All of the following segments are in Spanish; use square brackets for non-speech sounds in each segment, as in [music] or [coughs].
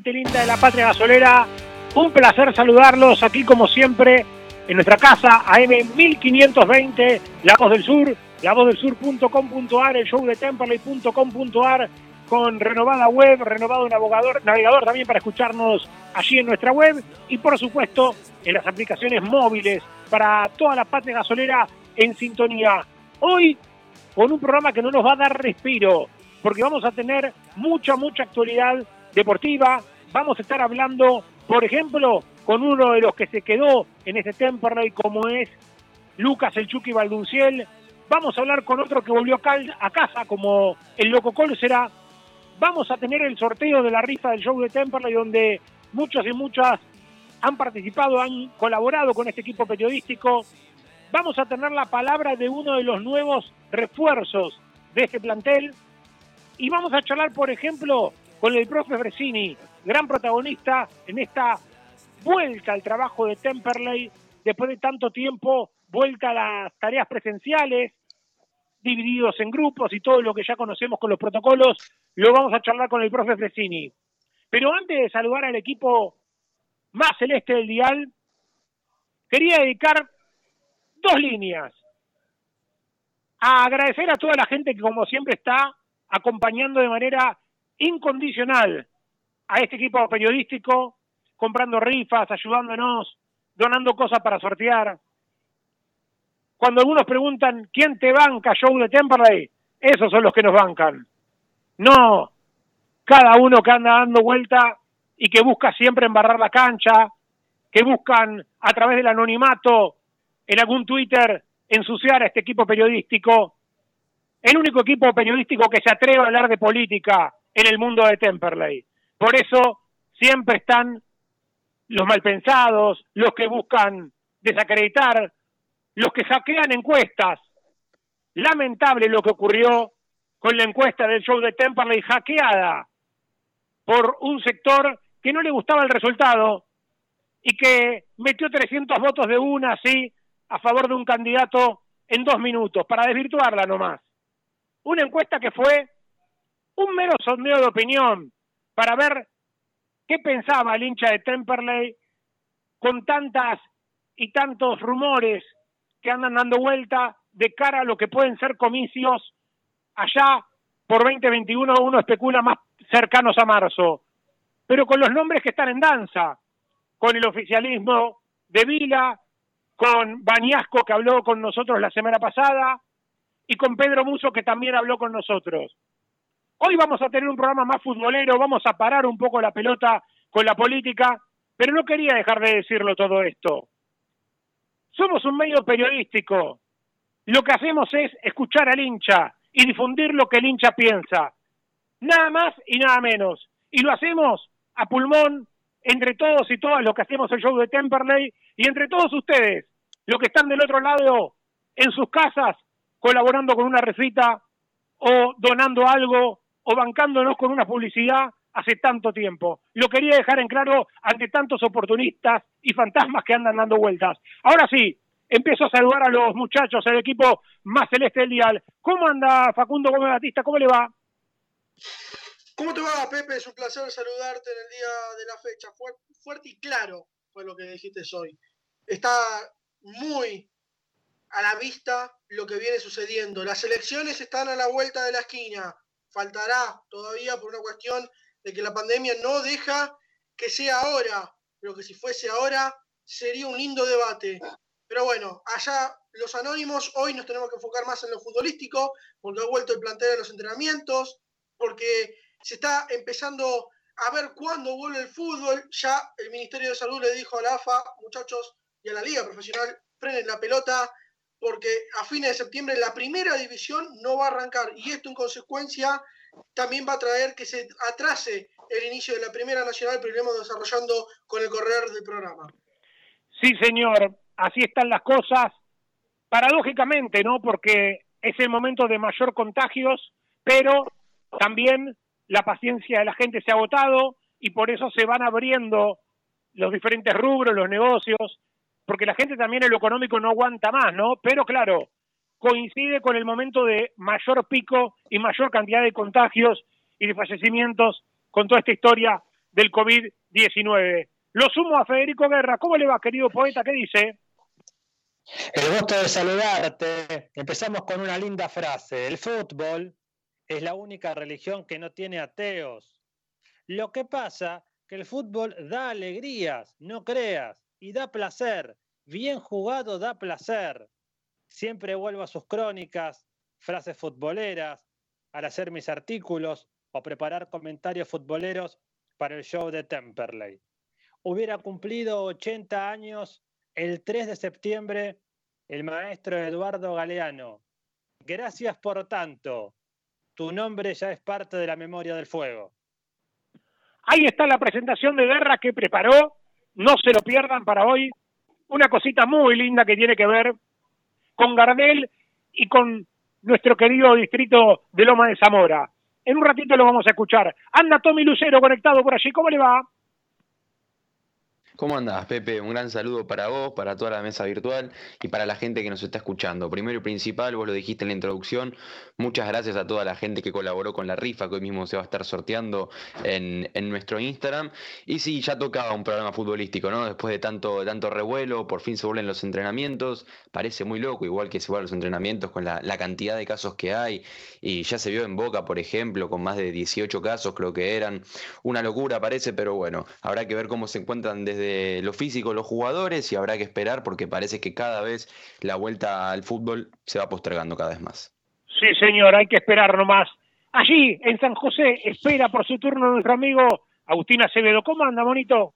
linda de la Patria Gasolera. Un placer saludarlos aquí como siempre en nuestra casa AM 1520, La Voz del Sur, lavozdelsur.com.ar, el show de Temperley.com.ar con renovada web, renovado navegador, navegador también para escucharnos allí en nuestra web y por supuesto en las aplicaciones móviles para toda la patria gasolera en sintonía. Hoy con un programa que no nos va a dar respiro porque vamos a tener mucha, mucha actualidad deportiva. Vamos a estar hablando, por ejemplo, con uno de los que se quedó en este Temperley como es Lucas El Chucky Valdunciel. Vamos a hablar con otro que volvió a casa como el Loco Colsera. Vamos a tener el sorteo de la rifa del show de Temperley donde muchos y muchas han participado, han colaborado con este equipo periodístico. Vamos a tener la palabra de uno de los nuevos refuerzos de este plantel. Y vamos a charlar, por ejemplo, con el profe Fresini, gran protagonista en esta vuelta al trabajo de Temperley, después de tanto tiempo, vuelta a las tareas presenciales, divididos en grupos y todo lo que ya conocemos con los protocolos, lo vamos a charlar con el profe Fresini. Pero antes de saludar al equipo más celeste del dial, quería dedicar dos líneas a agradecer a toda la gente que como siempre está acompañando de manera incondicional a este equipo periodístico, comprando rifas, ayudándonos, donando cosas para sortear. Cuando algunos preguntan, ¿quién te banca, Show de Temperley? Esos son los que nos bancan. No, cada uno que anda dando vuelta y que busca siempre embarrar la cancha, que buscan a través del anonimato en algún Twitter ensuciar a este equipo periodístico. El único equipo periodístico que se atreve a hablar de política en el mundo de Temperley. Por eso siempre están los malpensados, los que buscan desacreditar, los que saquean encuestas. Lamentable lo que ocurrió con la encuesta del show de Temperley hackeada por un sector que no le gustaba el resultado y que metió 300 votos de una así a favor de un candidato en dos minutos para desvirtuarla nomás. Una encuesta que fue un mero sondeo de opinión para ver qué pensaba el hincha de Temperley con tantas y tantos rumores que andan dando vuelta de cara a lo que pueden ser comicios allá por 2021, uno especula más cercanos a marzo, pero con los nombres que están en danza, con el oficialismo de Vila, con Bañasco que habló con nosotros la semana pasada y con Pedro Muso que también habló con nosotros. Hoy vamos a tener un programa más futbolero, vamos a parar un poco la pelota con la política, pero no quería dejar de decirlo todo esto. Somos un medio periodístico. Lo que hacemos es escuchar al hincha y difundir lo que el hincha piensa. Nada más y nada menos. Y lo hacemos a pulmón entre todos y todas los que hacemos el show de Temperley y entre todos ustedes, los que están del otro lado en sus casas colaborando con una recita o donando algo o bancándonos con una publicidad hace tanto tiempo. Lo quería dejar en claro ante tantos oportunistas y fantasmas que andan dando vueltas. Ahora sí, empiezo a saludar a los muchachos, el equipo más celeste del dial. ¿Cómo anda Facundo Gómez Batista? ¿Cómo le va? ¿Cómo te va, Pepe? Es un placer saludarte en el día de la fecha. Fuerte y claro fue lo que dijiste hoy. Está muy a la vista lo que viene sucediendo. Las elecciones están a la vuelta de la esquina. Faltará todavía por una cuestión de que la pandemia no deja que sea ahora, pero que si fuese ahora sería un lindo debate. Pero bueno, allá los anónimos, hoy nos tenemos que enfocar más en lo futbolístico, porque ha vuelto el plantel de los entrenamientos, porque se está empezando a ver cuándo vuelve el fútbol. Ya el Ministerio de Salud le dijo a la AFA, muchachos, y a la Liga Profesional, frenen la pelota, porque a fines de septiembre la primera división no va a arrancar. Y esto en consecuencia también va a traer que se atrase el inicio de la primera nacional, pero iremos desarrollando con el correr del programa. Sí, señor, así están las cosas. Paradójicamente, ¿no? Porque es el momento de mayor contagios, pero también la paciencia de la gente se ha agotado y por eso se van abriendo los diferentes rubros, los negocios, porque la gente también en lo económico no aguanta más, ¿no? Pero claro, coincide con el momento de mayor pico y mayor cantidad de contagios y de fallecimientos con toda esta historia del COVID-19. Lo sumo a Federico Guerra. ¿Cómo le va, querido poeta? ¿Qué dice? El gusto de saludarte. Empezamos con una linda frase. El fútbol es la única religión que no tiene ateos. Lo que pasa que el fútbol da alegrías, no creas, y da placer. Bien jugado da placer. Siempre vuelvo a sus crónicas, frases futboleras, al hacer mis artículos o preparar comentarios futboleros para el show de Temperley. Hubiera cumplido 80 años el 3 de septiembre el maestro Eduardo Galeano. Gracias por tanto tu nombre ya es parte de la memoria del fuego. Ahí está la presentación de guerra que preparó, no se lo pierdan para hoy, una cosita muy linda que tiene que ver con Gardel y con nuestro querido distrito de Loma de Zamora. En un ratito lo vamos a escuchar. Anda Tommy Lucero conectado por allí, ¿cómo le va? ¿Cómo andás, Pepe? Un gran saludo para vos, para toda la mesa virtual y para la gente que nos está escuchando. Primero y principal, vos lo dijiste en la introducción, muchas gracias a toda la gente que colaboró con la rifa que hoy mismo se va a estar sorteando en, nuestro Instagram. Y sí, ya tocaba un programa futbolístico, ¿no? Después de tanto, tanto revuelo, por fin se vuelven los entrenamientos. Parece muy loco, igual que se vuelven los entrenamientos con la, la cantidad de casos que hay. Y ya se vio en Boca, por ejemplo, con más de 18 casos, creo que eran. Una locura parece, pero bueno, habrá que ver cómo se encuentran desde lo físico los jugadores y habrá que esperar porque parece que cada vez la vuelta al fútbol se va postergando cada vez más. Sí, señor, hay que esperar nomás. Allí, en San José, espera por su turno nuestro amigo Agustín Acevedo. ¿Cómo anda, bonito?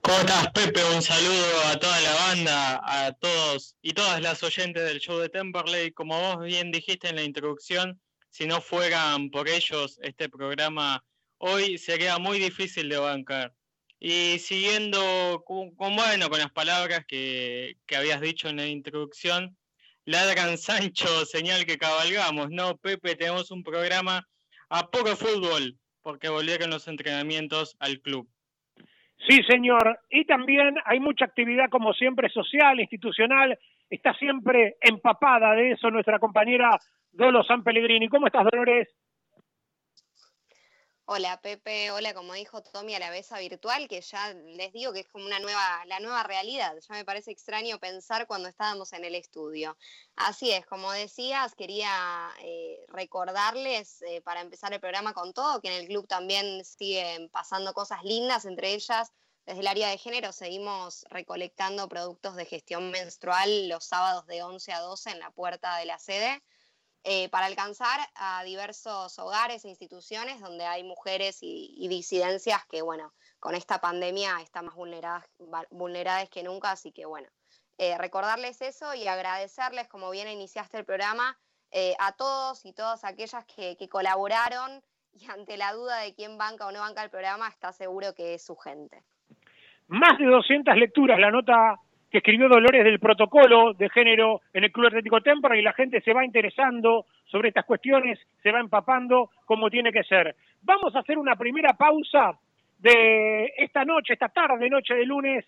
¿Cómo estás, Pepe? Un saludo a toda la banda, a todos y todas las oyentes del show de Temperley. Como vos bien dijiste en la introducción, si no fueran por ellos, este programa hoy sería muy difícil de bancar. Y siguiendo con, bueno, con las palabras que, habías dicho en la introducción, ladran Sancho, [laughs] señal que cabalgamos, ¿no? Pepe, tenemos un programa a poco fútbol, porque volvieron los entrenamientos al club. Sí, señor. Y también hay mucha actividad, como siempre, social, institucional. Está siempre empapada de eso nuestra compañera Dolo San Pellegrini. ¿Cómo estás, Dolores? Hola Pepe, hola como dijo Tommy a la besa virtual, que ya les digo que es como una nueva, la nueva realidad. Ya me parece extraño pensar cuando estábamos en el estudio. Así es, como decías, quería eh, recordarles eh, para empezar el programa con todo, que en el club también siguen pasando cosas lindas, entre ellas desde el área de género seguimos recolectando productos de gestión menstrual los sábados de 11 a 12 en la puerta de la sede. Eh, para alcanzar a diversos hogares e instituciones donde hay mujeres y, disidencias que, bueno, con esta pandemia están más vulneradas, vulneradas que nunca, así que, bueno, eh, recordarles eso y agradecerles, como bien iniciaste el programa, eh, a todos y todas aquellas que, que colaboraron y ante la duda de quién banca o no banca el programa, está seguro que es su gente. Más de 200 lecturas, la nota que escribió Dolores del protocolo de género en el Club Atlético Tempra y la gente se va interesando sobre estas cuestiones, se va empapando como tiene que ser. Vamos a hacer una primera pausa de esta noche, esta tarde, noche de lunes,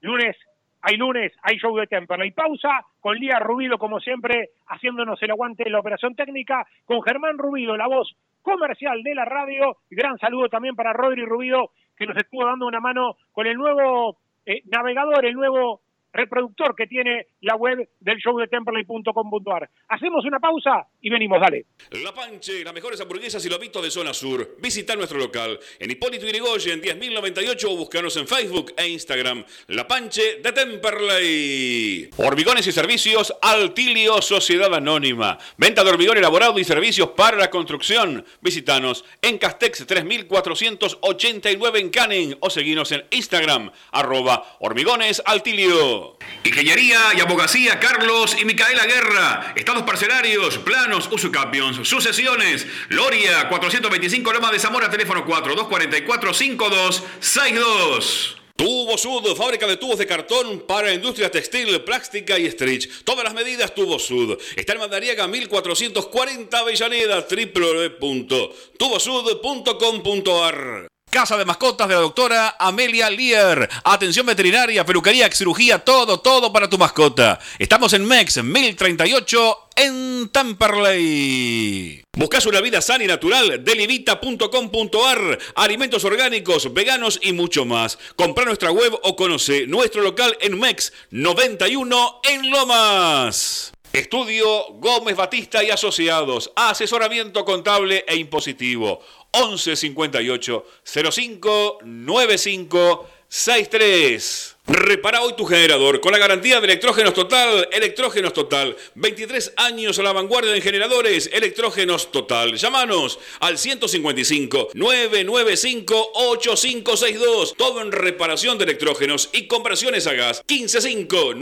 lunes hay lunes, hay show de Temperley. Pausa con Lía Rubido, como siempre, haciéndonos el aguante de la operación técnica, con Germán Rubido, la voz comercial de la radio. Gran saludo también para Rodri Rubido, que nos estuvo dando una mano con el nuevo eh, navegador, el nuevo reproductor que tiene la web del show de Temperley.com.ar. Hacemos una pausa y venimos, dale. La Panche, las mejores hamburguesas y lobitos de zona sur. Visita nuestro local en Hipólito Yrigoyen 10.098 o búscanos en Facebook e Instagram. La Panche de Temperley. Hormigones y servicios Altilio Sociedad Anónima. Venta de hormigón elaborado y servicios para la construcción. Visítanos en Castex 3489 en Canning o seguinos en Instagram arroba hormigones altilio. Ingeniería y abogacía Carlos y Micaela Guerra. Estados parcelarios, planos, usucapions, sucesiones. Loria 425 Loma de Zamora, teléfono 4242-5262. Tubo Sud, fábrica de tubos de cartón para industria textil, plástica y stretch. Todas las medidas Tubo Sud. Está en Mandariaga 1440 Avellaneda, www.tubosud.com.ar. Casa de mascotas de la doctora Amelia Lear. Atención veterinaria, peluquería, cirugía, todo, todo para tu mascota. Estamos en MEX 1038 en Tamperley. Buscas una vida sana y natural, delivita.com.ar, alimentos orgánicos, veganos y mucho más. Compra nuestra web o conoce nuestro local en MEX 91 en Lomas. Estudio Gómez Batista y Asociados, asesoramiento contable e impositivo. 11 58 05 95 63. Repara hoy tu generador con la garantía de Electrógenos Total. Electrógenos Total. 23 años a la vanguardia en generadores. Electrógenos Total. Llámanos al 155 995 8562. Todo en reparación de electrógenos y conversiones a gas. 155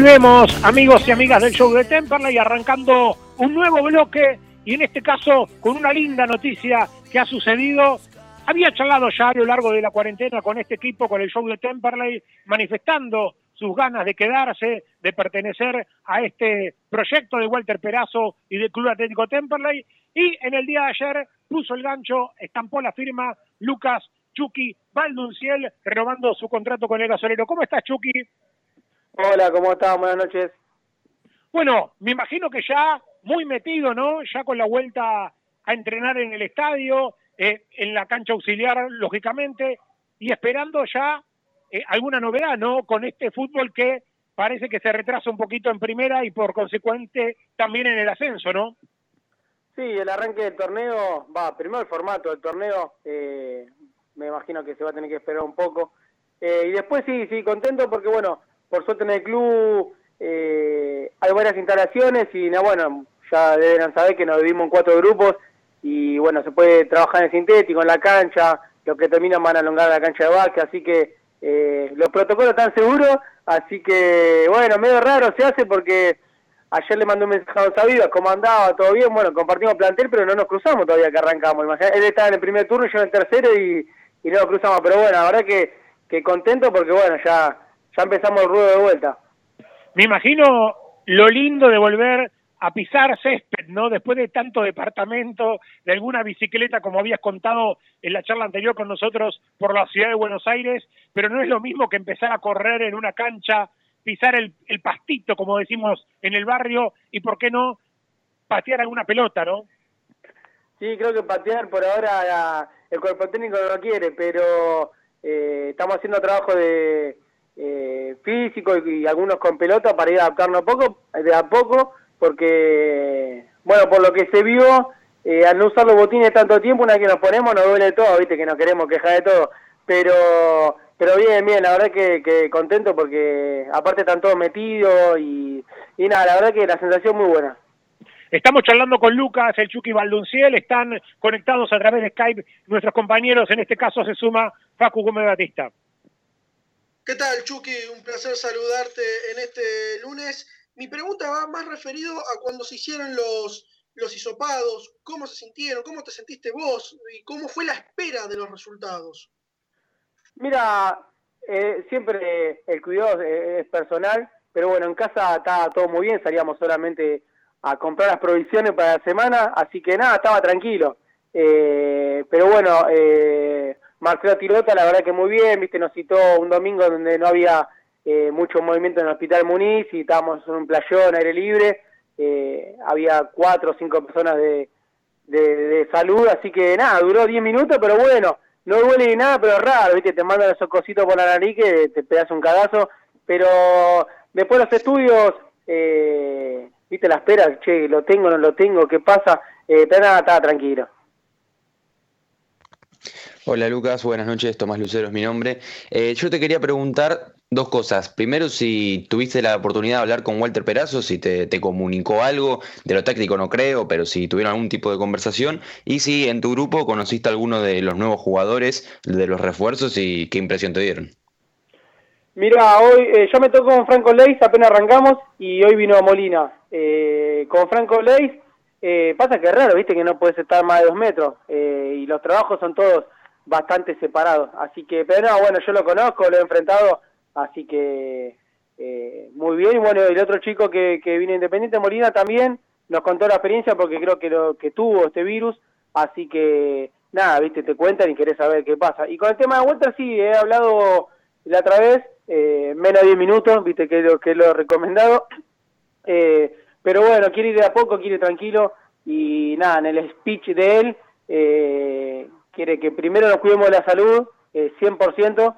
Volvemos, amigos y amigas del show de Temperley, arrancando un nuevo bloque y en este caso con una linda noticia que ha sucedido. Había charlado ya a lo largo de la cuarentena con este equipo, con el show de Temperley, manifestando sus ganas de quedarse, de pertenecer a este proyecto de Walter Perazo y del Club Atlético Temperley. Y en el día de ayer puso el gancho, estampó la firma Lucas Chucky Valdunciel, renovando su contrato con el gasolero. ¿Cómo estás, Chucky? Hola, ¿cómo estás? Buenas noches. Bueno, me imagino que ya muy metido, ¿no? Ya con la vuelta a entrenar en el estadio, eh, en la cancha auxiliar, lógicamente, y esperando ya eh, alguna novedad, ¿no? Con este fútbol que parece que se retrasa un poquito en primera y por consecuente también en el ascenso, ¿no? Sí, el arranque del torneo, va, primero el formato del torneo, eh, me imagino que se va a tener que esperar un poco. y después sí, sí, contento porque, bueno, por suerte en el club eh, hay varias instalaciones y bueno, ya deben saber que nos dividimos en cuatro grupos y bueno, se puede trabajar en el sintético, en la cancha, los que terminan van a alongar la cancha de básquet, así que eh, los protocolos están seguros, así que bueno, medio raro se hace porque ayer le mandé un mensaje a Don cómo andaba, todo bien, bueno, compartimos plantel, pero no nos cruzamos todavía que arrancamos, él estaba en el primer turno yo en el tercero y, no nos cruzamos, pero bueno, la verdad que contento porque bueno, ya ya empezamos el ruedo de vuelta. Me imagino lo lindo de volver a pisar césped, ¿no? Después de tanto departamento, de alguna bicicleta, como habías contado en la charla anterior con nosotros por la ciudad de Buenos Aires, pero no es lo mismo que empezar a correr en una cancha, pisar el, el pastito, como decimos en el barrio, y por qué no patear alguna pelota, ¿no? Sí, creo que patear por ahora el cuerpo técnico no lo quiere, pero eh, estamos haciendo trabajo de eh, físico y, algunos con pelota para ir adaptarnos a poco, de a poco, porque, bueno, por lo que se vio, eh, al no usar los botines tanto tiempo, una vez que nos ponemos nos duele todo, viste, que nos queremos quejar de todo, pero pero bien, bien, la verdad que, que contento porque aparte están todos metidos y, y nada, la verdad que la sensación muy buena. Estamos charlando con Lucas, el Chucky Valdunciel, están conectados a través de Skype nuestros compañeros, en este caso se suma Facu Gómez Batista. ¿Qué tal, Chucky? Un placer saludarte en este lunes. Mi pregunta va más referido a cuando se hicieron los, los hisopados, cómo se sintieron, cómo te sentiste vos y cómo fue la espera de los resultados. Mira, eh, siempre el cuidado es, personal, pero bueno, en casa estaba todo muy bien, salíamos solamente a comprar las provisiones para la semana, así que nada, estaba tranquilo. Eh, pero bueno, eh, Marcelo Tirota, la verdad que muy bien, viste, nos citó un domingo donde no había eh, mucho movimiento en el Hospital Muniz y estábamos en un playón, aire libre, eh, había cuatro o cinco personas de, de, salud, así que nada, duró diez minutos, pero bueno, no duele ni nada, pero raro, viste, te mandan esos cositos por la nariz que te pegas un cagazo, pero después los estudios, eh, viste, la espera, che, lo tengo, no lo tengo, ¿qué pasa? Eh, pero nada, estaba tranquilo. Hola Lucas, buenas noches, Tomás Lucero es mi nombre. Eh, yo te quería preguntar dos cosas. Primero, si tuviste la oportunidad de hablar con Walter Perazo, si te, comunicó algo, de lo táctico no creo, pero si tuvieron algún tipo de conversación, y si en tu grupo conociste a alguno de los nuevos jugadores, de los refuerzos, y qué impresión te dieron. Mira, hoy eh, yo me tocó con Franco Leis, apenas arrancamos, y hoy vino Molina. Eh, con Franco Leis, pasa que es raro, viste que no puedes estar más de dos metros, y los trabajos son todos bastante separados. Así que, pero no, bueno, yo lo conozco, lo he enfrentado, así que eh, muy bien. Y bueno, el otro chico que, que vino Independiente, Molina, también nos contó la experiencia porque creo que lo que tuvo este virus, así que nada, viste, te cuentan y querés saber qué pasa. Y con el tema de Walter sí, he hablado la otra vez, eh, menos de 10 minutos, viste que es lo, que lo recomendado. [coughs] Eh, pero bueno, quiere ir de a poco, quiere ir tranquilo y nada, en el speech de él eh, quiere que primero nos cuidemos de la salud, eh, 100%,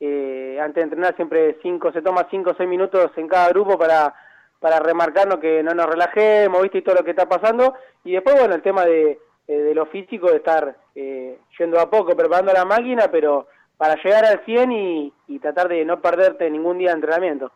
eh, antes de entrenar siempre cinco, se toma 5 o 6 minutos en cada grupo para, para remarcarnos que no nos relajemos, viste, y todo lo que está pasando, y después, bueno, el tema de, eh, de lo físico, de estar eh, yendo a poco, preparando la máquina, pero para llegar al 100 y, tratar de no perderte ningún día de entrenamiento.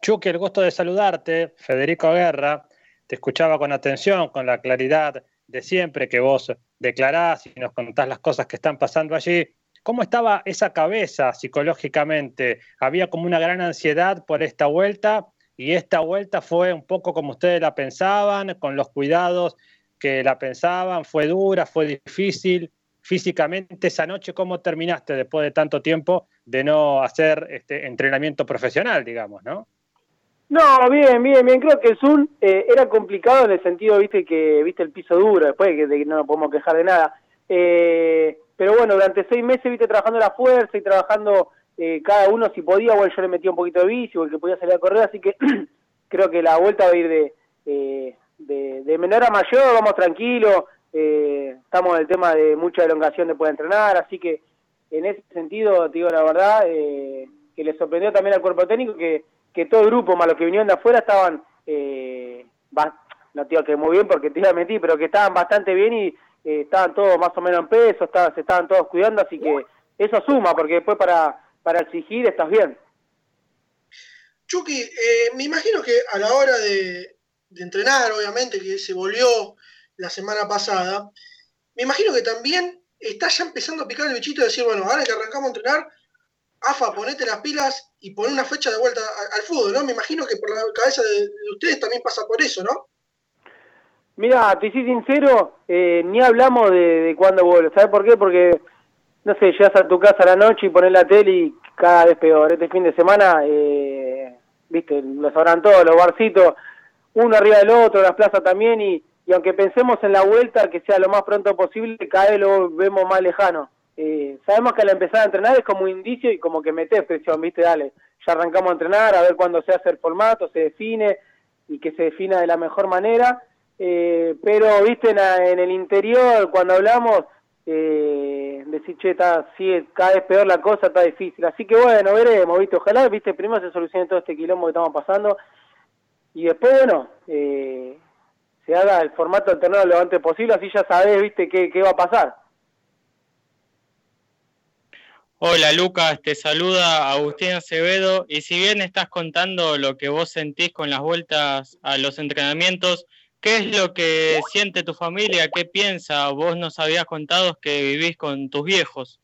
Chucky, el gusto de saludarte, Federico Guerra, te escuchaba con atención, con la claridad de siempre que vos declarás y nos contás las cosas que están pasando allí. ¿Cómo estaba esa cabeza psicológicamente? ¿Había como una gran ansiedad por esta vuelta? Y esta vuelta fue un poco como ustedes la pensaban, con los cuidados que la pensaban, fue dura, fue difícil. Físicamente, esa noche, ¿cómo terminaste después de tanto tiempo de no hacer este entrenamiento profesional, digamos, no? No, bien, bien, bien. Creo que el Zoom eh, era complicado en el sentido, viste, que viste el piso duro, después que, no nos podemos quejar de nada. Eh, pero bueno, durante seis meses, viste, trabajando la fuerza y trabajando eh, cada uno si podía, bueno, yo le metía un poquito de bici o el que podía salir a correr, así que [clears throat] creo que la vuelta va a ir de, de, de, menor a mayor, vamos tranquilos, estamos en el tema de mucha elongación de poder entrenar, así que en ese sentido, te digo la verdad, que le sorprendió también al cuerpo técnico que que todo el grupo, más los que vinieron de afuera, estaban, eh, no te digo que muy bien porque te iba a mentir, pero que estaban bastante bien y eh, estaban todos más o menos en peso, se estaban todos cuidando, así que eso suma, porque después para, para exigir estás bien. Chucky, eh, me imagino que a la hora de, de entrenar, obviamente, que se volvió la semana pasada, me imagino que también está ya empezando a picar el bichito de decir, bueno, ahora que arrancamos a entrenar, AFA, ponete las pilas y pon una fecha de vuelta al, fútbol, ¿no? Me imagino que por la cabeza de, ustedes también pasa por eso, ¿no? Mira, te soy sincero, eh, ni hablamos de, de cuándo vuelve. ¿Sabes por qué? Porque, no sé, llegas a tu casa a la noche y pones la tele y cada vez peor. Este fin de semana, eh, viste, lo sabrán todos, los barcitos, uno arriba del otro, las plazas también, y, y aunque pensemos en la vuelta, que sea lo más pronto posible, cada vez lo vemos más lejano. Eh, sabemos que al empezar a entrenar es como un indicio y como que metes presión, viste, dale, ya arrancamos a entrenar, a ver cuándo se hace el formato, se define y que se defina de la mejor manera, eh, pero viste, en, el interior, cuando hablamos, eh, decir, che, está, sí, cada vez peor la cosa, está difícil. Así que bueno, veremos, ¿viste? Ojalá, ¿viste? Primero se solucione todo este quilombo que estamos pasando y después, bueno, eh, se haga el formato alternado lo antes posible, así ya sabés, ¿viste? qué, qué va a pasar. Hola Lucas, te saluda Agustín Acevedo y si bien estás contando lo que vos sentís con las vueltas a los entrenamientos, ¿qué es lo que siente tu familia? ¿Qué piensa? Vos nos habías contado que vivís con tus viejos.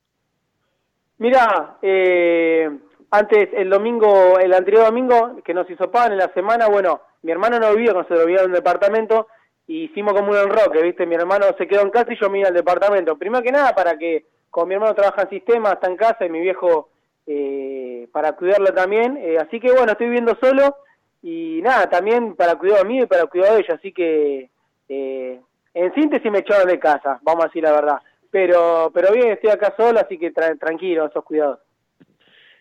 Mira, eh, antes el domingo, el anterior domingo que nos hizo pan en la semana, bueno, mi hermano no vivía con nosotros, vivía en un departamento y hicimos como un enroque, ¿viste? Mi hermano se quedó en casa y yo me iba al departamento. Primero que nada para que con mi hermano trabaja en sistema, está en casa y mi viejo eh, para cuidarlo también. Eh, así que bueno, estoy viviendo solo y nada, también para cuidar a mí y para cuidar a ella. Así que eh, en síntesis me echaron de casa, vamos a decir la verdad. Pero, pero bien, estoy acá solo, así que tranquilo, esos cuidados.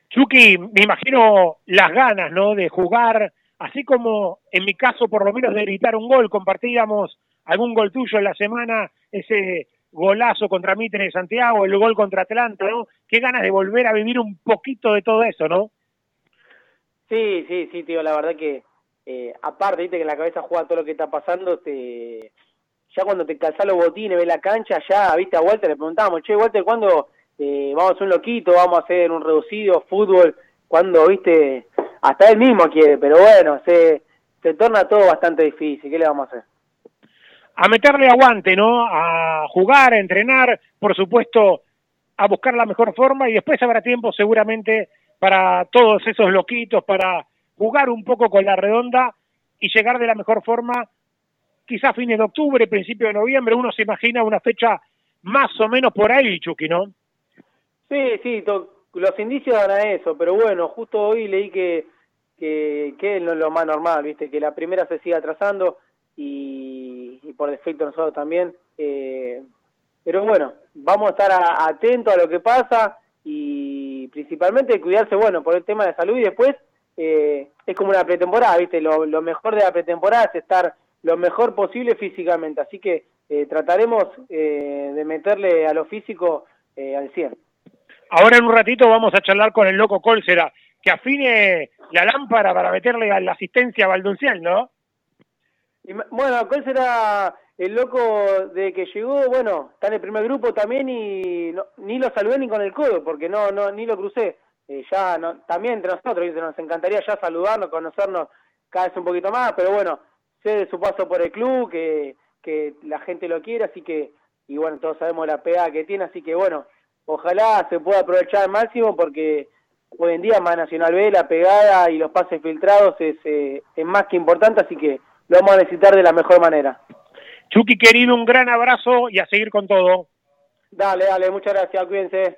Chucky, me imagino las ganas, ¿no? De jugar, así como en mi caso, por lo menos de gritar un gol, compartíamos algún gol tuyo en la semana, ese golazo contra Mitre de Santiago, el gol contra Atlanta, ¿no? Qué ganas de volver a vivir un poquito de todo eso, ¿no? Sí, sí, sí, tío, la verdad que eh, aparte, viste que la cabeza juega todo lo que está pasando, te... ya cuando te calzás los botines, ves la cancha, ya, viste, a Walter le preguntábamos, che, Walter, ¿cuándo eh, vamos a hacer un loquito, vamos a hacer un reducido, fútbol? cuando viste? Hasta él mismo quiere, pero bueno, se, se torna todo bastante difícil, ¿qué le vamos a hacer? a meterle aguante, ¿no? A jugar, a entrenar, por supuesto, a buscar la mejor forma y después habrá tiempo seguramente para todos esos loquitos, para jugar un poco con la redonda y llegar de la mejor forma, quizás fines de octubre, principio de noviembre, uno se imagina una fecha más o menos por ahí, Chucky, ¿no? Sí, sí, los indicios dan a eso, pero bueno, justo hoy leí que, que, que es lo más normal, ¿viste? Que la primera se siga trazando y, por defecto nosotros también. Eh, pero bueno, vamos a estar atentos a lo que pasa y principalmente cuidarse, bueno, por el tema de salud y después eh, es como una pretemporada, ¿viste? Lo, mejor de la pretemporada es estar lo mejor posible físicamente, así que eh, trataremos de meterle a lo físico al 100. Ahora en un ratito vamos a charlar con el loco Colsera, que afine la lámpara para meterle a la asistencia balduncial, ¿no? bueno, ¿cuál será el loco de que llegó? Bueno, está en el primer grupo también y ni lo saludé ni con el codo, porque no, no ni lo crucé. Eh, ya no, también entre nosotros, nos encantaría ya saludarnos, conocernos cada vez un poquito más, pero bueno, sé de su paso por el club, que, que la gente lo quiere, así que, y bueno, todos sabemos la pegada que tiene, así que bueno, ojalá se pueda aprovechar al máximo porque hoy en día más Nacional B, la pegada y los pases filtrados es, eh, es más que importante, así que lo vamos a necesitar de la mejor manera. Chucky querido, un gran abrazo y a seguir con todo. Dale, dale, muchas gracias, cuídense.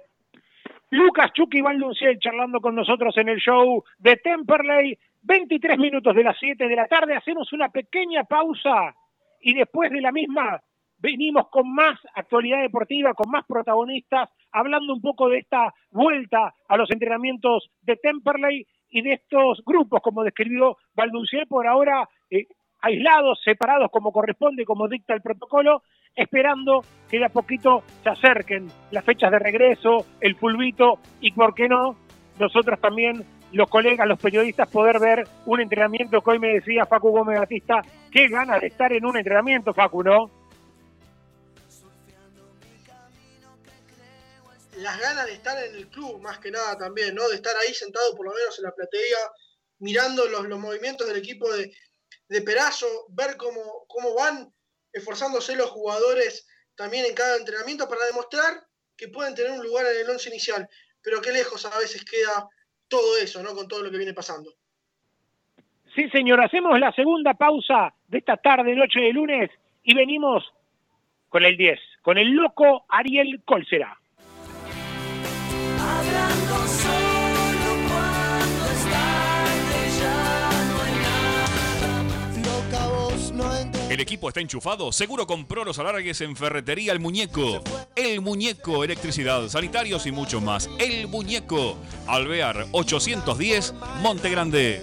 Lucas Chucky Valdunciel charlando con nosotros en el show de Temperley, 23 minutos de las 7 de la tarde, hacemos una pequeña pausa y después de la misma venimos con más actualidad deportiva, con más protagonistas, hablando un poco de esta vuelta a los entrenamientos de Temperley y de estos grupos, como describió Valdunciel, por ahora eh, aislados, separados como corresponde, como dicta el protocolo, esperando que de a poquito se acerquen las fechas de regreso, el pulvito y, ¿por qué no? Nosotros también, los colegas, los periodistas, poder ver un entrenamiento que hoy me decía Facu Gómez Batista, qué ganas de estar en un entrenamiento, Facu, ¿no? Las ganas de estar en el club, más que nada también, ¿no? De estar ahí sentado por lo menos en la platea, mirando los, los movimientos del equipo de, de Perazo, ver cómo, cómo van esforzándose los jugadores también en cada entrenamiento para demostrar que pueden tener un lugar en el once inicial, pero qué lejos a veces queda todo eso, ¿no? Con todo lo que viene pasando. Sí, señor, hacemos la segunda pausa de esta tarde, noche de lunes, y venimos con el 10, con el loco Ariel Colsera. ¿El equipo está enchufado? Seguro compró los alargues en Ferretería El Muñeco. El Muñeco, electricidad, sanitarios y mucho más. El Muñeco, Alvear 810, Monte Grande.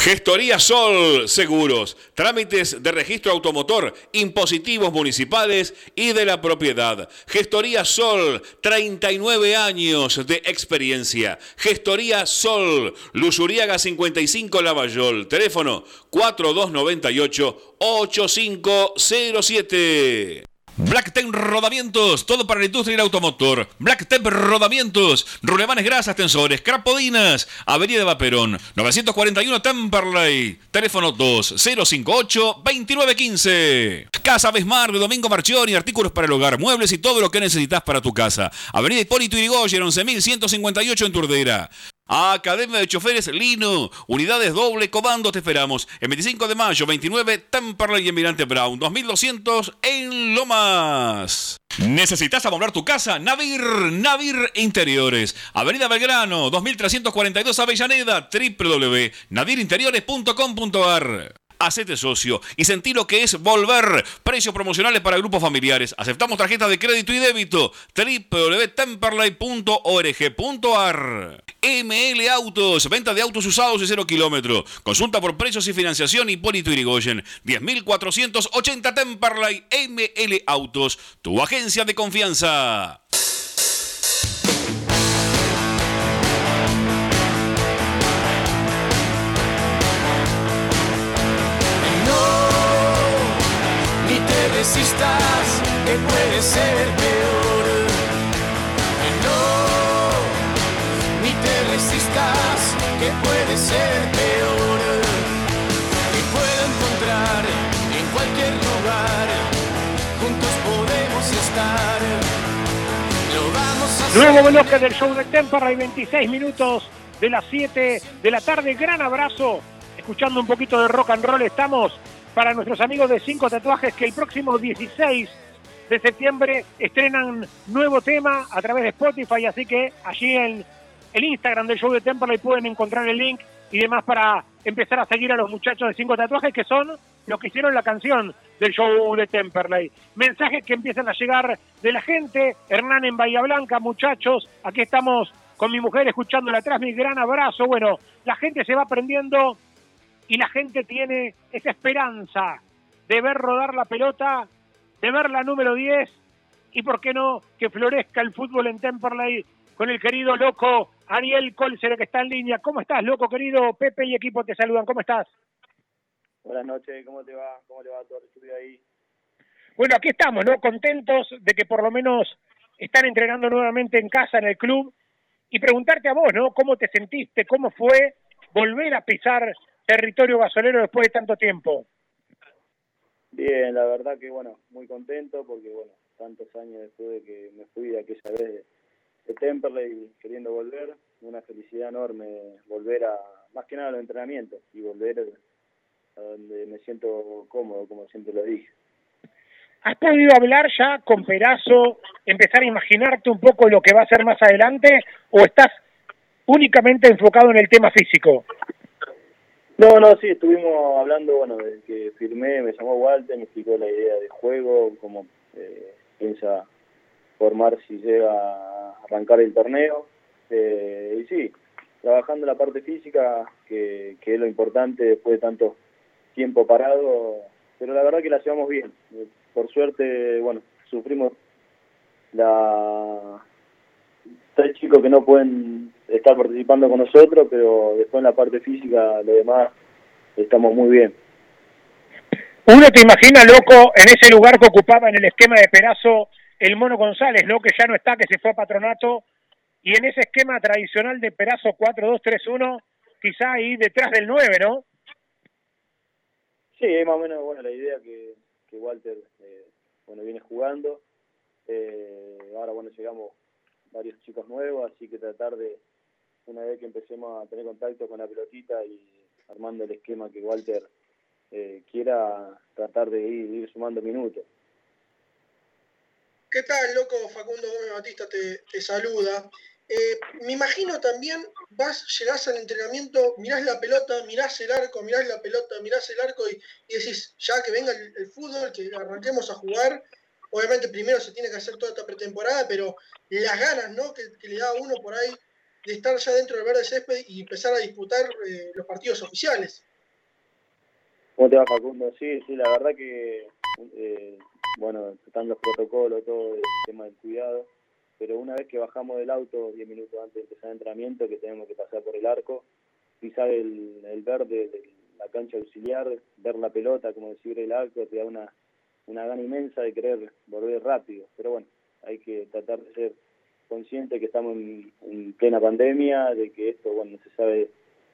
Gestoría Sol Seguros, trámites de registro automotor, impositivos municipales y de la propiedad. Gestoría Sol, 39 años de experiencia. Gestoría Sol, Lusuriaga 55 Lavallol, teléfono 4298 8507. Blacktep Rodamientos, todo para la industria y el automotor. Blacktep Rodamientos, rulemanes grasas, tensores, crapodinas, Avenida Vaperón, 941 Temperley, teléfono 2058-2915. Casa Besmar de Domingo Marchioni, artículos para el hogar, muebles y todo lo que necesitas para tu casa. Avenida Hipólito Yrigoyen, 11158 en Turdera. Academia de Choferes Lino. Unidades doble comando te esperamos. El 25 de mayo, 29, Temperley y Emirante Brown. 2200 en Lomas. ¿Necesitas amoblar tu casa? Navir, Navir Interiores. Avenida Belgrano, 2342 Avellaneda, www.nadirinteriores.com.ar. Hacete socio y sentí lo que es volver. Precios promocionales para grupos familiares. Aceptamos tarjetas de crédito y débito. www.temperley.org.ar ML Autos, venta de autos usados y cero kilómetro. Consulta por precios y financiación Hipólito Irigoyen. 10.480 Temperley ML Autos, tu agencia de confianza. Que puede ser peor. No, ni te resistas, que puede ser peor. Que puedo encontrar en cualquier lugar, juntos podemos estar. Lo vamos a. Nuevo bloque del show de Temperley, 26 minutos de las 7 de la tarde. Gran abrazo. Escuchando un poquito de rock and roll estamos para nuestros amigos de Cinco Tatuajes que el próximo 16 de septiembre estrenan nuevo tema a través de Spotify, así que allí en el Instagram del show de Temperley pueden encontrar el link y demás para empezar a seguir a los muchachos de Cinco Tatuajes que son los que hicieron la canción del show de Temperley. Mensajes que empiezan a llegar de la gente. Hernán en Bahía Blanca, muchachos, aquí estamos con mi mujer escuchándola atrás, mi gran abrazo. Bueno, la gente se va aprendiendo y la gente tiene esa esperanza de ver rodar la pelota, de ver la número 10 y, por qué no, que florezca el fútbol en Temperley con el querido loco Ariel Colcere que está en línea. ¿Cómo estás, loco querido? Pepe y equipo te saludan. ¿Cómo estás? Buenas noches, ¿cómo te va? ¿Cómo le va todo el ahí? Bueno, aquí estamos, ¿no? Contentos de que por lo menos están entrenando nuevamente en casa, en el club. Y preguntarte a vos, ¿no? ¿Cómo te sentiste? ¿Cómo fue volver a pisar territorio gasolero después de tanto tiempo? Bien, la verdad que bueno, muy contento porque bueno, tantos años después de que me fui de aquella vez de, de Temperley queriendo volver, una felicidad enorme volver a, más que nada a los entrenamientos y volver a donde me siento cómodo, como siempre lo dije. ¿Has podido hablar ya con Perazo, empezar a imaginarte un poco lo que va a ser más adelante o estás únicamente enfocado en el tema físico? No, no, sí, estuvimos hablando, bueno, desde que firmé, me llamó Walter, me explicó la idea de juego, cómo eh, piensa formar si llega a arrancar el torneo. Eh, y sí, trabajando la parte física, que, que es lo importante después de tanto tiempo parado, pero la verdad que la llevamos bien. Por suerte, bueno, sufrimos la tres chicos que no pueden estar participando con nosotros, pero después en la parte física, lo demás, estamos muy bien. Uno te imagina, loco, en ese lugar que ocupaba en el esquema de Perazo el Mono González, ¿no? Que ya no está, que se fue a Patronato. Y en ese esquema tradicional de Perazo 4-2-3-1, quizá ahí detrás del 9, ¿no? Sí, es más o menos bueno la idea que, que Walter eh, bueno viene jugando. Eh, ahora bueno llegamos varios chicos nuevos, así que tratar de una vez que empecemos a tener contacto con la pelotita y armando el esquema que Walter eh, quiera, tratar de ir, sumando minutos. ¿Qué tal, loco? Facundo Gómez Batista te, saluda. Eh, me imagino también, vas, llegás al entrenamiento, mirás la pelota, mirás el arco, mirás la pelota, mirás el arco y, y decís, ya que venga el, el fútbol, que arranquemos a jugar. Obviamente primero se tiene que hacer toda esta pretemporada, pero las ganas ¿no? que, que le da a uno por ahí de estar ya dentro del verde césped y empezar a disputar eh, los partidos oficiales. ¿Cómo te va Facundo? Sí, sí, la verdad que, eh, bueno, están los protocolos, todo el tema del cuidado, pero una vez que bajamos del auto 10 minutos antes de empezar el entrenamiento, que tenemos que pasar por el arco, pisar el, el verde de la cancha auxiliar, ver la pelota, como decir el arco, te da una, una gana inmensa de querer volver rápido, pero bueno, hay que tratar de ser consciente que estamos en, en plena pandemia, de que esto, bueno, no se sabe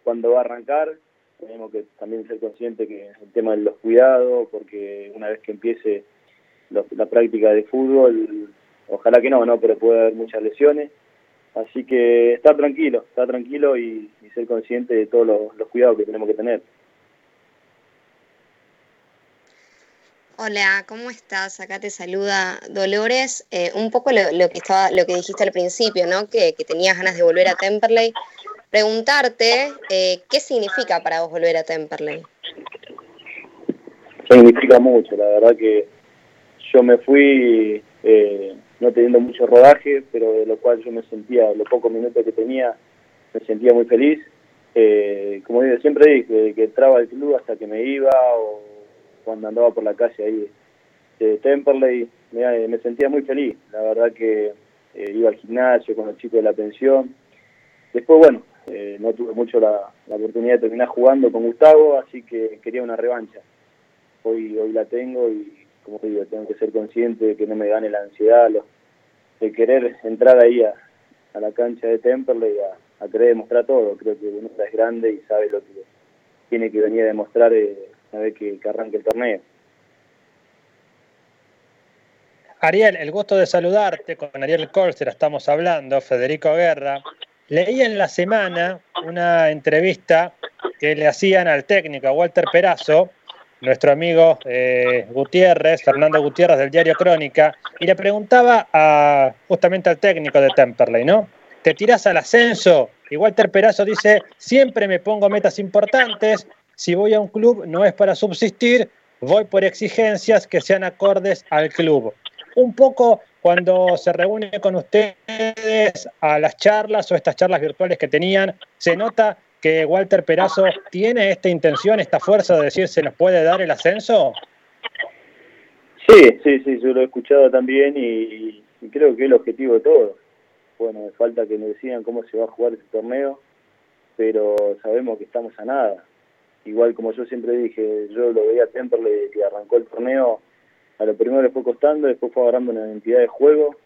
cuándo va a arrancar, tenemos que también ser conscientes que el tema de los cuidados, porque una vez que empiece la práctica de fútbol, ojalá que no, no, pero puede haber muchas lesiones, así que estar tranquilo, estar tranquilo y, ser consciente de todos los cuidados que tenemos que tener. Hola, ¿cómo estás? Acá te saluda Dolores. Eh, un poco lo, que estaba, lo que dijiste al principio, ¿no? Que, que tenías ganas de volver a Temperley. Preguntarte eh, qué significa para vos volver a Temperley. significa mucho, la verdad que yo me fui eh, no teniendo mucho rodaje, pero de lo cual yo me sentía, los pocos minutos que tenía, me sentía muy feliz. Eh, como siempre dije, que entraba al club hasta que me iba o cuando andaba por la calle ahí de Temperley, me, me sentía muy feliz. La verdad que eh, iba al gimnasio con los chicos de la pensión. Después, bueno, eh, no tuve mucho la, oportunidad de terminar jugando con Gustavo, así que quería una revancha hoy hoy la tengo y como digo tengo que ser consciente de que no me gane la ansiedad lo- de querer entrar ahí a, la cancha de Temperley a, querer demostrar todo creo que uno es grande y sabe lo que tiene que venir a demostrar eh, una vez que, que arranque el torneo Ariel, el gusto de saludarte. Con Ariel Colster estamos hablando, Federico Guerra. Leí en la semana una entrevista que le hacían al técnico, Walter Perazo, nuestro amigo eh, Gutiérrez, Fernando Gutiérrez del diario Crónica, y le preguntaba justamente al técnico de Temperley, ¿no? ¿Te tirás al ascenso? Y Walter Perazo dice, siempre me pongo metas importantes, si voy a un club no es para subsistir, voy por exigencias que sean acordes al club. Un poco cuando se reúne con ustedes a las charlas o estas charlas virtuales que tenían, se nota que Walter Perazo tiene esta intención, esta fuerza de decir se nos puede dar el ascenso. Sí, sí, sí, yo lo he escuchado también y, creo que es el objetivo de todos. Bueno, me falta que nos decidan cómo se va a jugar este torneo, pero sabemos que estamos a nada. Igual como yo siempre dije, yo lo veía a Temperley que arrancó el torneo, a lo primero le fue costando, después fue agarrando una identidad de juego,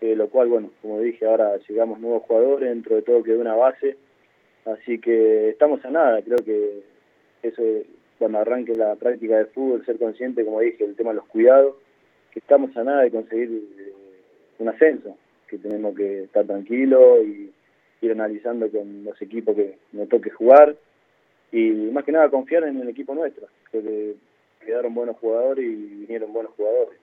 eh, lo cual, bueno, como dije, ahora llegamos nuevos jugadores, dentro de todo quedó una base, así que estamos a nada, creo que eso cuando arranque la práctica de fútbol, ser consciente, como dije, el tema de los cuidados, que estamos a nada de conseguir eh, un ascenso, que tenemos que estar tranquilos y ir analizando con los equipos que nos toque jugar y más que nada confiar en el equipo nuestro, que quedaron buenos jugadores y vinieron buenos jugadores.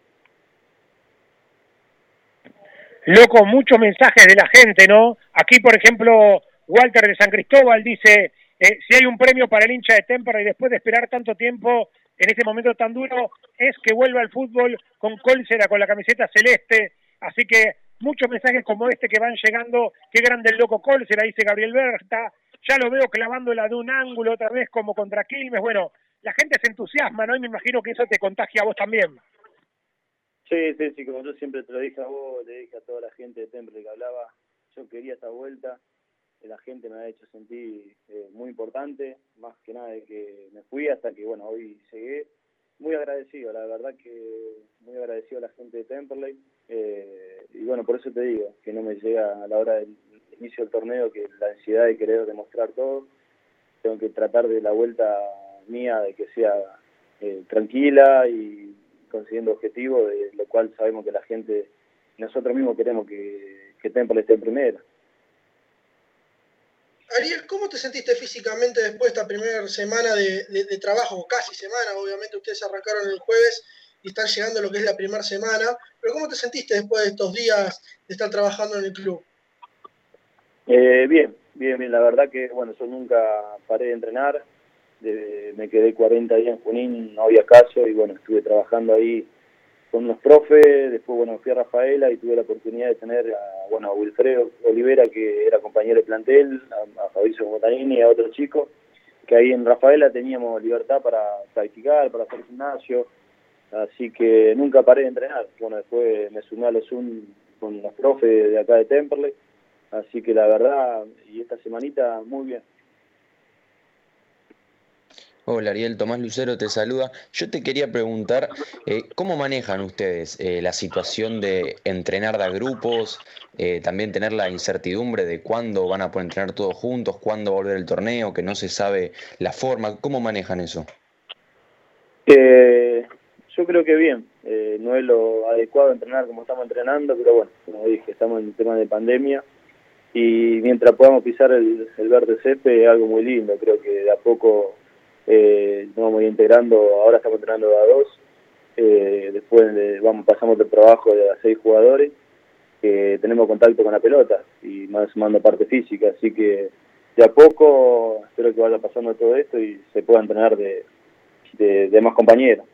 Loco, muchos mensajes de la gente, ¿no? Aquí, por ejemplo, Walter de San Cristóbal dice, eh, si hay un premio para el hincha de Temperley después de esperar tanto tiempo en este momento tan duro, es que vuelva al fútbol con Colsera, con la camiseta celeste. Así que muchos mensajes como este que van llegando, qué grande el loco Colsera, dice Gabriel Berta, ya lo veo clavándola de un ángulo otra vez como contra Quilmes. Bueno, la gente se entusiasma, ¿no? Y me imagino que eso te contagia a vos también. Sí, sí, sí, como yo siempre te lo dije a vos, le dije a toda la gente de Temple que hablaba, yo quería esta vuelta, eh, la gente me ha hecho sentir eh, muy importante, más que nada de que me fui hasta que, bueno, hoy llegué. Muy agradecido, la verdad que muy agradecido a la gente de Temperley. Eh, y bueno, por eso te digo, que no me llega a la hora del inicio del torneo, que la ansiedad de querer demostrar todo, tengo que tratar de la vuelta mía de que sea eh, tranquila y consiguiendo objetivos, de lo cual sabemos que la gente, nosotros mismos queremos que, Temple esté en primera. Ariel, ¿cómo te sentiste físicamente después de esta primera semana de, de, de trabajo, casi semana? Obviamente ustedes arrancaron el jueves y están llegando lo que es la primera semana, pero ¿cómo te sentiste después de estos días de estar trabajando en el club? Eh, bien, bien, bien, la verdad que, bueno, yo nunca paré de entrenar, de, me quedé 40 días en Junín, no había caso y bueno, estuve trabajando ahí con unos profes, después bueno, fui a Rafaela y tuve la oportunidad de tener a, bueno, a Wilfredo Olivera, que era compañero de plantel, a, a Fabrizio Montanini y a otro chico, que ahí en Rafaela teníamos libertad para practicar, para hacer gimnasio, así que nunca paré de entrenar. Bueno, después me sumé a los Zoom con los profes de acá de Temperley, así que la verdad, y esta semanita muy bien. Hola Ariel, Tomás Lucero te saluda. Yo te quería preguntar, eh, ¿cómo manejan ustedes eh, la situación de entrenar de a grupos, eh, también tener la incertidumbre de cuándo van a poder entrenar todos juntos, cuándo volver el torneo, que no se sabe la forma? ¿Cómo manejan eso? yo creo que bien, no es lo adecuado entrenar como estamos entrenando, pero bueno, como dije, estamos en el tema de pandemia y mientras podamos pisar el, el verde césped es algo muy lindo, creo que de a poco eh, nos vamos integrando, ahora estamos entrenando a dos, eh, después vamos pasamos del trabajo de a seis jugadores, que tenemos contacto con la pelota y más sumando parte física, así que de a poco espero que vaya pasando todo esto y se pueda entrenar de, de, más compañeros.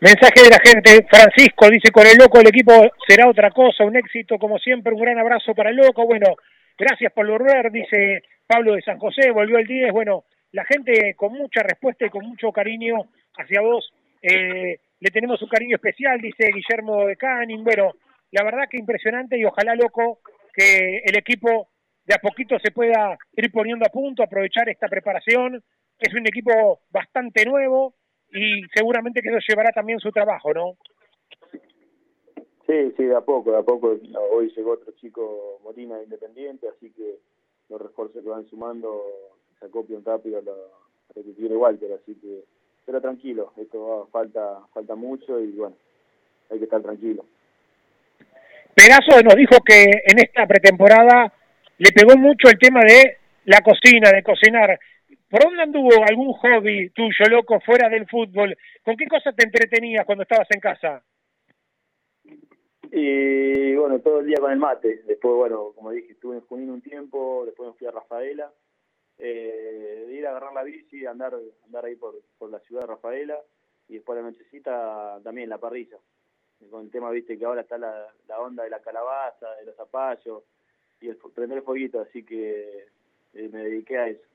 Mensaje de la gente, Francisco dice, con el loco el equipo será otra cosa, un éxito como siempre, un gran abrazo para el loco, bueno, gracias por volver, dice Pablo de San José, volvió el 10, bueno, la gente con mucha respuesta y con mucho cariño hacia vos, eh, le tenemos un cariño especial, dice Guillermo de Canning, bueno, la verdad que impresionante y ojalá loco que el equipo de a poquito se pueda ir poniendo a punto, aprovechar esta preparación, es un equipo bastante nuevo y seguramente que eso llevará también su trabajo, ¿no? Sí, sí, de a poco, de a poco. Hoy llegó otro chico, Molina, Independiente, así que los refuerzos que van sumando se acopian rápido a lo, que tiene Walter, así que, pero tranquilo, esto falta, falta mucho y bueno, hay que estar tranquilo. Pegaso nos dijo que en esta pretemporada le pegó mucho el tema de la cocina, de cocinar. ¿Por dónde anduvo algún hobby tuyo, loco, fuera del fútbol? ¿Con qué cosas te entretenías cuando estabas en casa? Y bueno, todo el día con el mate. Después, bueno, como dije, estuve en Junín un tiempo, después me fui a Rafaela. Eh, ir a agarrar la bici, andar andar ahí por, por la ciudad de Rafaela y después la nochecita también la parrilla. Con el tema, viste, que ahora está la, la onda de la calabaza, de los zapallos y el prender el fueguito, así que eh, me dediqué a eso.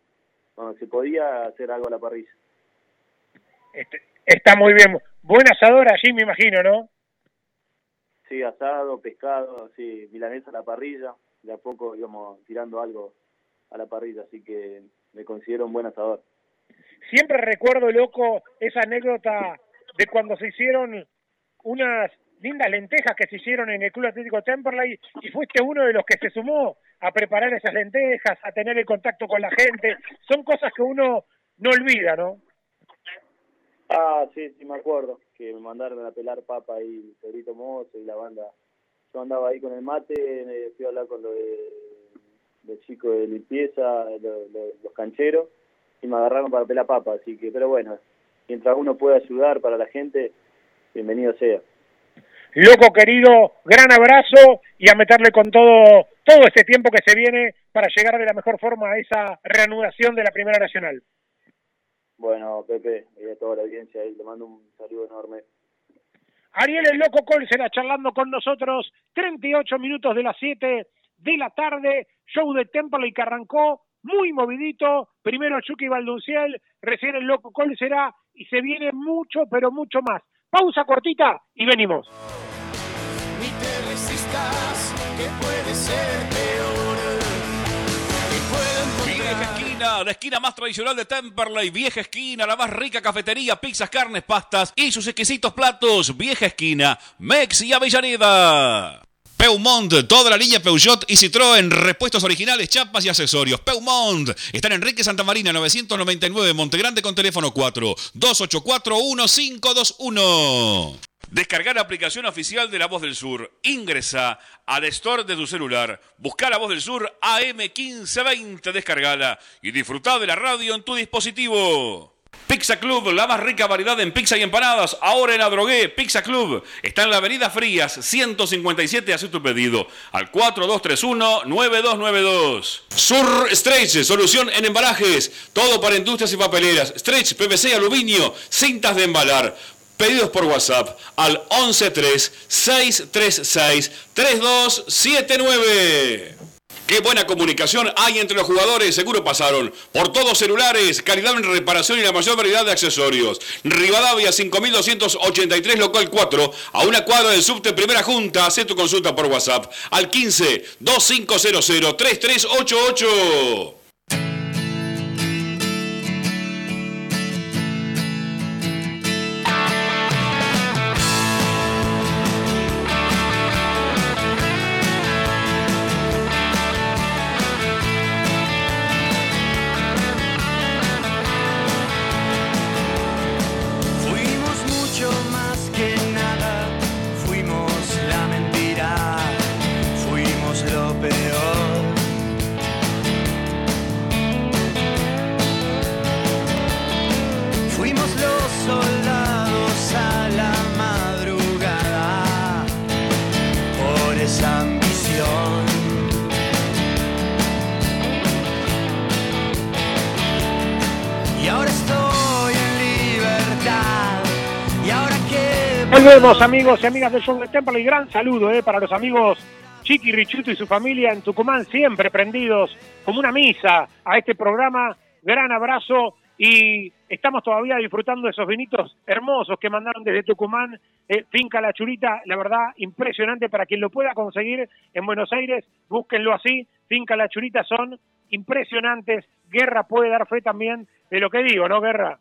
Bueno, se podía hacer algo a la parrilla. Este, está muy bien. Buen asador allí, me imagino, ¿no? Sí, asado, pescado, sí, milanesa a la parrilla. De a poco íbamos tirando algo a la parrilla, así que me considero un buen asador. Siempre recuerdo, loco, esa anécdota de cuando se hicieron unas lindas lentejas que se hicieron en el Club Atlético Temperley y fuiste uno de los que se sumó a preparar esas lentejas, a tener el contacto con la gente. Son cosas que uno no olvida, ¿no? Ah, sí, sí me acuerdo, que me mandaron a pelar papa y Pedrito Mozo y la banda. Yo andaba ahí con el mate, fui a hablar con los de, chicos de limpieza, los cancheros, y me agarraron para pelar papa, así que, pero bueno, mientras uno pueda ayudar para la gente, bienvenido sea. Loco querido, gran abrazo y a meterle con todo todo este tiempo que se viene para llegar de la mejor forma a esa reanudación de la Primera Nacional. Bueno, Pepe, y a toda la audiencia ahí, le mando un saludo enorme. Ariel el Loco Col será charlando con nosotros 38 minutos de las 7 de la tarde, show de Temple y que arrancó muy movidito, primero Chucky Valdunciel, recién el Loco Col será y se viene mucho, pero mucho más. Pausa cortita y venimos. Puede ser la esquina más tradicional de Temperley, vieja esquina, la más rica cafetería, pizzas, carnes, pastas y sus exquisitos platos, vieja esquina, Mex y Avellaneda. Peumont, toda la línea Peugeot y Citroën, repuestos originales, chapas y accesorios. Peumont, está en Enrique Santa Marina 999, Montegrande con teléfono 4 284 1521. Descargar la aplicación oficial de La Voz del Sur. Ingresa al store de tu celular. Busca La Voz del Sur AM1520. Descargala y disfruta de la radio en tu dispositivo. Pizza Club, la más rica variedad en pizza y empanadas. Ahora en Adrogué, Pizza Club. Está en la Avenida Frías, 157. Haz tu pedido al 4231-9292. Sur Stretch, solución en embalajes. Todo para industrias y papeleras. Stretch, PVC, aluminio, cintas de embalar. Pedidos por WhatsApp al 113-636-3279. Qué buena comunicación hay entre los jugadores, seguro pasaron por todos celulares, calidad en reparación y la mayor variedad de accesorios. Rivadavia 5283 local 4, a una cuadra del subte Primera Junta, haz tu consulta por WhatsApp al 15 2500 3388. Amigos y amigas del show de Temple y gran saludo eh, para los amigos Chiqui Richuto y su familia en Tucumán, siempre prendidos como una misa a este programa. Gran abrazo y estamos todavía disfrutando de esos vinitos hermosos que mandaron desde Tucumán. eh, Finca La Churita, la verdad, impresionante para quien lo pueda conseguir en Buenos Aires, búsquenlo así. Finca La Churita son impresionantes. Guerra puede dar fe también de lo que digo, ¿no, Guerra?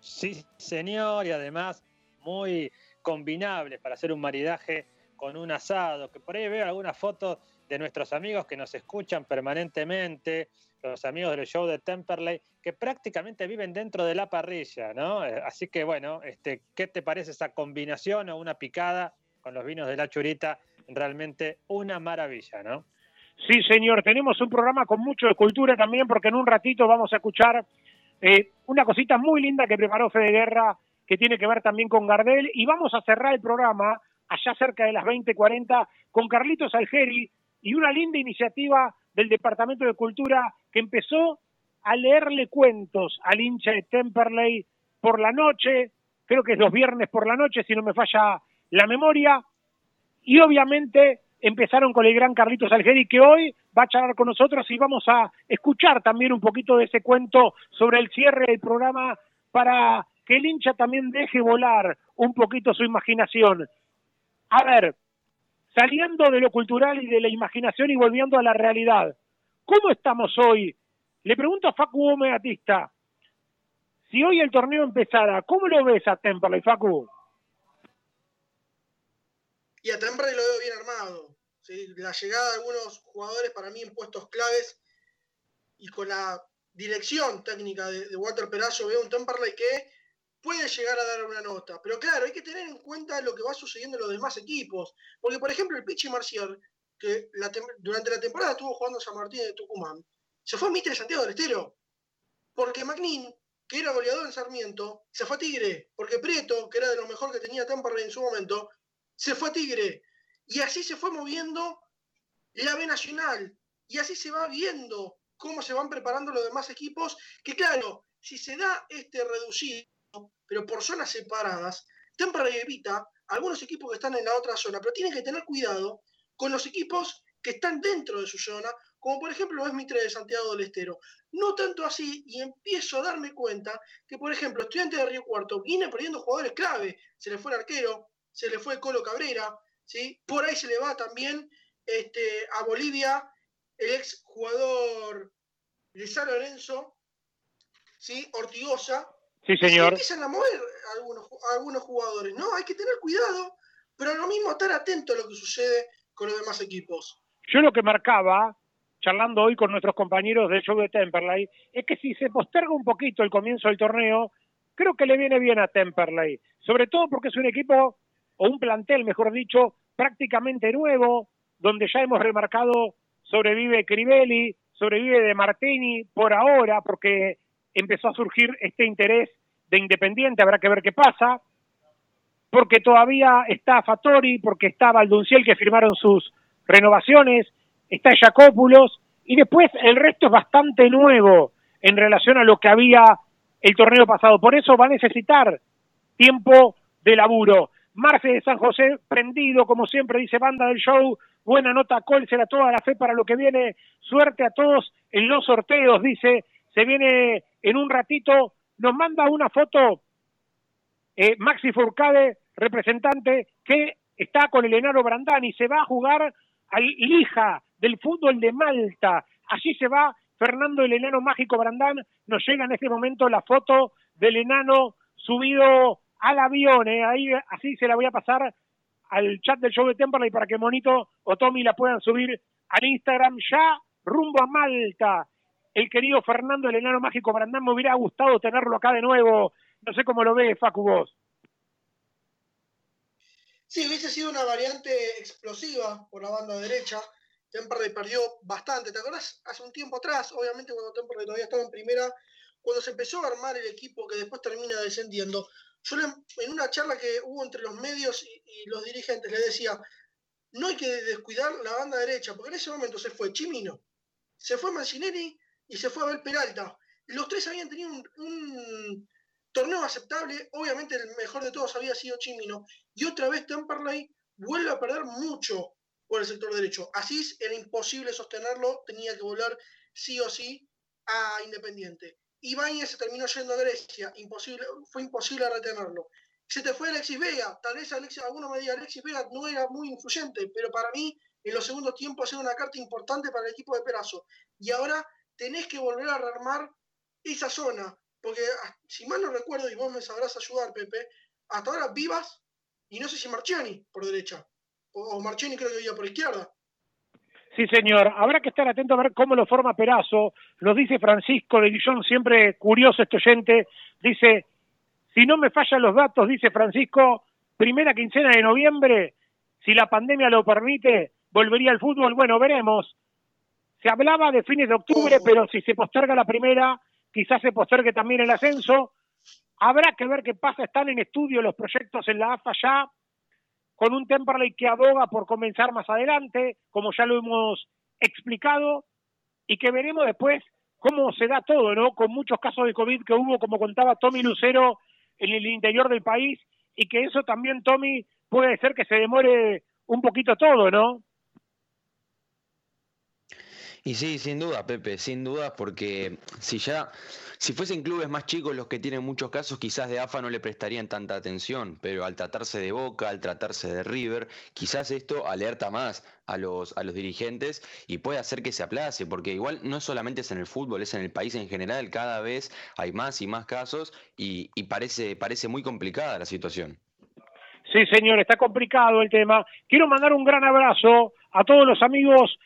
Sí, señor, y además muy combinables para hacer un maridaje con un asado, que por ahí veo algunas fotos de nuestros amigos que nos escuchan permanentemente, los amigos del show de Temperley, que prácticamente viven dentro de la parrilla, ¿no? Eh, Así que bueno, este, ¿qué te parece esa combinación o una picada con los vinos de la churita? Realmente una maravilla, ¿no? Sí, señor, tenemos un programa con mucho de cultura también, porque en un ratito vamos a escuchar eh, una cosita muy linda que preparó Fede Guerra, que tiene que ver también con Gardel, y vamos a cerrar el programa allá cerca de las 20:40 con Carlitos Algeri y una linda iniciativa del Departamento de Cultura que empezó a leerle cuentos al hincha de Temperley por la noche, creo que es los viernes por la noche, si no me falla la memoria, y obviamente empezaron con el gran Carlitos Algeri, que hoy va a charlar con nosotros y vamos a escuchar también un poquito de ese cuento sobre el cierre del programa para que el hincha también deje volar un poquito su imaginación. A ver, saliendo de lo cultural y de la imaginación y volviendo a la realidad, ¿cómo estamos hoy? Le pregunto a Facu Gómez Batista, si hoy el torneo empezara, ¿cómo lo ves a Temperley, Facu? Y a Temperley lo veo bien armado. ¿sí? La llegada de algunos jugadores para mí en puestos claves y con la dirección técnica de, de Walter Perazo veo un Temperley que puede llegar a dar una nota. Pero claro, hay que tener en cuenta lo que va sucediendo en los demás equipos. Porque, por ejemplo, el Pichi Marcial, que durante la temporada estuvo jugando San Martín de Tucumán, se fue a Mitre Santiago del Estero. Porque McNean, que era goleador en Sarmiento, se fue a Tigre. Porque Prieto, que era de lo mejor que tenía Temperley en su momento, se fue a Tigre. Y así se fue moviendo la B Nacional. Y así se va viendo cómo se van preparando los demás equipos. Que claro, si se da este reducido, pero por zonas separadas, Temperley evita algunos equipos que están en la otra zona, pero tienen que tener cuidado con los equipos que están dentro de su zona, como por ejemplo lo es Mitre de Santiago del Estero. No tanto así, y empiezo a darme cuenta que, por ejemplo, Estudiantes de Río Cuarto viene perdiendo jugadores clave. Se le fue el arquero, se le fue Colo Cabrera, ¿sí? por ahí se le va también este, a Bolivia el ex jugador de San Lorenzo, ¿sí? Ortigosa, Sí, señor. empiezan a mover algunos, ju- algunos jugadores, ¿no? Hay que tener cuidado, pero a lo mismo estar atento a lo que sucede con los demás equipos. Yo lo que marcaba, charlando hoy con nuestros compañeros del show de Temperley, es que si se posterga un poquito el comienzo del torneo, creo que le viene bien a Temperley. Sobre todo porque es un equipo, o un plantel, mejor dicho, prácticamente nuevo, donde ya hemos remarcado sobrevive Crivelli, sobrevive De Martini por ahora, porque empezó a surgir este interés de Independiente, habrá que ver qué pasa porque todavía está Fattori, porque está Valdunciel que firmaron sus renovaciones, está Jacópulos, y después el resto es bastante nuevo en relación a lo que había el torneo pasado. Por eso va a necesitar tiempo de laburo. Marce de San José prendido, como siempre dice Banda del Show, buena nota Colser, a toda la fe para lo que viene, suerte a todos en los sorteos, dice, se viene en un ratito, nos manda una foto eh, Maxi Furcade, representante, que está con el enano Brandani, se va a jugar al Lija del fútbol de Malta, allí se va Fernando el enano mágico Brandán, nos llega en este momento la foto del enano subido al avión, eh, ahí así se la voy a pasar al chat del show de Temperley para que Monito o Tommy la puedan subir al Instagram ya rumbo a Malta. El querido Fernando, el enano mágico Brandán, me hubiera gustado tenerlo acá de nuevo. No sé cómo lo ve, Facu, vos. Sí, hubiese sido una variante explosiva por la banda derecha. Temperley perdió bastante. ¿Te acordás? Hace un tiempo atrás, obviamente cuando Temperley todavía estaba en primera, cuando se empezó a armar el equipo que después termina descendiendo, yo en una charla que hubo entre los medios y, los dirigentes le decía, no hay que descuidar la banda derecha, porque en ese momento se fue Chimino, se fue Mancinelli y se fue Abel Peralta. Los tres habían tenido un, torneo aceptable, obviamente el mejor de todos había sido Chimino, y otra vez Temperley vuelve a perder mucho por el sector derecho. Así era imposible sostenerlo, tenía que volar sí o sí a Independiente. Ibáñez se terminó yendo a Grecia, imposible, fue imposible retenerlo. Se te fue Alexis Vega, tal vez Alexis, alguno me diga, Alexis Vega no era muy influyente, pero para mí en los segundos tiempos sido una carta importante para el equipo de Perazo. Y ahora tenés que volver a rearmar esa zona, porque ah, si mal no recuerdo, y vos me sabrás ayudar, Pepe, hasta ahora Vivas y no sé si Marchiani por derecha, o, o creo que iba por izquierda. Sí, señor. Habrá que estar atento a ver cómo lo forma Perazo. Nos dice Francisco de Guillón, siempre curioso este oyente. Dice, si no me fallan los datos, dice Francisco, primera quincena de noviembre, si la pandemia lo permite, volvería al fútbol. Bueno, veremos. Se hablaba de fines de octubre, pero si se posterga la primera, quizás se postergue también el ascenso. Habrá que ver qué pasa. Están en estudio los proyectos en la AFA ya con un Temperley que aboga por comenzar más adelante, como ya lo hemos explicado, y que veremos después cómo se da todo, ¿no? Con muchos casos de COVID que hubo, como contaba Tommy Lucero, en el interior del país, y que eso también, Tommy, puede ser que se demore un poquito todo, ¿no? Y sí, sin duda, Pepe, sin duda, porque si ya, si fuesen clubes más chicos los que tienen muchos casos, quizás de AFA no le prestarían tanta atención, pero al tratarse de Boca, al tratarse de River, quizás esto alerta más a los, a los dirigentes y puede hacer que se aplace, porque igual no solamente es en el fútbol, es en el país en general, cada vez hay más y más casos y, y parece, parece muy complicada la situación. Sí, señor, está complicado el tema. Quiero mandar un gran abrazo a todos los amigos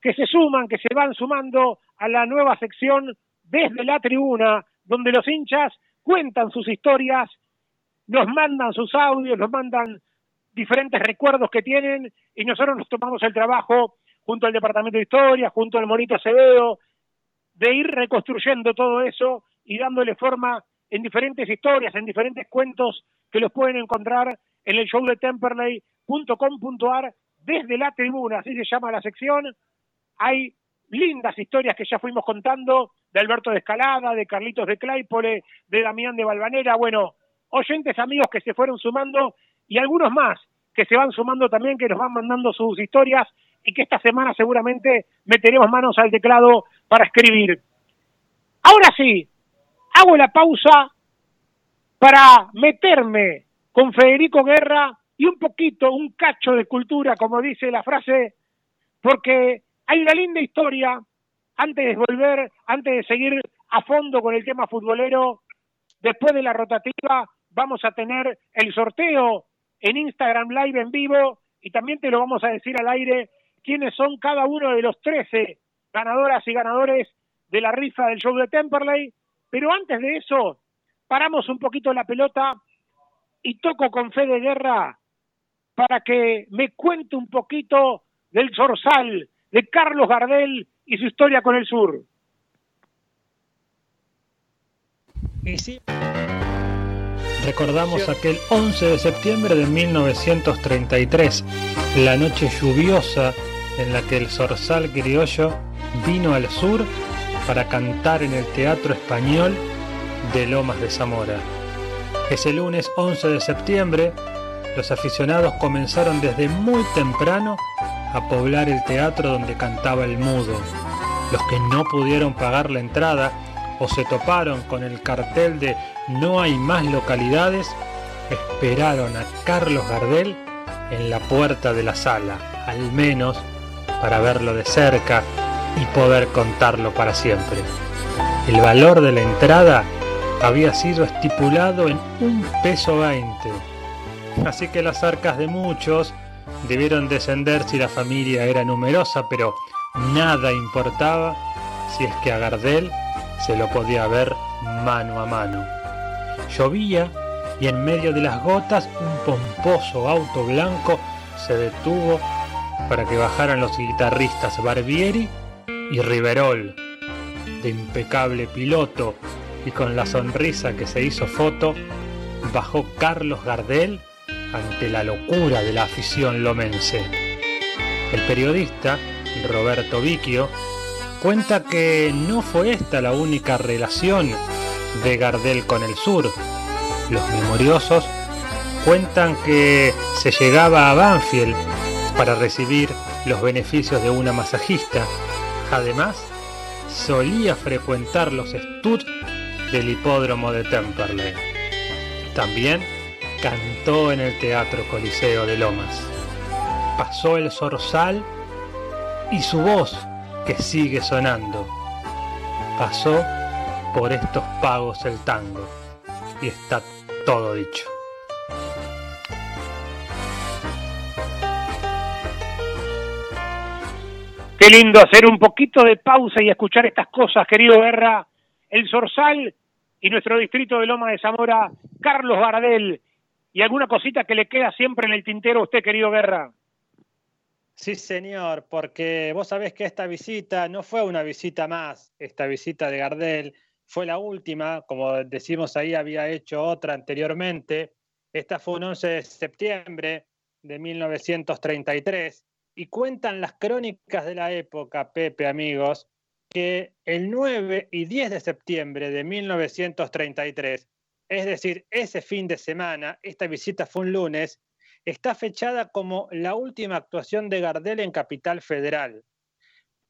que se suman, que se van sumando a la nueva sección desde la tribuna, donde los hinchas cuentan sus historias, nos mandan sus audios, nos mandan diferentes recuerdos que tienen y nosotros nos tomamos el trabajo junto al Departamento de Historia, junto al Monito Acevedo, de ir reconstruyendo todo eso y dándole forma en diferentes historias, en diferentes cuentos que los pueden encontrar en el show de Temperley.com.ar desde la tribuna, así se llama la sección, hay lindas historias que ya fuimos contando de Alberto de Escalada, de Carlitos de Claypole, de Damián de Balvanera, bueno, oyentes amigos que se fueron sumando y algunos más que se van sumando también, que nos van mandando sus historias y que esta semana seguramente meteremos manos al teclado para escribir. Ahora sí, hago la pausa para meterme con Federico Guerra y un poquito, un cacho de cultura, como dice la frase, porque hay una linda historia, antes de volver, antes de seguir a fondo con el tema futbolero, después de la rotativa vamos a tener el sorteo en Instagram Live en vivo y también te lo vamos a decir al aire quiénes son cada uno de los 13 ganadoras y ganadores de la rifa del show de Temperley. Pero antes de eso, paramos un poquito la pelota y toco con fe de guerra para que me cuente un poquito del Zorzal, de Carlos Gardel y su historia con el sur. Y sí. Recordamos aquel 11 de septiembre de 1933, la noche lluviosa en la que el zorzal criollo vino al sur para cantar en el Teatro Español de Lomas de Zamora. Ese lunes 11 de septiembre, los aficionados comenzaron desde muy temprano a poblar el teatro donde cantaba el mudo. Los que no pudieron pagar la entrada o se toparon con el cartel de no hay más localidades, esperaron a Carlos Gardel en la puerta de la sala, al menos para verlo de cerca y poder contarlo para siempre. El valor de la entrada había sido estipulado en un peso veinte, así que las arcas de muchos debieron descender si la familia era numerosa, pero nada importaba si es que a Gardel se lo podía ver mano a mano. Llovía y en medio de las gotas un pomposo auto blanco se detuvo para que bajaran los guitarristas Barbieri y Riverol. De impecable piloto y con la sonrisa que se hizo foto, bajó Carlos Gardel ante la locura de la afición lomense. El periodista, Roberto Vicchio, cuenta que no fue esta la única relación de Gardel con el sur. Los memoriosos cuentan que se llegaba a Banfield para recibir los beneficios de una masajista. Además, solía frecuentar los estuds del hipódromo de Temperley. También cantó en el Teatro Coliseo de Lomas. Pasó el zorzal y su voz, que sigue sonando, pasó por estos pagos el tango. Y está todo dicho. Qué lindo hacer un poquito de pausa y escuchar estas cosas, querido Guerra. El Sorsal y nuestro distrito de Loma de Zamora, Carlos Bardel. Y alguna cosita que le queda siempre en el tintero a usted, querido Guerra. Sí, señor, porque vos sabés que esta visita no fue una visita más, esta visita de Gardel fue la última, como decimos ahí, había hecho otra anteriormente. Esta fue un 11 de septiembre de 1933 y cuentan las crónicas de la época, Pepe, amigos, que el 9 y 10 de septiembre de 1933, es decir, ese fin de semana, esta visita fue un lunes, está fechada como la última actuación de Gardel en Capital Federal.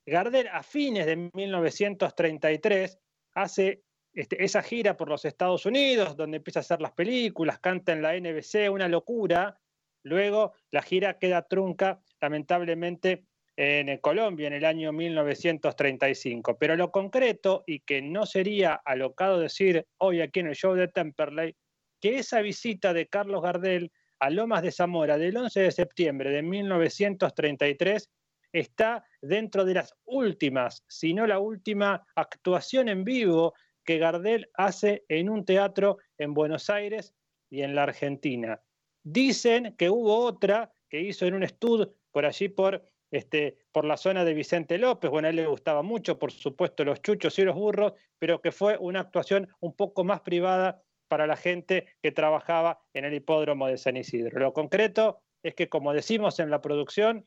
Gardel a fines de 1933 hace este, esa gira por los Estados Unidos, donde empieza a hacer las películas, canta en la NBC, una locura. Luego la gira queda trunca, lamentablemente, en Colombia en el año 1935. Pero lo concreto, y que no sería alocado decir hoy aquí en el show de Temperley, que esa visita de Carlos Gardel a Lomas de Zamora del 11 de septiembre de 1933 está dentro de las últimas, si no la última actuación en vivo que Gardel hace en un teatro en Buenos Aires y en la Argentina. Dicen que hubo otra que hizo en un estudio por allí por, este, por la zona de Vicente López. Bueno, a él le gustaba mucho, por supuesto, los chuchos y los burros, pero que fue una actuación un poco más privada para la gente que trabajaba en el hipódromo de San Isidro. Lo concreto es que, como decimos en la producción,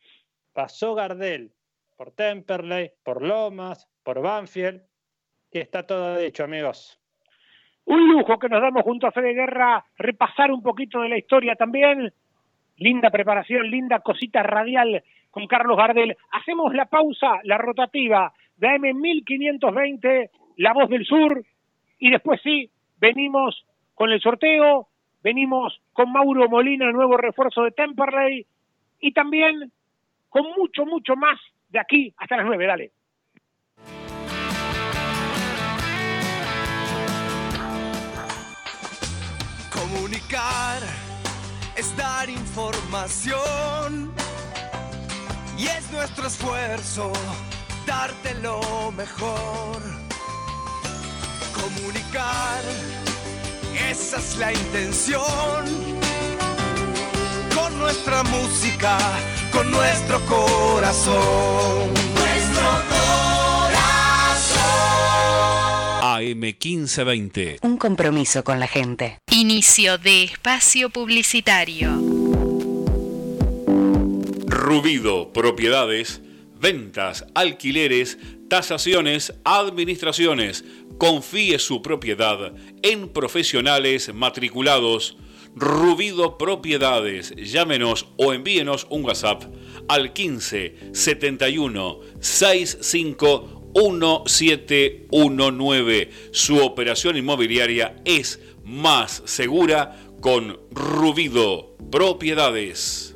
pasó Gardel por Temperley, por Lomas, por Banfield, y está todo dicho, amigos. Un lujo que nos damos junto a Fede Guerra, repasar un poquito de la historia también. Linda preparación, linda cosita radial con Carlos Gardel. Hacemos la pausa, la rotativa. De AM1520, La Voz del Sur, y después sí, venimos con el sorteo, venimos con Mauro Molina, nuevo refuerzo de Temperley, y también con mucho, mucho más de aquí hasta las nueve, dale. Comunicar es dar información y es nuestro esfuerzo darte lo mejor. Comunicar, esa es la intención. Con nuestra música, con nuestro corazón. Nuestro corazón. AM1520. Un compromiso con la gente. Inicio de espacio publicitario. Rubido Propiedades, ventas, alquileres, tasaciones, administraciones. Confíe su propiedad en profesionales matriculados Rubido Propiedades. Llámenos o envíenos un WhatsApp al 15 71 65 1719. Su operación inmobiliaria es más segura con Rubido Propiedades.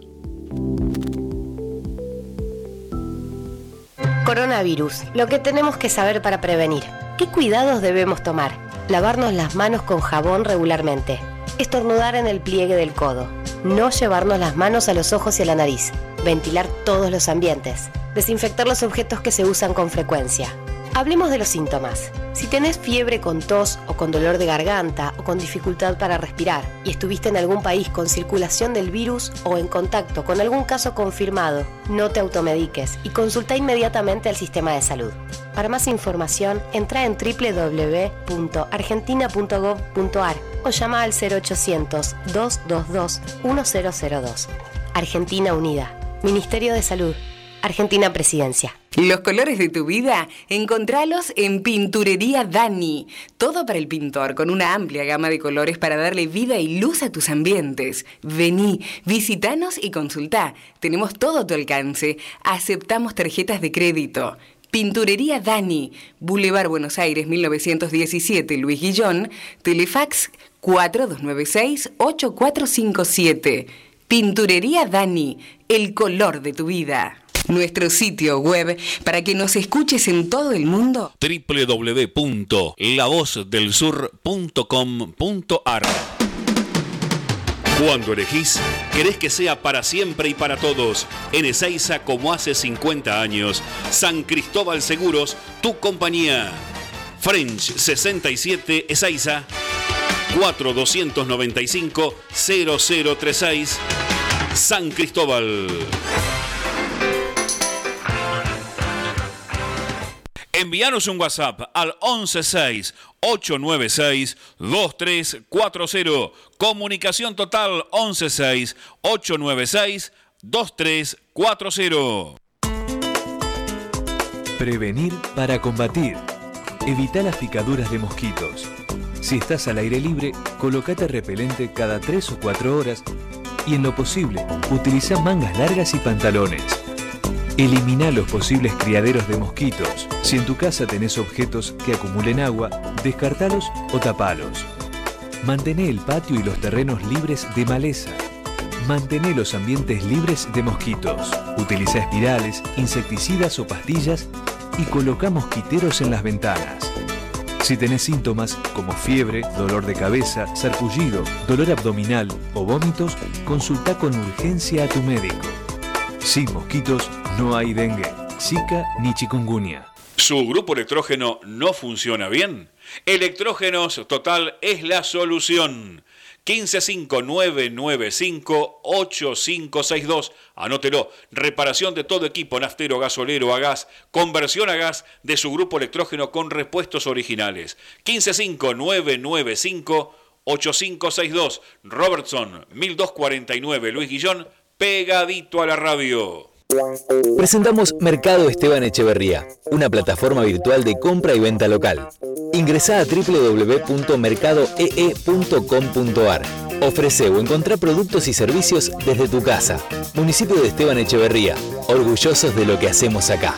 Coronavirus. Lo que tenemos que saber para prevenir. ¿Qué cuidados debemos tomar? Lavarnos las manos con jabón regularmente. Estornudar en el pliegue del codo. No llevarnos las manos a los ojos y a la nariz. Ventilar todos los ambientes. Desinfectar los objetos que se usan con frecuencia. Hablemos de los síntomas. Si tenés fiebre con tos o con dolor de garganta o con dificultad para respirar y estuviste en algún país con circulación del virus o en contacto con algún caso confirmado, no te automediques y consulta inmediatamente al sistema de salud. Para más información, entra en www.argentina.gov.ar o llama al 0800 222 1002. Argentina Unida. Ministerio de Salud. Argentina Presidencia. Los colores de tu vida, encontralos en Pinturería Dani. Todo para el pintor, con una amplia gama de colores para darle vida y luz a tus ambientes. Vení, visitanos y consultá. Tenemos todo a tu alcance. Aceptamos tarjetas de crédito. Pinturería Dani, Boulevard Buenos Aires 1917, Luis Guillón, Telefax 4296-8457. Pinturería Dani, el color de tu vida. Nuestro sitio web para que nos escuches en todo el mundo. www.lavozdelsur.com.ar Cuando elegís, querés que sea para siempre y para todos. En Ezeiza, como hace 50 años. San Cristóbal Seguros, tu compañía. French 67 Ezeiza 4295 0036 San Cristóbal. Envíanos un WhatsApp al 116-896-2340. Comunicación total 116-896-2340. Prevenir para combatir. Evita las picaduras de mosquitos. Si estás al aire libre, colocate repelente cada 3 o 4 horas y en lo posible, utiliza mangas largas y pantalones. Elimina los posibles criaderos de mosquitos. Si en tu casa tenés objetos que acumulen agua, descartalos o tapalos. Mantené el patio y los terrenos libres de maleza. Mantené los ambientes libres de mosquitos. Utiliza espirales, insecticidas o pastillas y coloca mosquiteros en las ventanas. Si tenés síntomas como fiebre, dolor de cabeza, sarpullido, dolor abdominal o vómitos, consulta con urgencia a tu médico. Sin mosquitos no hay dengue, zika ni chikungunya. ¿Su grupo electrógeno no funciona bien? Electrógenos Total es la solución. 1559958562. Anótelo. Reparación de todo equipo naftero, gasolero, a gas, conversión a gas de su grupo electrógeno con repuestos originales. 1559958562. Robertson 1249 Luis Guillón, pegadito a la radio. Presentamos Mercado Esteban Echeverría, una plataforma virtual de compra y venta local. Ingresa a www.mercadoee.com.ar. Ofrece o encontrá productos y servicios desde tu casa. Municipio de Esteban Echeverría, orgullosos de lo que hacemos acá.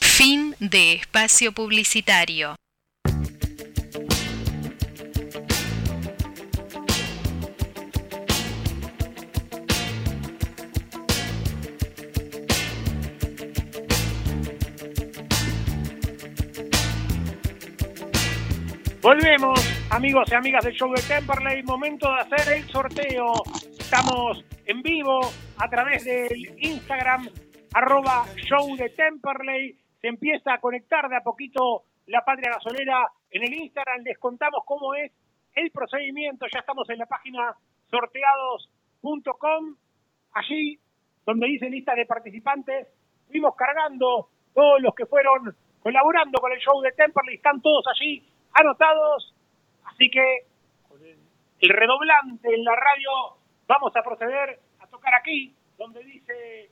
Fin de espacio publicitario. Volvemos, amigos y amigas del show de Temperley. Momento de hacer el sorteo. Estamos en vivo a través del Instagram, arroba show de Temperley. Se empieza a conectar de a poquito la patria gasolera en el Instagram. Les contamos cómo es el procedimiento. Ya estamos en la página sorteados.com. Allí, donde dice lista de participantes, fuimos cargando todos los que fueron colaborando con el show de Temperley. Están todos allí anotados. Así que el redoblante en la radio vamos a proceder a tocar aquí, donde dice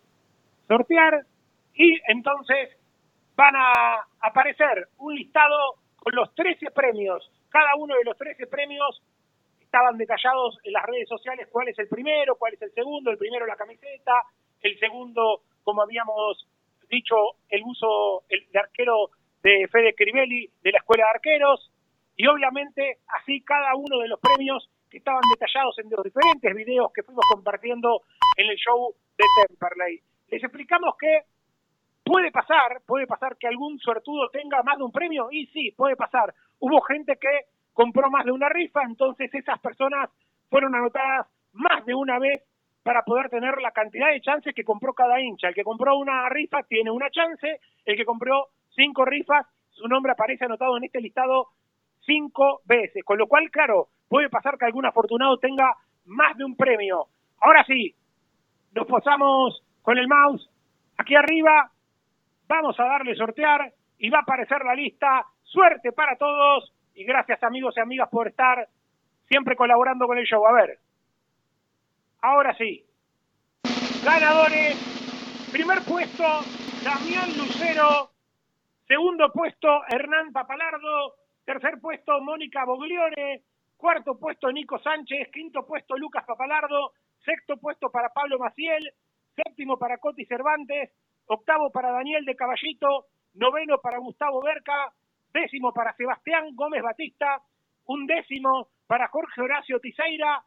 sortear, y entonces van a aparecer un listado con los 13 premios. Cada uno de los 13 premios estaban detallados en las redes sociales cuál es el primero, cuál es el segundo, el primero la camiseta, el segundo, como habíamos dicho, el uso el de arquero de Fede Crivelli de la Escuela de Arqueros, y obviamente así cada uno de los premios que estaban detallados en los diferentes videos que fuimos compartiendo en el show de Temperley. Les explicamos que puede pasar, puede pasar que algún suertudo tenga más de un premio, y sí, puede pasar. Hubo gente que compró más de una rifa, entonces esas personas fueron anotadas más de una vez para poder tener la cantidad de chances que compró cada hincha. El que compró una rifa tiene una chance, el que compró cinco rifas, su nombre aparece anotado en este listado cinco veces. Con lo cual, claro, puede pasar que algún afortunado tenga más de un premio. Ahora sí, nos posamos con el mouse aquí arriba, vamos a darle sortear y va a aparecer la lista. Suerte para todos y gracias amigos y amigas por estar siempre colaborando con el show. A ver, ahora sí, ganadores, primer puesto, Damián Lucero, segundo puesto, Hernán Papalardo, tercer puesto, Mónica Boglione, cuarto puesto, Nico Sánchez, quinto puesto, Lucas Papalardo, sexto puesto para Pablo Maciel, séptimo para Coti Cervantes, octavo para Daniel de Caballito, noveno para Gustavo Berca, décimo para Sebastián Gómez Batista, un décimo para Jorge Horacio Tiseira,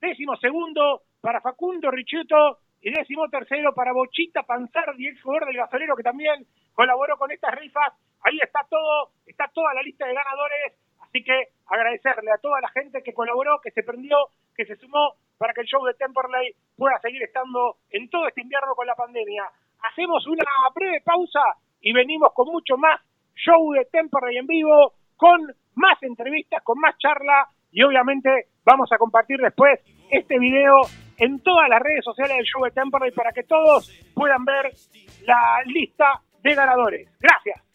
décimo segundo para Facundo Richuto y décimo tercero para Bochita Panzardi, ex jugador del gasolero que también colaboró con estas rifas. Ahí está todo, está toda la lista de ganadores, así que agradecerle a toda la gente que colaboró, que se prendió, que se sumó para que el show de Temperley pueda seguir estando en todo este invierno con la pandemia. Hacemos una breve pausa y venimos con mucho más show de Temperley en vivo, con más entrevistas, con más charla y obviamente vamos a compartir después este video en todas las redes sociales del show de para que todos puedan ver la lista de ganadores. Gracias.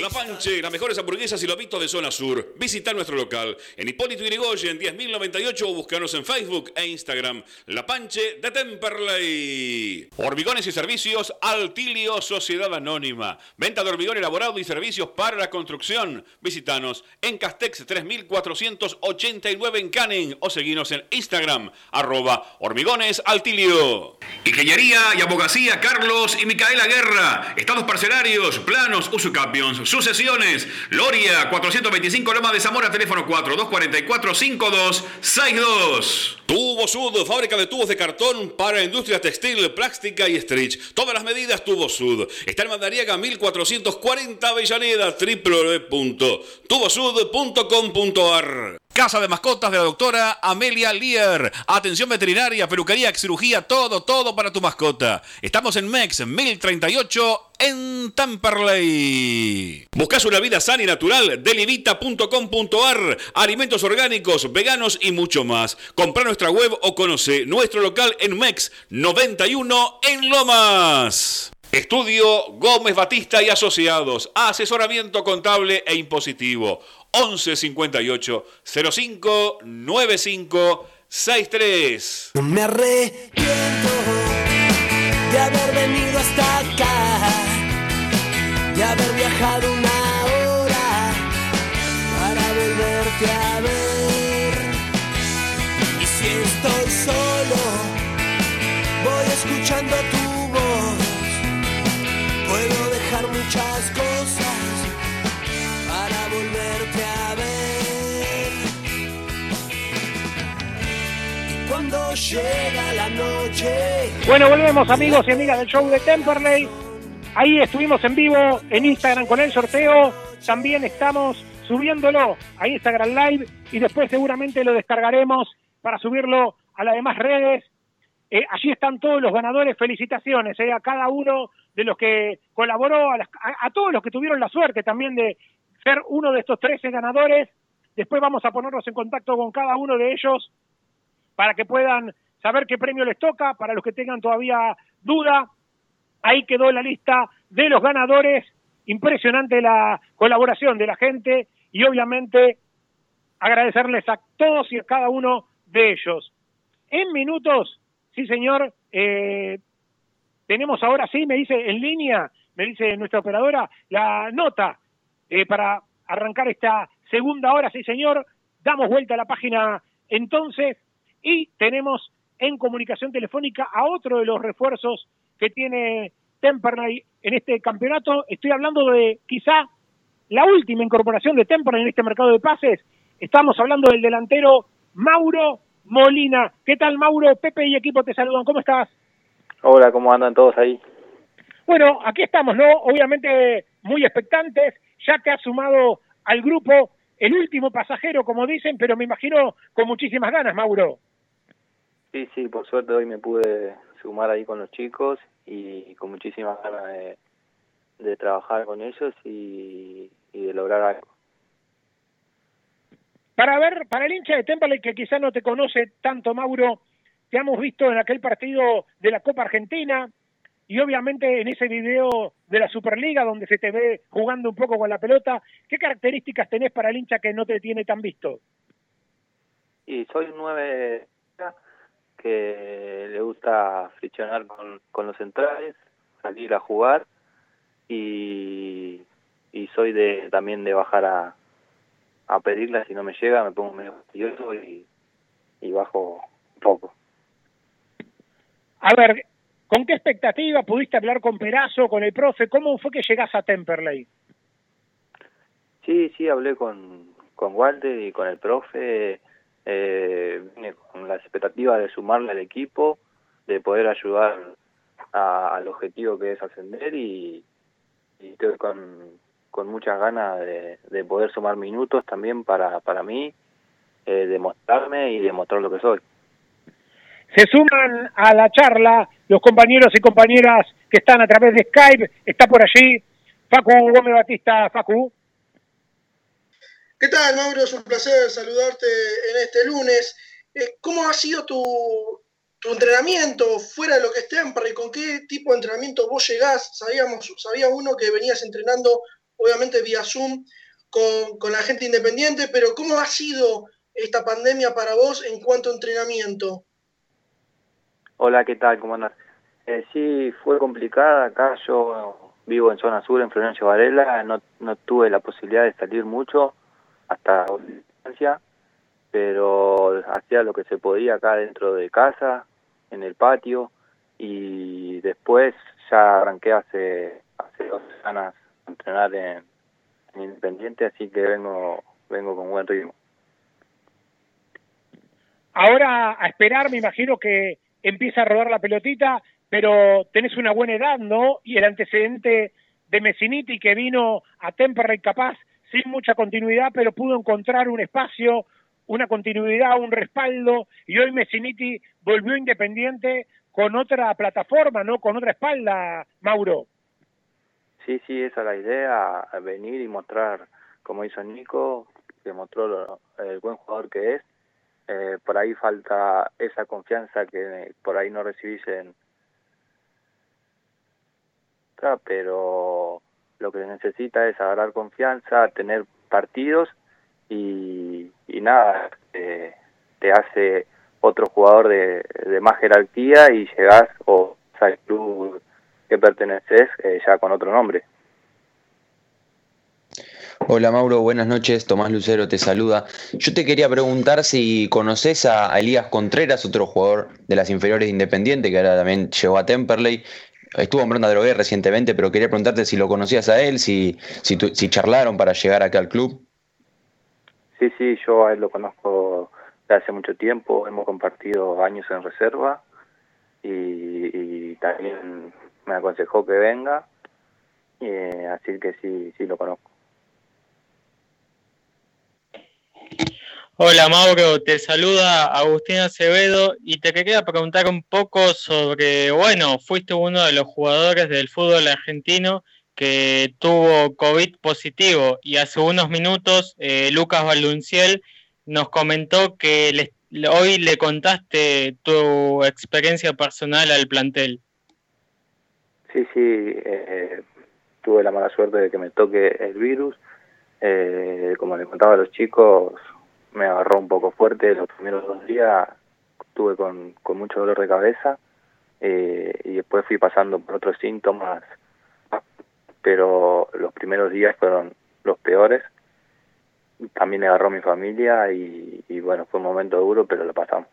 La Panche, las mejores hamburguesas y lobitos de zona sur. Visita nuestro local en Hipólito Yrigoyen 10.098 o búscanos en Facebook e Instagram. La Panche de Temperley. Hormigones y servicios Altilio Sociedad Anónima. Venta de hormigón elaborado y servicios para la construcción. Visitanos en Castex 3489 en Canning o seguinos en Instagram arroba hormigones altilio. Ingeniería y abogacía Carlos y Micaela Guerra. Estados parcelarios, planos, usucapions, sucesiones. Loria 425 Loma de Zamora, teléfono 4242-5262. Tubo Sud, fábrica de tubos de cartón para industria textil, plástica y stretch. Todas las medidas Tubo Sud. Está en Mandariaga 1440 Avellaneda, www.tubosud.com.ar. Casa de mascotas de la doctora Amelia Lear. Atención veterinaria, peluquería, cirugía, todo, todo para tu mascota. Estamos en MEX 1038 en Tamperley. Buscas una vida sana y natural, delivita.com.ar, alimentos orgánicos, veganos y mucho más. Compra nuestra web o conoce nuestro local en MEX 91 en Lomas. Estudio Gómez Batista y Asociados, asesoramiento contable e impositivo. 11 58 05 95 63. No me arrepiento de haber venido hasta acá, de haber viajado una hora para volverte a ver. Y si estoy solo, voy escuchando tu llega la noche. Bueno, volvemos amigos y amigas del show de Temperley. Ahí estuvimos en vivo en Instagram con el sorteo. También estamos subiéndolo a Instagram Live y después seguramente lo descargaremos para subirlo a las demás redes. Eh, allí están todos los ganadores. Felicitaciones eh, a cada uno de los que colaboró, a, todos los que tuvieron la suerte también de ser uno de estos 13 ganadores. Después vamos a ponernos en contacto con cada uno de ellos para que puedan saber qué premio les toca, para los que tengan todavía duda. Ahí quedó la lista de los ganadores. Impresionante la colaboración de la gente y obviamente agradecerles a todos y a cada uno de ellos. En minutos, sí señor, eh, tenemos ahora sí, me dice en línea, me dice nuestra operadora, la nota eh, para arrancar esta segunda hora, sí señor, damos vuelta a la página entonces y tenemos en comunicación telefónica a otro de los refuerzos que tiene Temperley en este campeonato. Estoy hablando de quizá la última incorporación de Temperley en este mercado de pases. Estamos hablando del delantero Mauro Molina. ¿Qué tal, Mauro? Pepe y equipo te saludan. ¿Cómo estás? Hola, ¿cómo andan todos ahí? Bueno, aquí estamos, ¿no? Obviamente muy expectantes. Ya te has sumado al grupo el último pasajero, como dicen, pero me imagino con muchísimas ganas, Mauro. Sí, sí, por suerte hoy me pude sumar ahí con los chicos y con muchísimas ganas de, trabajar con ellos y, de lograr algo. Para ver, para el hincha de Temple que quizás no te conoce tanto, Mauro, te hemos visto en aquel partido de la Copa Argentina y obviamente en ese video de la Superliga donde se te ve jugando un poco con la pelota. ¿Qué características tenés para el hincha que no te tiene tan visto? Y soy un nueve que le gusta friccionar con, con los centrales, salir a jugar y, y soy de también de bajar a, a pedirla si no me llega, me pongo medio fastidioso y, y bajo un poco. A ver, ¿con qué expectativa pudiste hablar con Perazo, con el profe? ¿Cómo fue que llegás a Temperley? Sí, sí, hablé con, con Walter y con el profe eh, con las expectativas de sumarle al equipo, de poder ayudar al objetivo que es ascender y, estoy con, con muchas ganas de, poder sumar minutos también para, para mí, eh, demostrarme y demostrar lo que soy. Se suman a la charla los compañeros y compañeras que están a través de Skype. Está por allí Facu Gómez Batista. Facu. ¿Qué tal, Mauro? Es un placer saludarte en este lunes. Eh, ¿Cómo ha sido tu, entrenamiento fuera de lo que es Temperley? ¿Con qué tipo de entrenamiento vos llegás? Sabíamos, sabía uno que venías entrenando, obviamente vía Zoom, con, la gente independiente, pero ¿cómo ha sido esta pandemia para vos en cuanto a entrenamiento? Hola, ¿qué tal? ¿Cómo andas? Eh, sí, fue complicada. Acá yo vivo en zona sur, en Florencio Varela. No tuve la posibilidad de salir mucho hasta distancia, pero hacía lo que se podía acá dentro de casa, en el patio, y después ya arranqué hace, hace dos semanas a entrenar en, Independiente, así que vengo, vengo con buen ritmo. Ahora a esperar, me imagino que empieza a rodar la pelotita, pero tenés una buena edad, ¿no? Y el antecedente de Messiniti que vino a Temperley capaz sin mucha continuidad, pero pudo encontrar un espacio, una continuidad, un respaldo, y hoy Messiniti volvió independiente con otra plataforma, ¿no? Con otra espalda, Mauro. Sí, sí, esa es la idea, venir y mostrar, como hizo Nico, que mostró el buen jugador que es. Eh, por ahí falta esa confianza que por ahí no recibís en... Pero lo que necesita es agarrar confianza, tener partidos y, nada, te hace otro jugador de, más jerarquía y llegás o al club que perteneces eh, ya con otro nombre. Hola Mauro, buenas noches. Tomás Lucero te saluda. Yo te quería preguntar si conoces a Elías Contreras, otro jugador de las inferiores de Independiente, que ahora también llegó a Temperley, Estuvo en Brenda Drogué recientemente, pero quería preguntarte si lo conocías a él, si, si, charlaron para llegar acá al club. Sí, sí, yo a él lo conozco de hace mucho tiempo, hemos compartido años en reserva y, también me aconsejó que venga, eh, así que sí, sí lo conozco. Hola Mauro, te saluda Agustín Acevedo y te quería preguntar un poco sobre, bueno, fuiste uno de los jugadores del fútbol argentino que tuvo COVID positivo y hace unos minutos eh, Lucas Balunciel nos comentó que hoy le contaste tu experiencia personal al plantel. Sí, sí, eh, tuve la mala suerte de que me toque el virus. Eh, como le contaba a los chicos, me agarró un poco fuerte los primeros dos días, estuve con, con mucho dolor de cabeza eh, y después fui pasando por otros síntomas, pero los primeros días fueron los peores también le agarró mi familia y, y bueno, fue un momento duro, pero lo pasamos.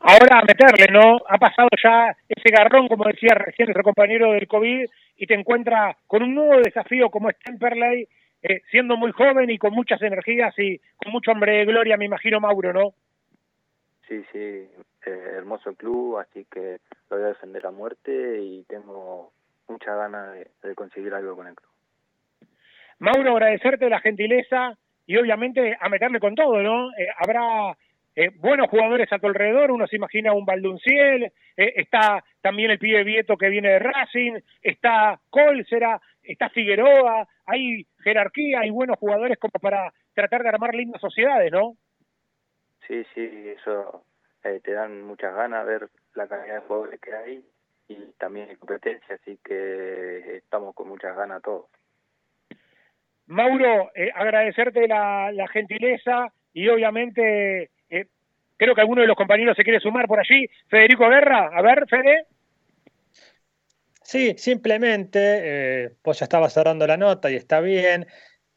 Ahora a meterle, ¿no? Ha pasado ya ese garrón, como decía recién nuestro compañero del COVID, y te encuentra con un nuevo desafío como es Temperley, eh, siendo muy joven y con muchas energías y con mucho hombre de gloria, me imagino, Mauro, ¿no? Sí, sí, eh, hermoso club, así que lo voy a defender a muerte y tengo mucha ganas de, de conseguir algo con el club. Mauro, agradecerte la gentileza y obviamente a meterle con todo, ¿no? Eh, habrá eh, buenos jugadores a tu alrededor, uno se imagina un Baldunciel, eh, está también el pibe Vieto que viene de Racing, está Colsera, está Figueroa, hay jerarquía, hay buenos jugadores como para tratar de armar lindas sociedades, ¿no? Sí, sí, eso eh, te dan muchas ganas ver la calidad de jugadores que hay y también hay competencia, así que estamos con muchas ganas todos. Mauro, eh, agradecerte la, la gentileza y obviamente eh, creo que alguno de los compañeros se quiere sumar por allí. Federico Guerra, a ver, Fede. Sí, simplemente, eh, vos ya estaba cerrando la nota y está bien,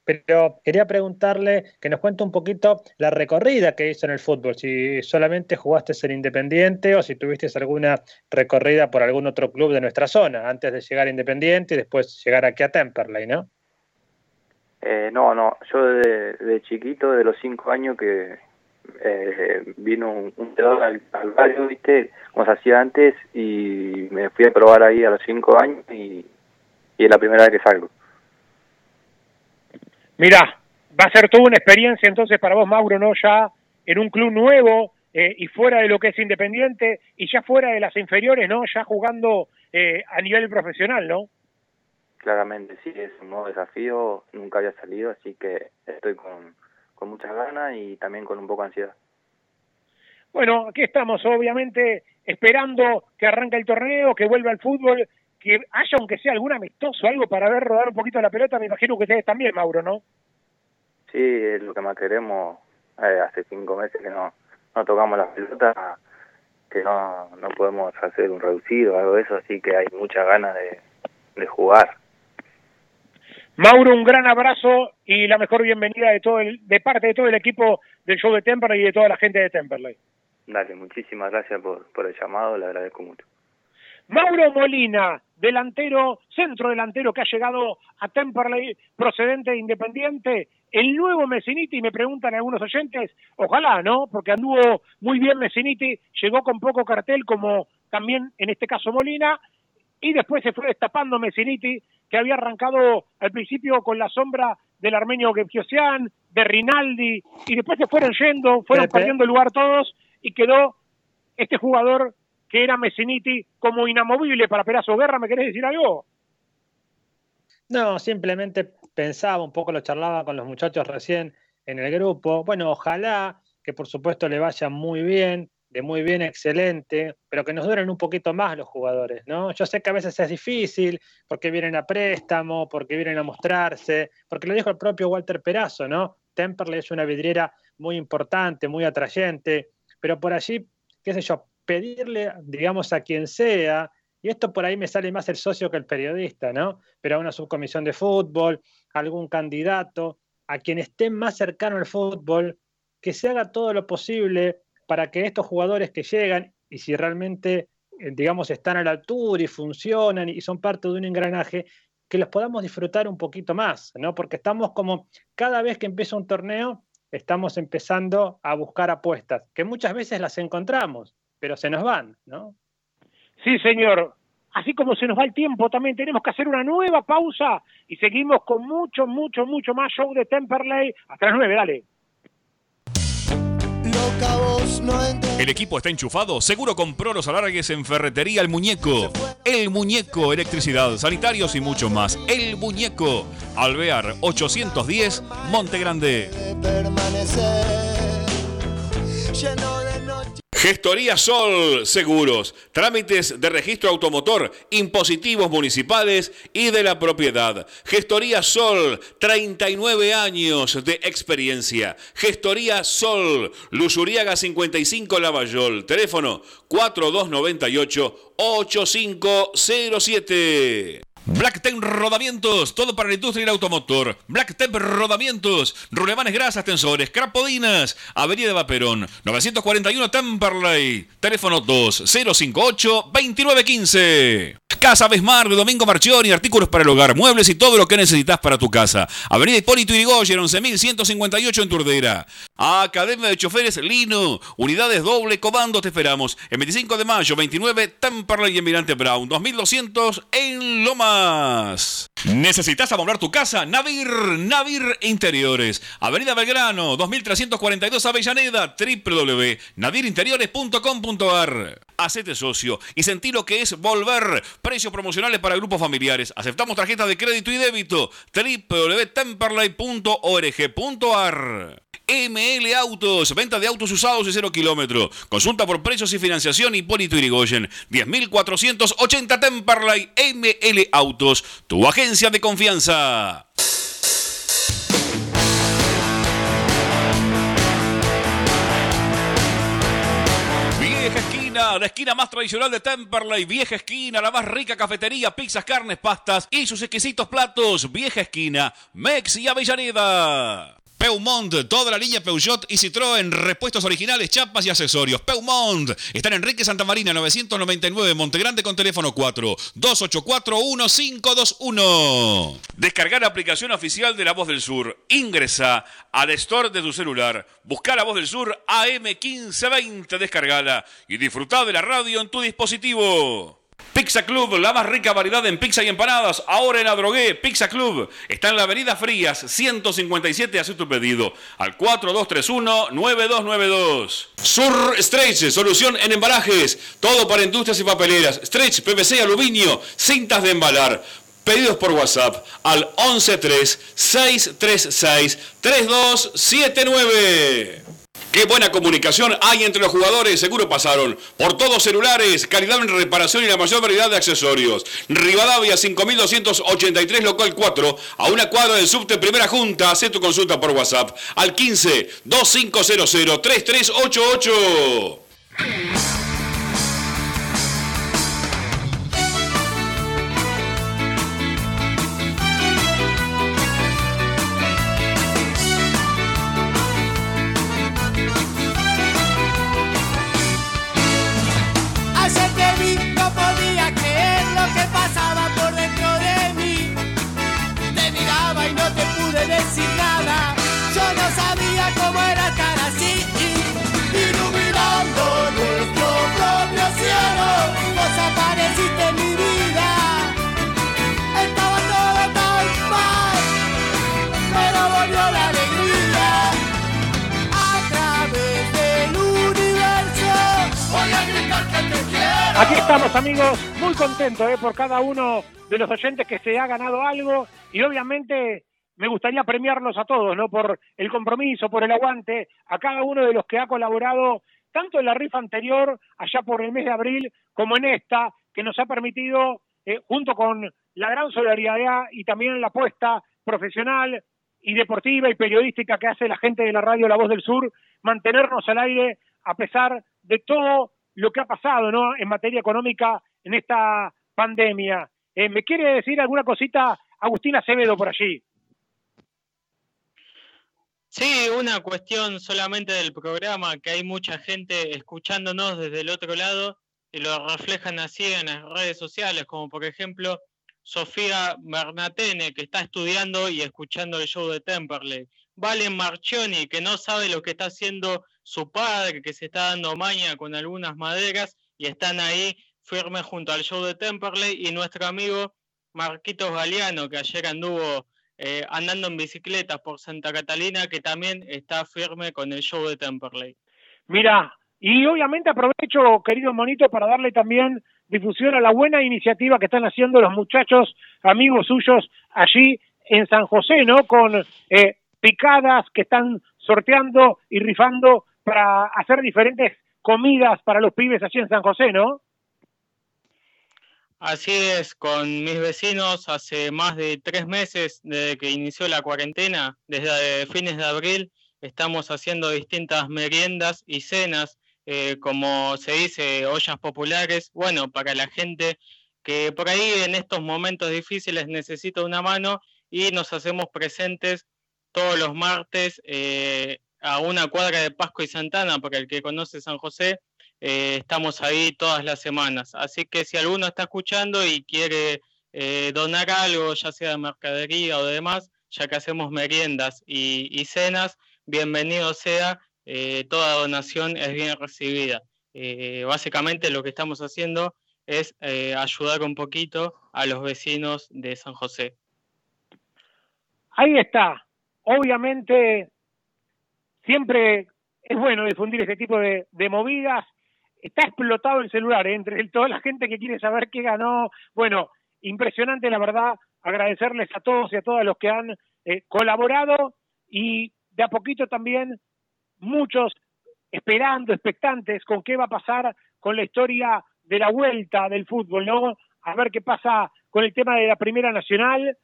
pero quería preguntarle que nos cuente un poquito la recorrida que hizo en el fútbol, si solamente jugaste en Independiente o si tuviste alguna recorrida por algún otro club de nuestra zona, antes de llegar a Independiente y después llegar aquí a Temperley, ¿no? Eh, no, no, yo de, de chiquito, de los cinco años que eh, vino un, un al, al barrio, viste, como se hacía antes, y me fui a probar ahí a los cinco años y, y es la primera vez que salgo. Mirá, va a ser toda una experiencia entonces para vos, Mauro, ¿no? Ya en un club nuevo eh, y fuera de lo que es Independiente y ya fuera de las inferiores, ¿no? Ya jugando eh, a nivel profesional, ¿no? Claramente, sí, es un nuevo desafío, nunca había salido, así que estoy con, con muchas ganas y también con un poco de ansiedad. Bueno, aquí estamos, obviamente, esperando que arranque el torneo, que vuelva el fútbol, que haya aunque sea algún amistoso, algo para ver rodar un poquito la pelota, me imagino que ustedes también, Mauro, ¿no? Sí, es lo que más queremos. Eh, hace cinco meses que no, no tocamos la pelota, que no, no podemos hacer un reducido o algo de eso, así que hay muchas ganas de, de jugar. Mauro, un gran abrazo y la mejor bienvenida de todo el, de parte de todo el equipo del show de Temperley y de toda la gente de Temperley. Dale, muchísimas gracias por, por el llamado, le agradezco mucho. Mauro Molina, delantero, centro delantero que ha llegado a Temperley procedente de Independiente, el nuevo Messiniti, me preguntan algunos oyentes, ojalá, ¿no? Porque anduvo muy bien Messiniti, llegó con poco cartel como también en este caso Molina, y después se fue destapando Messiniti, que había arrancado al principio con la sombra del armenio Gebkiosian, de Rinaldi, y después se fueron yendo, fueron Pepe. perdiendo lugar todos, y quedó este jugador que era Messiniti como inamovible para Perazo Guerra, ¿me querés decir algo? No, simplemente pensaba un poco, lo charlaba con los muchachos recién en el grupo. Bueno, ojalá que por supuesto le vaya muy bien, de muy bien, excelente, pero que nos duren un poquito más los jugadores, ¿no? Yo sé que a veces es difícil, porque vienen a préstamo, porque vienen a mostrarse, porque lo dijo el propio Walter Perazo, ¿no? Temperley es una vidriera muy importante, muy atrayente, pero por allí, qué sé yo, pedirle, digamos, a quien sea, y esto por ahí me sale más el socio que el periodista, ¿no? Pero a una subcomisión de fútbol, a algún candidato, a quien esté más cercano al fútbol, que se haga todo lo posible para que estos jugadores que llegan, y si realmente, eh, digamos, están a la altura y funcionan y son parte de un engranaje, que los podamos disfrutar un poquito más, ¿no? Porque estamos como, cada vez que empieza un torneo, estamos empezando a buscar apuestas, que muchas veces las encontramos, pero se nos van, ¿no? Sí, señor. Así como se nos va el tiempo, también tenemos que hacer una nueva pausa y seguimos con mucho, mucho, mucho más show de Temperley. Hasta las nueve, dale. El equipo está enchufado, seguro compró los alargues en Ferretería El Muñeco. El Muñeco, electricidad, sanitarios y mucho más. El Muñeco, Alvear 810, Monte Grande. Gestoría Sol Seguros, trámites de registro automotor, impositivos municipales y de la propiedad. Gestoría Sol, 39 años de experiencia. Gestoría Sol, Luzuriaga 55 Lavallol, teléfono 4298 8507. Black Temp Rodamientos, todo para la industria del automotor. Black Temp Rodamientos, rulemanes grasas, tensores, crapodinas, Avenida Vaperón, 941 Temperley, teléfono 2058-2915. Casa Besmar de Domingo Marchioni, artículos para el hogar, muebles y todo lo que necesitas para tu casa. Avenida Hipólito Yrigoyen, 11158 en Turdera. Academia de Choferes Lino, unidades doble comando, te esperamos. El 25 de mayo, 29, Temperley y Emirante Brown, 2200 en ¿Necesitas amoblar tu casa? Navir, Navir Interiores. Avenida Belgrano, 2342 Avellaneda, www.navirinteriores.com.ar. Hacete socio y sentí lo que es volver. Precios promocionales para grupos familiares. Aceptamos tarjetas de crédito y débito. www.temperley.org.ar. ML Autos, venta de autos usados y cero kilómetro. Consulta por precios y financiación Hipólito Irigoyen. 10.480 Temperley ML Autos, tu agencia de confianza. Vieja esquina, la esquina más tradicional de Temperley. Vieja esquina, la más rica cafetería, pizzas, carnes, pastas y sus exquisitos platos. Vieja esquina, Mex y Avellaneda. Peumont, toda la línea Peugeot y Citroën, repuestos originales, chapas y accesorios. Peumont, está en Enrique Santa Marina 999, Montegrande con teléfono 4 284 1521. Descargar la aplicación oficial de La Voz del Sur. Ingresa al store de tu celular. Busca La Voz del Sur AM1520, descargala y disfruta de la radio en tu dispositivo. Pizza Club, la más rica variedad en pizza y empanadas. Ahora en Adrogué, Pizza Club. Está en la avenida Frías, 157. Haz tu pedido al 4231-9292. Sur Stretch, solución en embalajes. Todo para industrias y papeleras. Stretch, PVC, aluminio, cintas de embalar. Pedidos por WhatsApp al 113-636-3279. Qué buena comunicación hay entre los jugadores, seguro pasaron por todos celulares, calidad en reparación y la mayor variedad de accesorios. Rivadavia 5283 local 4, a una cuadra del subte Primera Junta, haz tu consulta por WhatsApp al 15 2500 3388. Estamos amigos, muy contentos eh, por cada uno de los oyentes que se ha ganado algo y obviamente me gustaría premiarlos a todos, ¿no? Por el compromiso, por el aguante, a cada uno de los que ha colaborado tanto en la rifa anterior, allá por el mes de abril, como en esta, que nos ha permitido, eh, junto con la gran solidaridad y también la apuesta profesional y deportiva y periodística que hace la gente de la radio La Voz del Sur, mantenernos al aire a pesar de todo lo que ha pasado ¿no? en materia económica en esta pandemia. Eh, ¿Me quiere decir alguna cosita Agustina Acevedo por allí? Sí, una cuestión solamente del programa, que hay mucha gente escuchándonos desde el otro lado y lo reflejan así en las redes sociales, como por ejemplo Sofía Bernatene, que está estudiando y escuchando el show de Temperley. Valen Marchioni, que no sabe lo que está haciendo su padre, que se está dando maña con algunas maderas y están ahí firmes junto al show de Temperley. Y nuestro amigo Marquitos Galeano, que ayer anduvo eh, andando en bicicleta por Santa Catalina, que también está firme con el show de Temperley. Mira, y obviamente aprovecho, querido Monito, para darle también difusión a la buena iniciativa que están haciendo los muchachos, amigos suyos, allí en San José, ¿no? Con eh, picadas que están sorteando y rifando para hacer diferentes comidas para los pibes allí en San José, ¿no? Así es, con mis vecinos hace más de tres meses desde que inició la cuarentena, desde fines de abril, estamos haciendo distintas meriendas y cenas, eh, como se dice, ollas populares, bueno, para la gente que por ahí en estos momentos difíciles necesita una mano y nos hacemos presentes todos los martes eh, a una cuadra de Pasco y Santana, para el que conoce San José, eh, estamos ahí todas las semanas. Así que si alguno está escuchando y quiere eh, donar algo, ya sea de mercadería o demás, ya que hacemos meriendas y, cenas, bienvenido sea, toda donación es bien recibida. básicamente lo que estamos haciendo es ayudar un poquito a los vecinos de San José. Ahí está. Obviamente, siempre es bueno difundir este tipo de, movidas. Está explotado el celular ¿eh? entre toda la gente que quiere saber qué ganó. Bueno, impresionante la verdad. Agradecerles a todos y a todas los que han eh, colaborado y de a poquito también muchos esperando, expectantes con qué va a pasar con la historia de la vuelta del fútbol, ¿no? A ver qué pasa con el tema de la Primera Nacional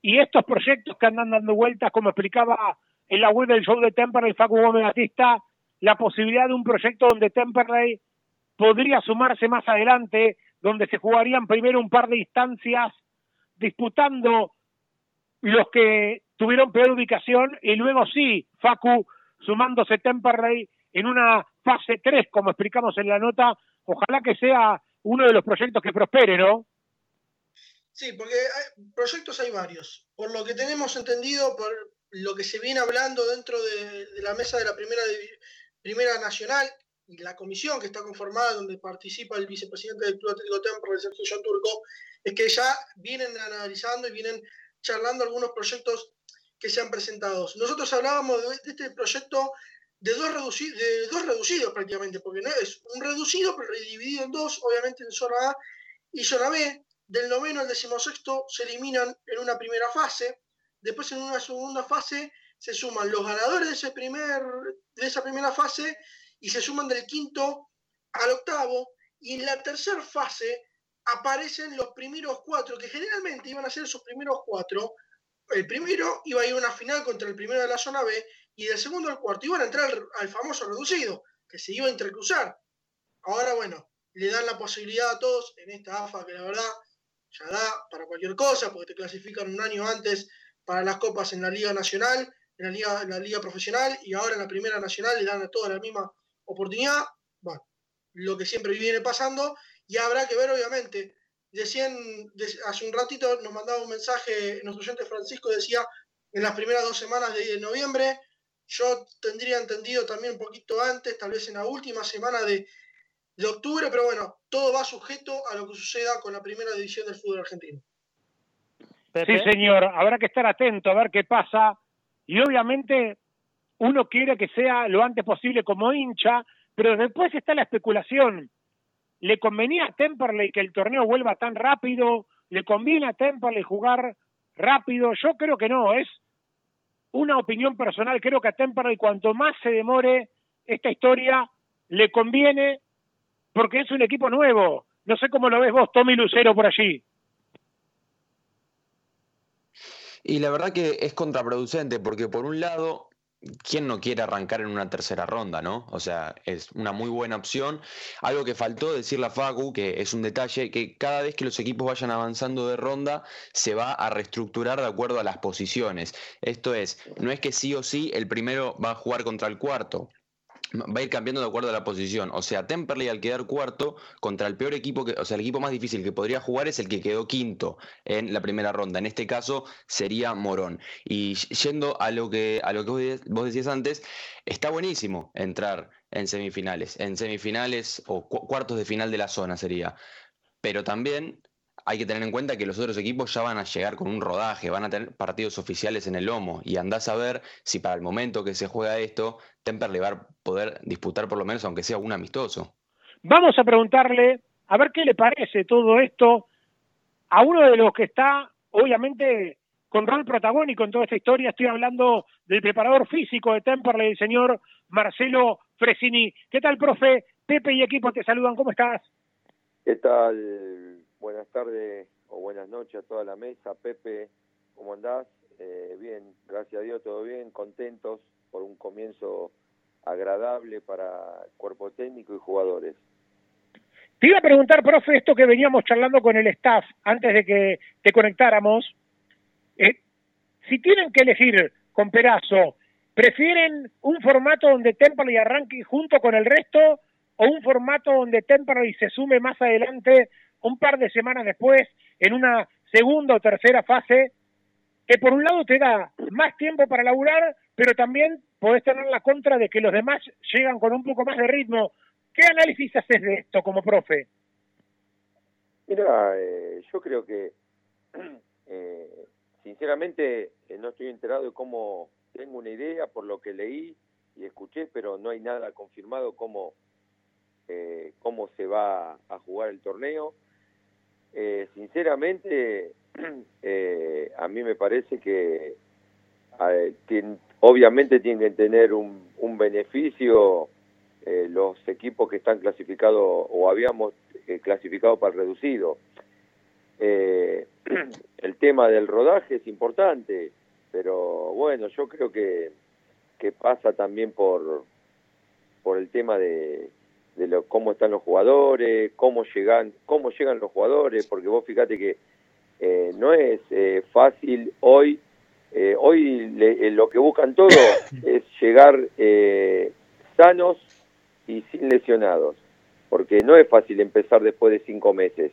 y estos proyectos que andan dando vueltas, como explicaba en la web del show de Temperley, Facu Gómez Batista, la posibilidad de un proyecto donde Temperley podría sumarse más adelante, donde se jugarían primero un par de instancias disputando los que tuvieron peor ubicación y luego sí, Facu sumándose Temperley en una fase 3, como explicamos en la nota, ojalá que sea uno de los proyectos que prospere, ¿no? Sí, porque proyectos hay varios. Por lo que tenemos entendido, por lo que se viene hablando dentro de, la mesa de la primera, primera Nacional y la comisión que está conformada, donde participa el vicepresidente del Club Atlético Temple, Sergio Jean Turco, es que ya vienen analizando y vienen charlando algunos proyectos que se han presentado. Nosotros hablábamos de, este proyecto de dos, de dos reducidos prácticamente, porque no es un reducido, pero dividido en dos, obviamente en zona A y zona B del noveno al decimosexto se eliminan en una primera fase, después en una segunda fase se suman los ganadores de, ese primer, de esa primera fase y se suman del quinto al octavo, y en la tercera fase aparecen los primeros cuatro, que generalmente iban a ser esos primeros cuatro. El primero iba a ir a una final contra el primero de la zona B, y del segundo al cuarto iban a entrar al famoso reducido, que se iba a intercruzar. Ahora, bueno, le dan la posibilidad a todos en esta AFA que la verdad ya da para cualquier cosa, porque te clasifican un año antes para las copas en la Liga Nacional, en la Liga, la Liga Profesional, y ahora en la Primera Nacional le dan a todos la misma oportunidad. Bueno, lo que siempre viene pasando, y habrá que ver, obviamente. Decían, hace un ratito nos mandaba un mensaje nuestro oyente Francisco, decía en las primeras dos semanas de noviembre. Yo tendría entendido también un poquito antes, tal vez en la última semana de, de octubre, pero bueno, todo va sujeto a lo que suceda con la primera división del fútbol argentino. Sí, señor, habrá que estar atento a ver qué pasa y obviamente uno quiere que sea lo antes posible como hincha, pero después está la especulación. ¿Le convenía a Temperley que el torneo vuelva tan rápido? ¿Le conviene a Temperley jugar rápido? Yo creo que no, es una opinión personal. Creo que a Temperley cuanto más se demore esta historia, le conviene porque es un equipo nuevo. No sé cómo lo ves vos, Tommy Lucero, por allí. Y la verdad que es contraproducente, porque por un lado, ¿quién no quiere arrancar en una tercera ronda, no? O sea, es una muy buena opción. Algo que faltó decir la Facu, que es un detalle, que cada vez que los equipos vayan avanzando de ronda, se va a reestructurar de acuerdo a las posiciones. Esto es, no es que sí o sí el primero va a jugar contra el cuarto va a ir cambiando de acuerdo a la posición. O sea, Temperley al quedar cuarto contra el peor equipo, o sea, el equipo más difícil que podría jugar es el que quedó quinto en la primera ronda. En este caso sería Morón. Y yendo a lo que, a lo que vos decías antes, está buenísimo entrar en semifinales. En semifinales o cuartos de final de la zona sería. Pero también hay que tener en cuenta que los otros equipos ya van a llegar con un rodaje, van a tener partidos oficiales en el lomo y andás a ver si para el momento que se juega esto, Temperley va a poder disputar por lo menos aunque sea un amistoso. Vamos a preguntarle a ver qué le parece todo esto a uno de los que está, obviamente, con rol protagónico en toda esta historia. Estoy hablando del preparador físico de Temperley, el señor Marcelo Fresini. ¿Qué tal, profe? Pepe y equipo te saludan, ¿cómo estás? ¿Qué tal? Buenas tardes o buenas noches a toda la mesa. Pepe, ¿cómo andás? Eh, bien, gracias a Dios, todo bien, contentos por un comienzo agradable para cuerpo técnico y jugadores. Te iba a preguntar, profe, esto que veníamos charlando con el staff antes de que te conectáramos. Eh, si tienen que elegir con Perazo, ¿prefieren un formato donde Temperley arranque junto con el resto o un formato donde Temperley se sume más adelante, un par de semanas después, en una segunda o tercera fase, que por un lado te da más tiempo para laburar, pero también podés tener la contra de que los demás llegan con un poco más de ritmo. ¿Qué análisis haces de esto como profe? Mira, eh, yo creo que, [clears throat] eh, sinceramente, eh, no estoy enterado de cómo tengo una idea por lo que leí y escuché, pero no hay nada confirmado cómo, eh, cómo se va a jugar el torneo. Eh, sinceramente, [clears throat] a mí me parece que tien- obviamente tienen que tener un, un beneficio eh, los equipos que están clasificados o habíamos eh, clasificado para el reducido. Eh, [clears throat] el tema del rodaje es importante, pero bueno, yo creo que, que pasa también por, por el tema de, de lo, cómo están los jugadores, cómo llegan, cómo llegan los jugadores, porque vos fíjate que eh, no es eh, fácil hoy, eh, hoy le- eh, lo que buscan todos [coughs] es llegar eh, sanos y sin lesionados, porque no es fácil empezar después de cinco meses.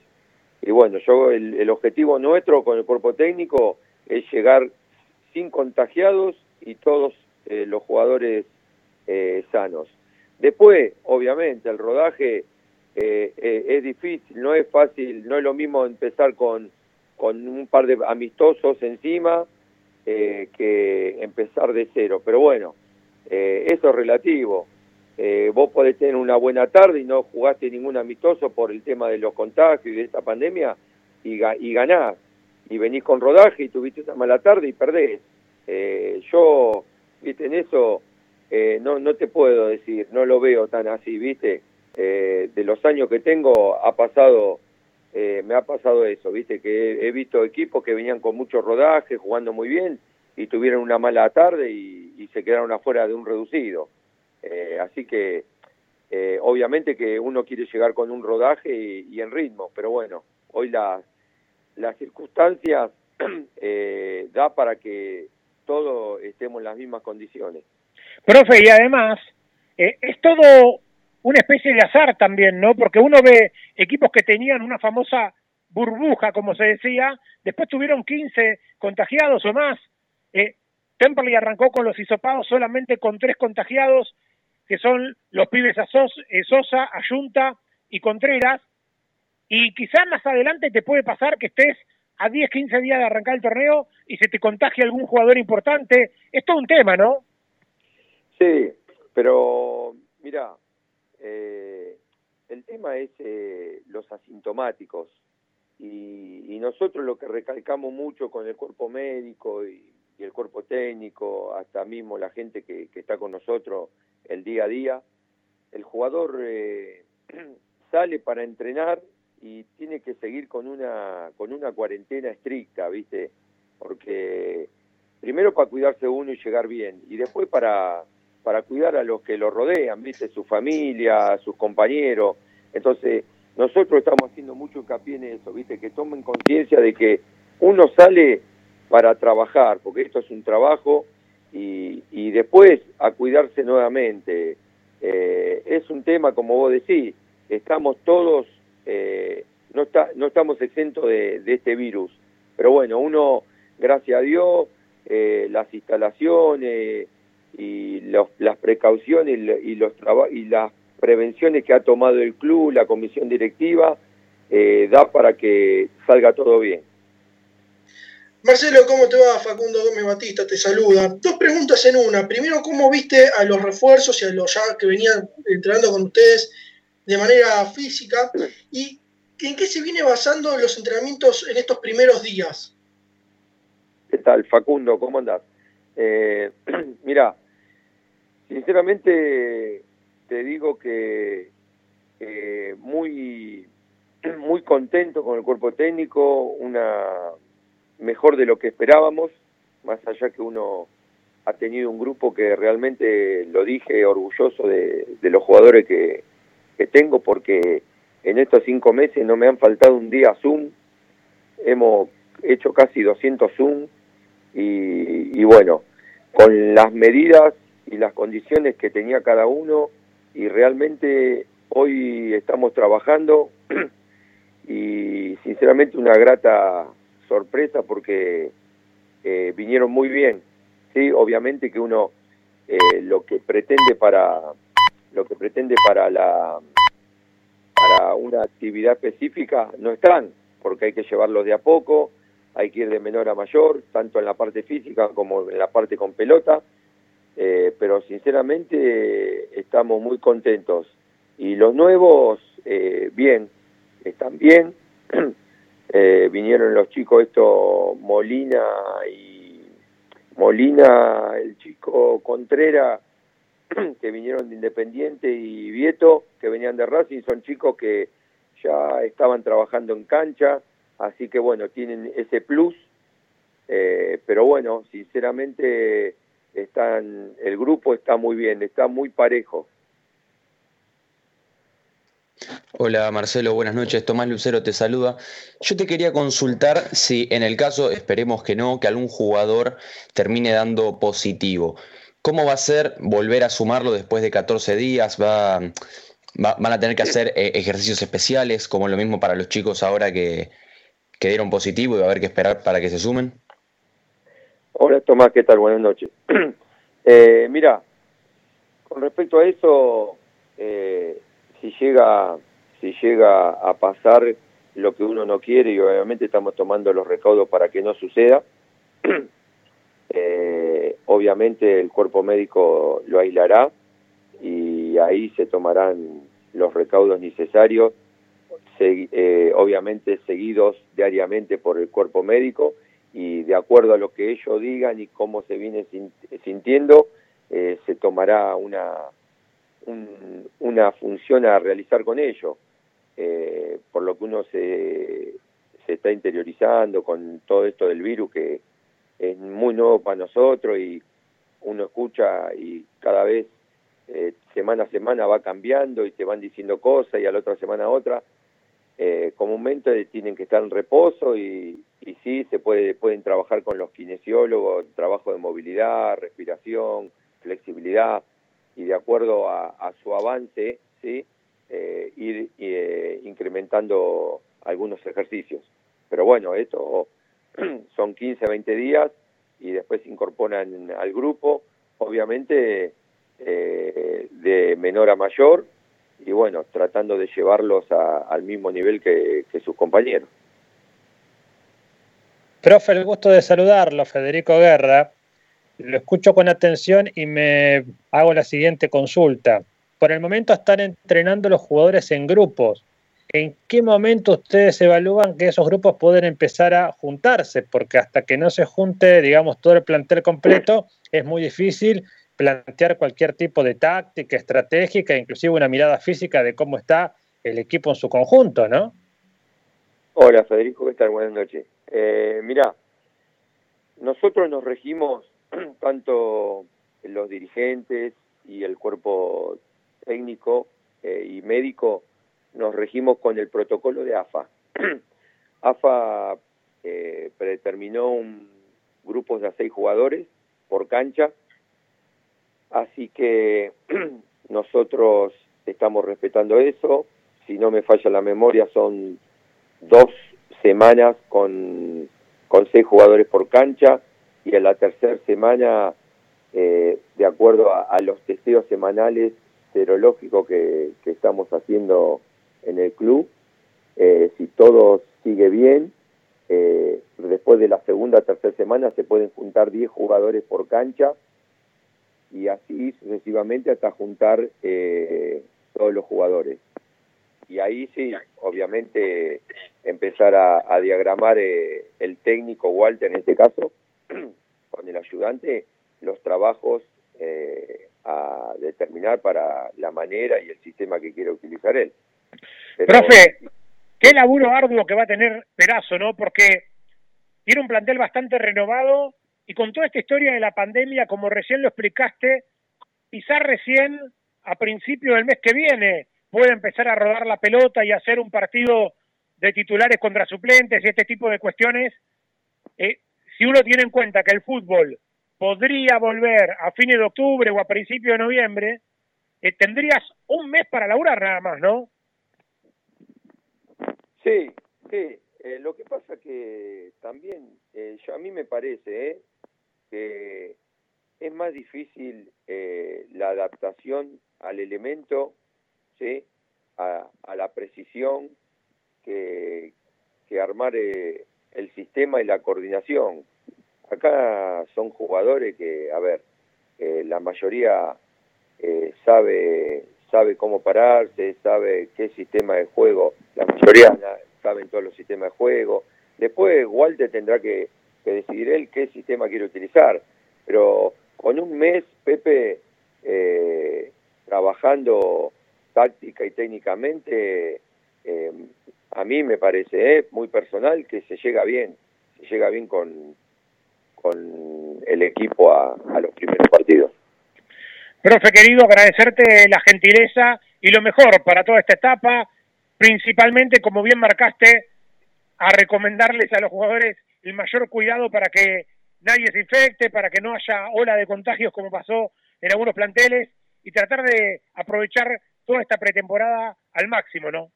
Y bueno, yo el, el objetivo nuestro con el cuerpo técnico es llegar sin contagiados y todos eh, los jugadores eh, sanos. Después, obviamente, el rodaje eh, es difícil, no es fácil, no es lo mismo empezar con, con un par de amistosos encima eh, que empezar de cero. Pero bueno, eh, eso es relativo. Eh, vos podés tener una buena tarde y no jugaste ningún amistoso por el tema de los contagios y de esta pandemia y, y ganás. Y venís con rodaje y tuviste una mala tarde y perdés. Eh, yo, viste, en eso eh, no, no te puedo decir, no lo veo tan así, viste. Eh, de los años que tengo ha pasado, eh, me ha pasado eso, viste, que he, visto equipos que venían con mucho rodaje, jugando muy bien y tuvieron una mala tarde y, se quedaron afuera de un reducido. Eh, así que eh, obviamente que uno quiere llegar con un rodaje y, y en ritmo, pero bueno, hoy las las circunstancias [clears throat] eh, da para que todos estemos en las mismas condiciones. Profe, y además, es todo una especie de azar también, ¿no? Porque uno ve equipos que tenían una famosa burbuja, como se decía, después tuvieron 15 contagiados o más. Eh, Temperley arrancó con los hisopados solamente con tres contagiados, que son los pibes a Sos- eh, Sosa, Ayunta y Contreras. Y quizás más adelante te puede pasar que estés a 10, 15 días de arrancar el torneo y se te contagie algún jugador importante. Es todo un tema, ¿no? Sí, pero mira, eh, el tema es eh, los asintomáticos y, y nosotros lo que recalcamos mucho con el cuerpo médico y, el cuerpo técnico, hasta mismo la gente que, que está con nosotros el día a día, el jugador eh, [clears throat] sale para entrenar y tiene que seguir con una con una cuarentena estricta, ¿viste? Porque primero para cuidarse uno y llegar bien y después para para cuidar a los que lo rodean, ¿viste? Su familia, sus compañeros. Entonces, nosotros estamos haciendo mucho hincapié en eso, ¿viste? Que tomen conciencia de que uno sale para trabajar, porque esto es un trabajo y, y después a cuidarse nuevamente. Eh, es un tema, como vos decís, estamos todos, eh, no, está, no estamos exentos de, de este virus, pero bueno, uno, gracias a Dios, eh, las instalaciones y los, las precauciones y, lo- y los y las prevenciones que ha tomado el club, la comisión directiva, eh, da para que salga todo bien. Marcelo, ¿cómo te va? Facundo Gómez Batista te saluda. Dos preguntas en una. Primero, ¿cómo viste a los refuerzos y a los ya que venían entrenando con ustedes de manera física? ¿Y en qué se viene basando los entrenamientos en estos primeros días? ¿Qué tal, Facundo? ¿Cómo andás? Eh, [clears throat] mira, sinceramente te digo que eh, muy, muy contento con el cuerpo técnico, una mejor de lo que esperábamos, más allá que uno ha tenido un grupo que realmente, lo dije, orgulloso de, los jugadores que, que tengo, porque en estos cinco meses no me han faltado un día Zoom, hemos hecho casi 200 Zoom y, y bueno, con las medidas y las condiciones que tenía cada uno y realmente hoy estamos trabajando [clears throat] y sinceramente una grata sorpresa porque eh, vinieron muy bien. Sí, obviamente que uno eh, lo que pretende para lo que pretende para la para una actividad específica no están, porque hay que llevarlos de a poco, hay que ir de menor a mayor, tanto en la parte física como en la parte con pelota, eh, pero sinceramente estamos muy contentos. Y los nuevos, eh, bien, están bien. [clears throat] Eh, vinieron los chicos estos Molina y Molina, el chico Contreras, [clears throat] que vinieron de Independiente y Vieto, que venían de Racing, son chicos que ya estaban trabajando en cancha, así que bueno, tienen ese plus, eh, pero bueno, sinceramente están, el grupo está muy bien, está muy parejo. Hola Marcelo, buenas noches. Tomás Lucero te saluda. Yo te quería consultar si en el caso, esperemos que no, que algún jugador termine dando positivo. ¿Cómo va a ser volver a sumarlo después de 14 días? ¿Va, ¿Van a tener que hacer eh, ejercicios especiales, como lo mismo para los chicos ahora que, que dieron positivo y va a haber que esperar para que se sumen? Hola Tomás, ¿qué tal? Buenas noches. [clears throat] eh, mira, con respecto a eso, eh, si llega si llega a pasar lo que uno no quiere y obviamente estamos tomando los recaudos para que no suceda. [clears throat] eh, obviamente el cuerpo médico lo aislará y ahí se tomarán los recaudos necesarios, eh, obviamente seguidos diariamente por el cuerpo médico y de acuerdo a lo que ellos digan y cómo se viene sintiendo, eh, se tomará una, un, una función a realizar con ellos eh, por lo que uno se, se está interiorizando con todo esto del virus que es muy nuevo para nosotros y uno escucha y cada vez eh, semana a semana va cambiando y te van diciendo cosas y a la otra semana otra. Eh, comúnmente tienen que estar en reposo y, y sí, se puede, pueden trabajar con los kinesiólogos, trabajo de movilidad, respiración, flexibilidad y de acuerdo a, su avance, ¿sí? eh, ir eh, incrementando algunos ejercicios. Pero bueno, esto [clears throat] son 15 a 20 días y después se incorporan al grupo, obviamente eh, de menor a mayor y bueno, tratando de llevarlos a, al mismo nivel que, que sus compañeros. Profe, el gusto de saludarlo, Federico Guerra. Lo escucho con atención y me hago la siguiente consulta por el momento están entrenando los jugadores en grupos. ¿En qué momento ustedes evalúan que esos grupos pueden empezar a juntarse? Porque hasta que no se junte, digamos, todo el plantel completo, es muy difícil plantear cualquier tipo de táctica, estratégica, inclusive una mirada física de cómo está el equipo en su conjunto, ¿no? Hola Federico, ¿qué tal? Buenas noches. Eh, mira, nosotros nos regimos, [clears throat] tanto los dirigentes y el cuerpo técnico eh, y médico nos regimos con el protocolo de AFA. AFA [clears throat] eh, predeterminó un grupos de seis jugadores por cancha, así que [clears throat] nosotros estamos respetando eso. Si no me falla la memoria, son dos semanas con, con seis jugadores por cancha y en la tercera semana, eh, de acuerdo a, los testeos semanales, serológico que, que estamos haciendo en el club. Eh, si todo sigue bien, eh, después de la segunda o tercera semana se pueden juntar 10 jugadores por cancha y así sucesivamente hasta juntar eh, todos los jugadores. Y ahí sí, obviamente, empezar a, a diagramar eh, el técnico Walter en este caso, [clears throat] con el ayudante, los trabajos eh, a determinar para la manera y el sistema que quiere utilizar él. Pero... Profe, qué laburo arduo que va a tener Perazo, ¿no? Porque tiene un plantel bastante renovado y con toda esta historia de la pandemia, como recién lo explicaste, quizás recién a principio del mes que viene pueda empezar a rodar la pelota y hacer un partido de titulares contra suplentes y este tipo de cuestiones, eh, si uno tiene en cuenta que el fútbol podría volver a fines de octubre o a principios de noviembre, eh, tendrías un mes para laburar nada más, ¿no? Sí, sí. Eh, lo que pasa que también, eh, yo, a mí me parece eh, que es más difícil eh, la adaptación al elemento, ¿sí? a, a la precisión, que, que armar eh, el sistema y la coordinación. Acá son jugadores que, a ver, la mayoría sabe sabe cómo pararse, sabe qué sistema de juego, la mayoría saben todos los sistemas de juego. Después Walter tendrá que, decidir él qué sistema quiere utilizar, pero con un mes Pepe eh, trabajando táctica y técnicamente, eh, a mí me parece eh, muy personal que se llega bien, se llega bien con, con el equipo a, a los primeros partidos. Profe querido, agradecerte la gentileza y lo mejor para toda esta etapa, principalmente, como bien marcaste, a recomendarles a los jugadores el mayor cuidado para que nadie se infecte, para que no haya ola de contagios como pasó en algunos planteles y tratar de aprovechar toda esta pretemporada al máximo, ¿no?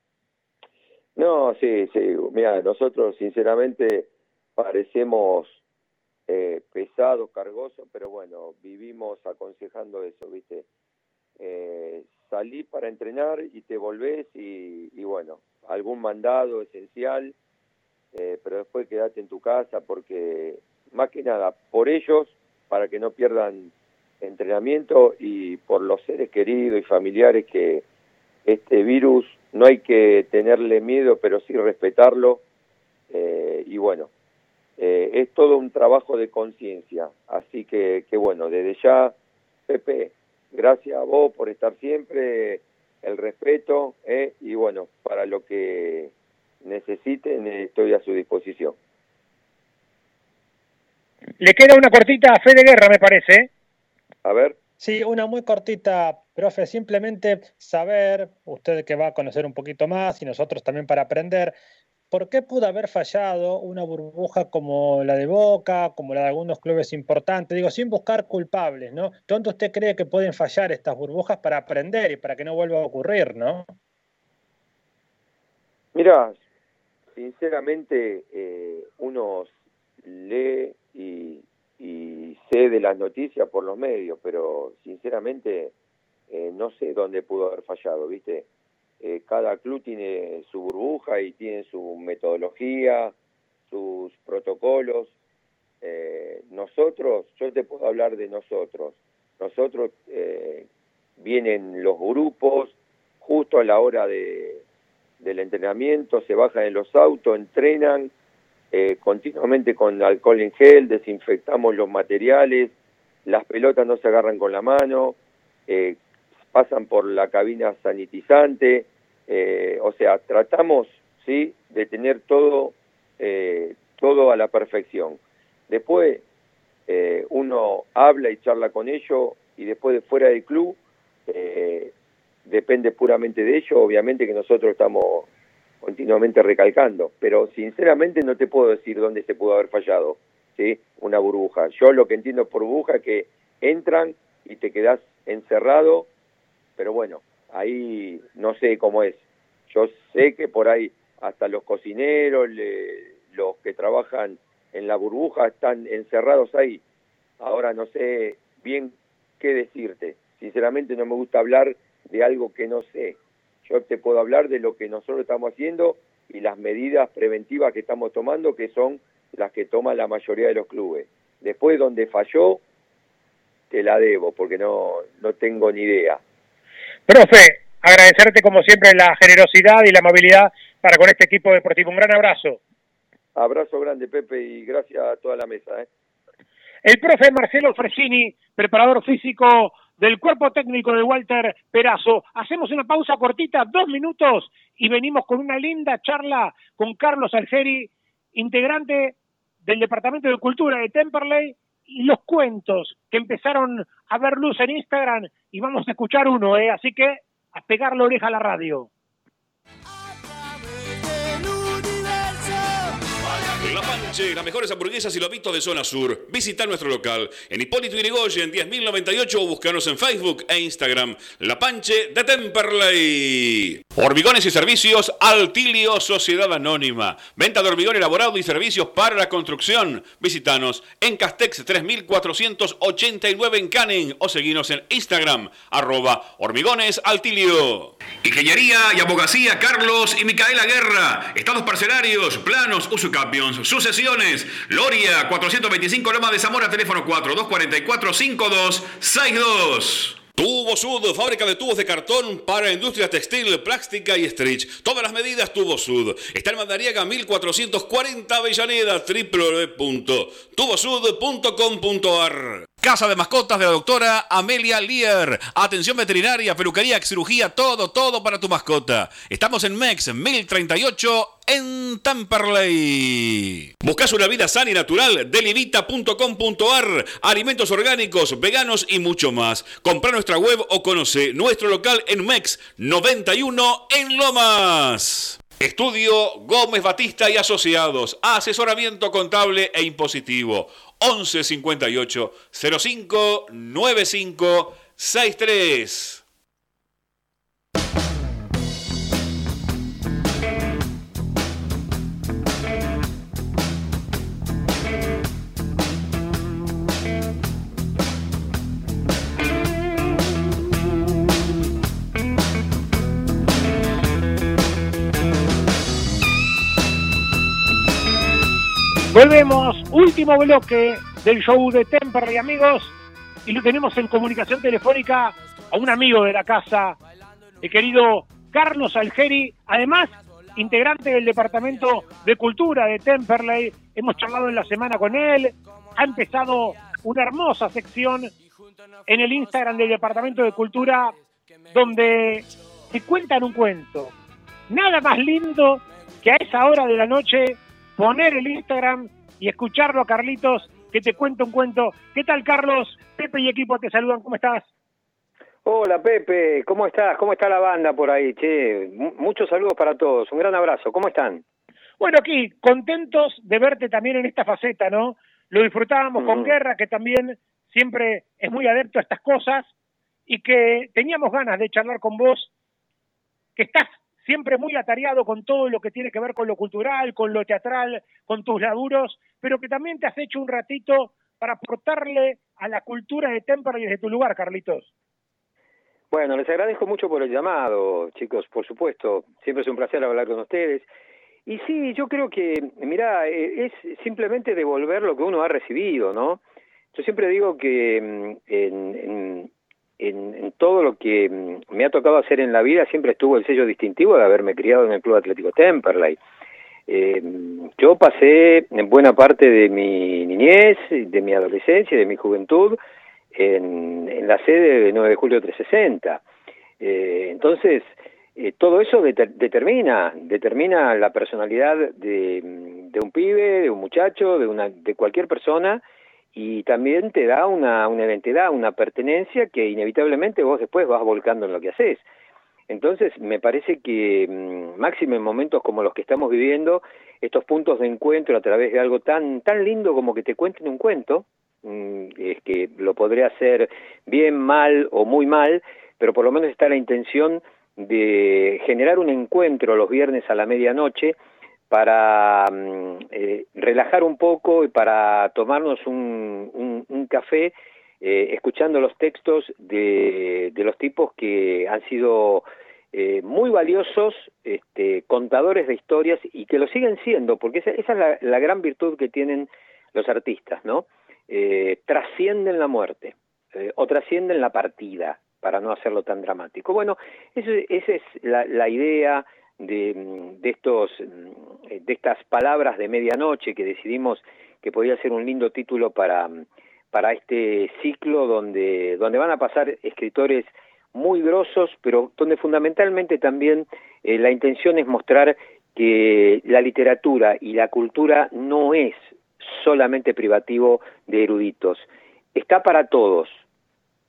No, sí, sí. Mira, nosotros sinceramente parecemos eh, pesados, cargosos, pero bueno, vivimos aconsejando eso, ¿viste? Eh, salí para entrenar y te volvés y, bueno, algún mandado esencial, eh, pero después quedate en tu casa porque más que nada por ellos, para que no pierdan entrenamiento y por los seres queridos y familiares que este virus no hay que tenerle miedo, pero sí respetarlo. eh, y bueno, eh, es todo un trabajo de conciencia. Así que, que bueno, desde ya, Pepe, gracias a vos por estar siempre, el respeto, eh, y bueno, para lo que necesiten, eh, estoy a su disposición. Le queda una cortita a Fede Guerra, me parece. ¿eh? A ver. Sí, una muy cortita, profe, simplemente saber, usted que va a conocer un poquito más y nosotros también para aprender, ¿por qué pudo haber fallado una burbuja como la de Boca, como la de algunos clubes importantes? Digo, sin buscar culpables, ¿no? ¿Dónde usted cree que pueden fallar estas burbujas para aprender y para que no vuelva a ocurrir, ¿no? Mira, sinceramente eh, uno lee y, y sé de las noticias por los medios, pero sinceramente eh, no sé dónde pudo haber fallado, ¿viste? Eh, cada club tiene su burbuja y tiene su metodología, sus protocolos. Eh, nosotros, yo te puedo hablar de nosotros. Nosotros eh, vienen los grupos justo a la hora de, del entrenamiento, se bajan en los autos, entrenan continuamente con alcohol en gel, desinfectamos los materiales, las pelotas no se agarran con la mano, pasan por la cabina sanitizante, eh, o sea, tratamos sí de tener todo eh, todo a la perfección. Después eh, uno habla y charla con ellos y después de fuera del club eh, depende puramente de ellos, obviamente que nosotros estamos continuamente recalcando, pero sinceramente no te puedo decir dónde se pudo haber fallado, ¿sí? Una burbuja. Yo lo que entiendo por burbuja es que entran y te quedas encerrado, pero bueno, ahí no sé cómo es. Yo sé que por ahí hasta los cocineros, los que trabajan en la burbuja están encerrados ahí. Ahora no sé bien qué decirte. Sinceramente no me gusta hablar de algo que no sé. Yo te puedo hablar de lo que nosotros estamos haciendo y las medidas preventivas que estamos tomando, que son las que toman la mayoría de los clubes. Después, donde falló, te la debo, porque no, no tengo ni idea. Profe, agradecerte como siempre la generosidad y la amabilidad para con este equipo deportivo. Un gran abrazo. Abrazo grande, Pepe, y gracias a toda la mesa. ¿eh? El profe Marcelo Fresini, preparador físico del cuerpo técnico de Walter Perazo. Hacemos una pausa cortita, dos minutos, y venimos con una linda charla con Carlos Algeri, integrante del Departamento de Cultura de Temperley, y los cuentos que empezaron a ver luz en Instagram, y vamos a escuchar uno, ¿eh? así que a pegar la oreja a la radio. La Panche, las mejores hamburguesas y lobitos de zona sur. Visita nuestro local en Hipólito Yrigoyen 10.098 o búscanos en Facebook e Instagram. La Panche de Temperley. Hormigones y servicios Altilio Sociedad Anónima. Venta de hormigón elaborado y servicios para la construcción. Visítanos en Castex 3489 en Canning o seguinos en Instagram arroba hormigones Altilio. Ingeniería y abogacía Carlos y Micaela Guerra. Estados parcelarios, planos, sucesiones. Loria 425 Loma de Zamora, teléfono 4242-5262. Tubo Sud, fábrica de tubos de cartón para industria textil, plástica y stretch. Todas las medidas Tubo Sud. Está en Mandariaga 1440 Avellaneda, www.tubosud.com.ar. Casa de mascotas de la doctora Amelia Lear. Atención veterinaria, peluquería, cirugía, todo, todo para tu mascota. Estamos en MEX 1038 en Tamperley. Buscas una vida sana y natural, delivita.com.ar, alimentos orgánicos, veganos y mucho más. Compra nuestra web o conoce nuestro local en MEX 91 en Lomas. Estudio Gómez Batista y Asociados, asesoramiento contable e impositivo. 11 58 05 95 63. Volvemos, último bloque del show de Temperley, amigos, y lo tenemos en comunicación telefónica a un amigo de la casa, el querido Carlos Algeri, además integrante del Departamento de Cultura de Temperley. Hemos charlado en la semana con él, ha empezado una hermosa sección en el Instagram del Departamento de Cultura donde te cuentan un cuento. Nada más lindo que a esa hora de la noche poner el Instagram y escucharlo a Carlitos que te cuenta un cuento. ¿Qué tal, Carlos? Pepe y equipo te saludan. ¿Cómo estás? Hola Pepe, ¿cómo estás? ¿Cómo está la banda por ahí? Che, muchos saludos para todos. Un gran abrazo. ¿Cómo están? Bueno, aquí contentos de verte también en esta faceta, ¿no? Lo disfrutábamos con Guerra, que también siempre es muy adepto a estas cosas y que teníamos ganas de charlar con vos, que estás siempre muy atareado con todo lo que tiene que ver con lo cultural, con lo teatral, con tus laburos, pero que también te has hecho un ratito para aportarle a la cultura de Temperley desde tu lugar, Carlitos. Bueno, les agradezco mucho por el llamado, chicos, por supuesto. Siempre es un placer hablar con ustedes. Y sí, yo creo que, mira, es simplemente devolver lo que uno ha recibido, ¿no? Yo siempre digo que mm, en, en, todo lo que mm, me ha tocado hacer en la vida siempre estuvo el sello distintivo de haberme criado en el Club Atlético Temperley. Eh, yo pasé en buena parte de mi niñez, de mi adolescencia de mi juventud en, la sede de 9 de julio 360. Eh, entonces, eh, todo eso determina, determina la personalidad de, de, un pibe, de un muchacho, de, una, de cualquier persona y también te da una, una identidad, una pertenencia que inevitablemente vos después vas volcando en lo que haces. Entonces, me parece que, mm, máximo en momentos como los que estamos viviendo, estos puntos de encuentro a través de algo tan, tan lindo como que te cuenten un cuento, mm, es que lo podré hacer bien, mal o muy mal, pero por lo menos está la intención de generar un encuentro los viernes a la medianoche para mm, eh, relajar un poco y para tomarnos un, un, café eh, escuchando los textos de, de, los tipos que han sido eh, muy valiosos, este, contadores de historias y que lo siguen siendo, porque esa, esa es la, la, gran virtud que tienen los artistas, ¿no? Eh, trascienden la muerte eh, o trascienden la partida, para no hacerlo tan dramático. Bueno, eso, esa es la, la idea, de, de, estos, de estas palabras de medianoche que decidimos que podía ser un lindo título para, para este ciclo donde, donde van a pasar escritores muy grosos, pero donde fundamentalmente también eh, la intención es mostrar que la literatura y la cultura no es solamente privativo de eruditos, está para todos,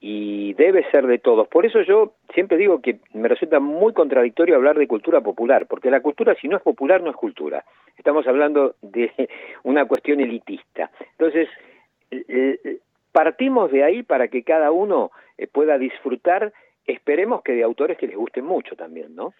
y debe ser de todos. Por eso yo siempre digo que me resulta muy contradictorio hablar de cultura popular, porque la cultura si no es popular no es cultura. Estamos hablando de [laughs] una cuestión elitista. Entonces, partimos de ahí para que cada uno eh, pueda disfrutar, esperemos que de autores que les gusten mucho también, ¿no?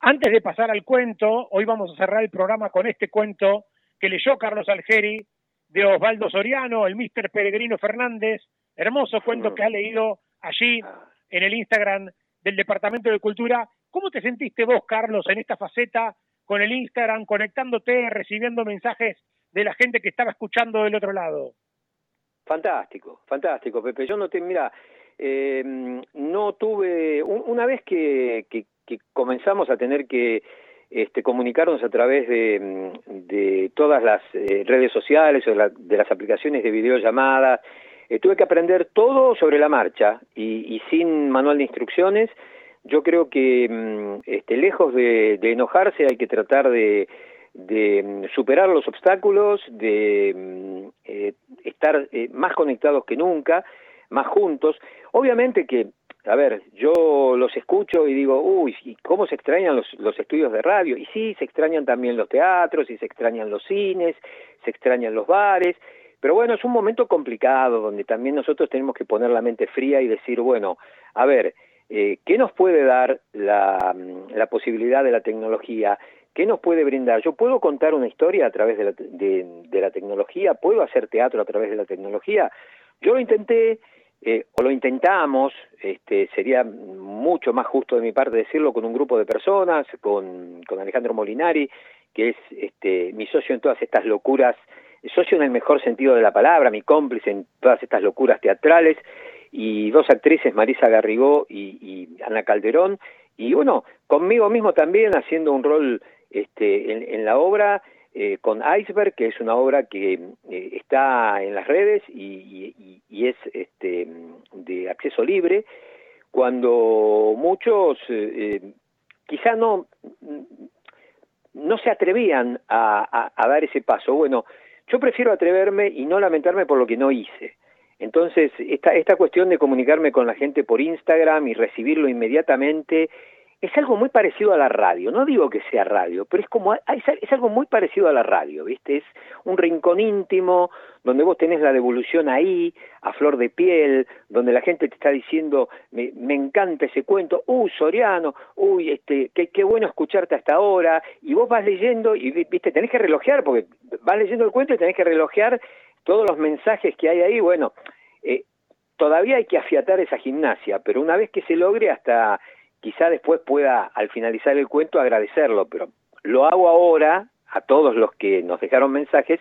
Antes de pasar al cuento, hoy vamos a cerrar el programa con este cuento que leyó Carlos Algeri de Osvaldo Soriano, el Mister Peregrino Fernández, hermoso cuento que ha leído allí en el Instagram del Departamento de Cultura. ¿Cómo te sentiste vos, Carlos, en esta faceta con el Instagram, conectándote, recibiendo mensajes de la gente que estaba escuchando del otro lado? Fantástico, fantástico, Pepe. Yo no te, mira, eh, no tuve, una vez que, que, comenzamos a tener que este, comunicarnos a través de, de todas las eh, redes sociales o de, las aplicaciones de videollamada, eh, tuve que aprender todo sobre la marcha y, y, sin manual de instrucciones. Yo creo que mm, este, lejos de, enojarse hay que tratar de, de mm, superar los obstáculos, de mm, eh, estar eh, más conectados que nunca, más juntos. Obviamente que, a ver, yo los escucho y digo, uy, ¿cómo se extrañan los, los estudios de radio? Y sí, se extrañan también los teatros, y se extrañan los cines, se extrañan los bares, pero bueno, es un momento complicado donde también nosotros tenemos que poner la mente fría y decir, bueno, a ver, eh, ¿qué nos puede dar la, mm, la posibilidad de la tecnología? ¿Qué nos puede brindar? Yo puedo contar una historia a través de la, de, la tecnología, puedo hacer teatro a través de la tecnología. Yo lo intenté, eh, o lo intentamos, este, sería mucho más justo de mi parte decirlo con un grupo de personas, con, con Alejandro Molinari, que es este, mi socio en todas estas locuras, socio en el mejor sentido de la palabra, mi cómplice en todas estas locuras teatrales, y dos actrices, Marisa Garrigó y, Ana Calderón, y bueno, conmigo mismo también haciendo un rol este, en, la obra eh, con Iceberg, que es una obra que eh, está en las redes y, es este, de acceso libre, cuando muchos eh, quizá no, no se atrevían a, dar ese paso. Bueno, yo prefiero atreverme y no lamentarme por lo que no hice. Entonces, esta, esta cuestión de comunicarme con la gente por Instagram y recibirlo inmediatamente es algo muy parecido a la radio. No digo que sea radio, pero es como es algo muy parecido a la radio, ¿viste? Es un rincón íntimo donde vos tenés la devolución ahí, a flor de piel, donde la gente te está diciendo, me, me encanta ese cuento, uy, Soriano, uy, este, qué, qué bueno escucharte hasta ahora, y vos vas leyendo y, viste, tenés que relojear, porque vas leyendo el cuento y tenés que relojear todos los mensajes que hay ahí, bueno, eh, todavía hay que afiatar esa gimnasia, pero una vez que se logre hasta quizá después pueda, al finalizar el cuento, agradecerlo, pero lo hago ahora a todos los que nos dejaron mensajes,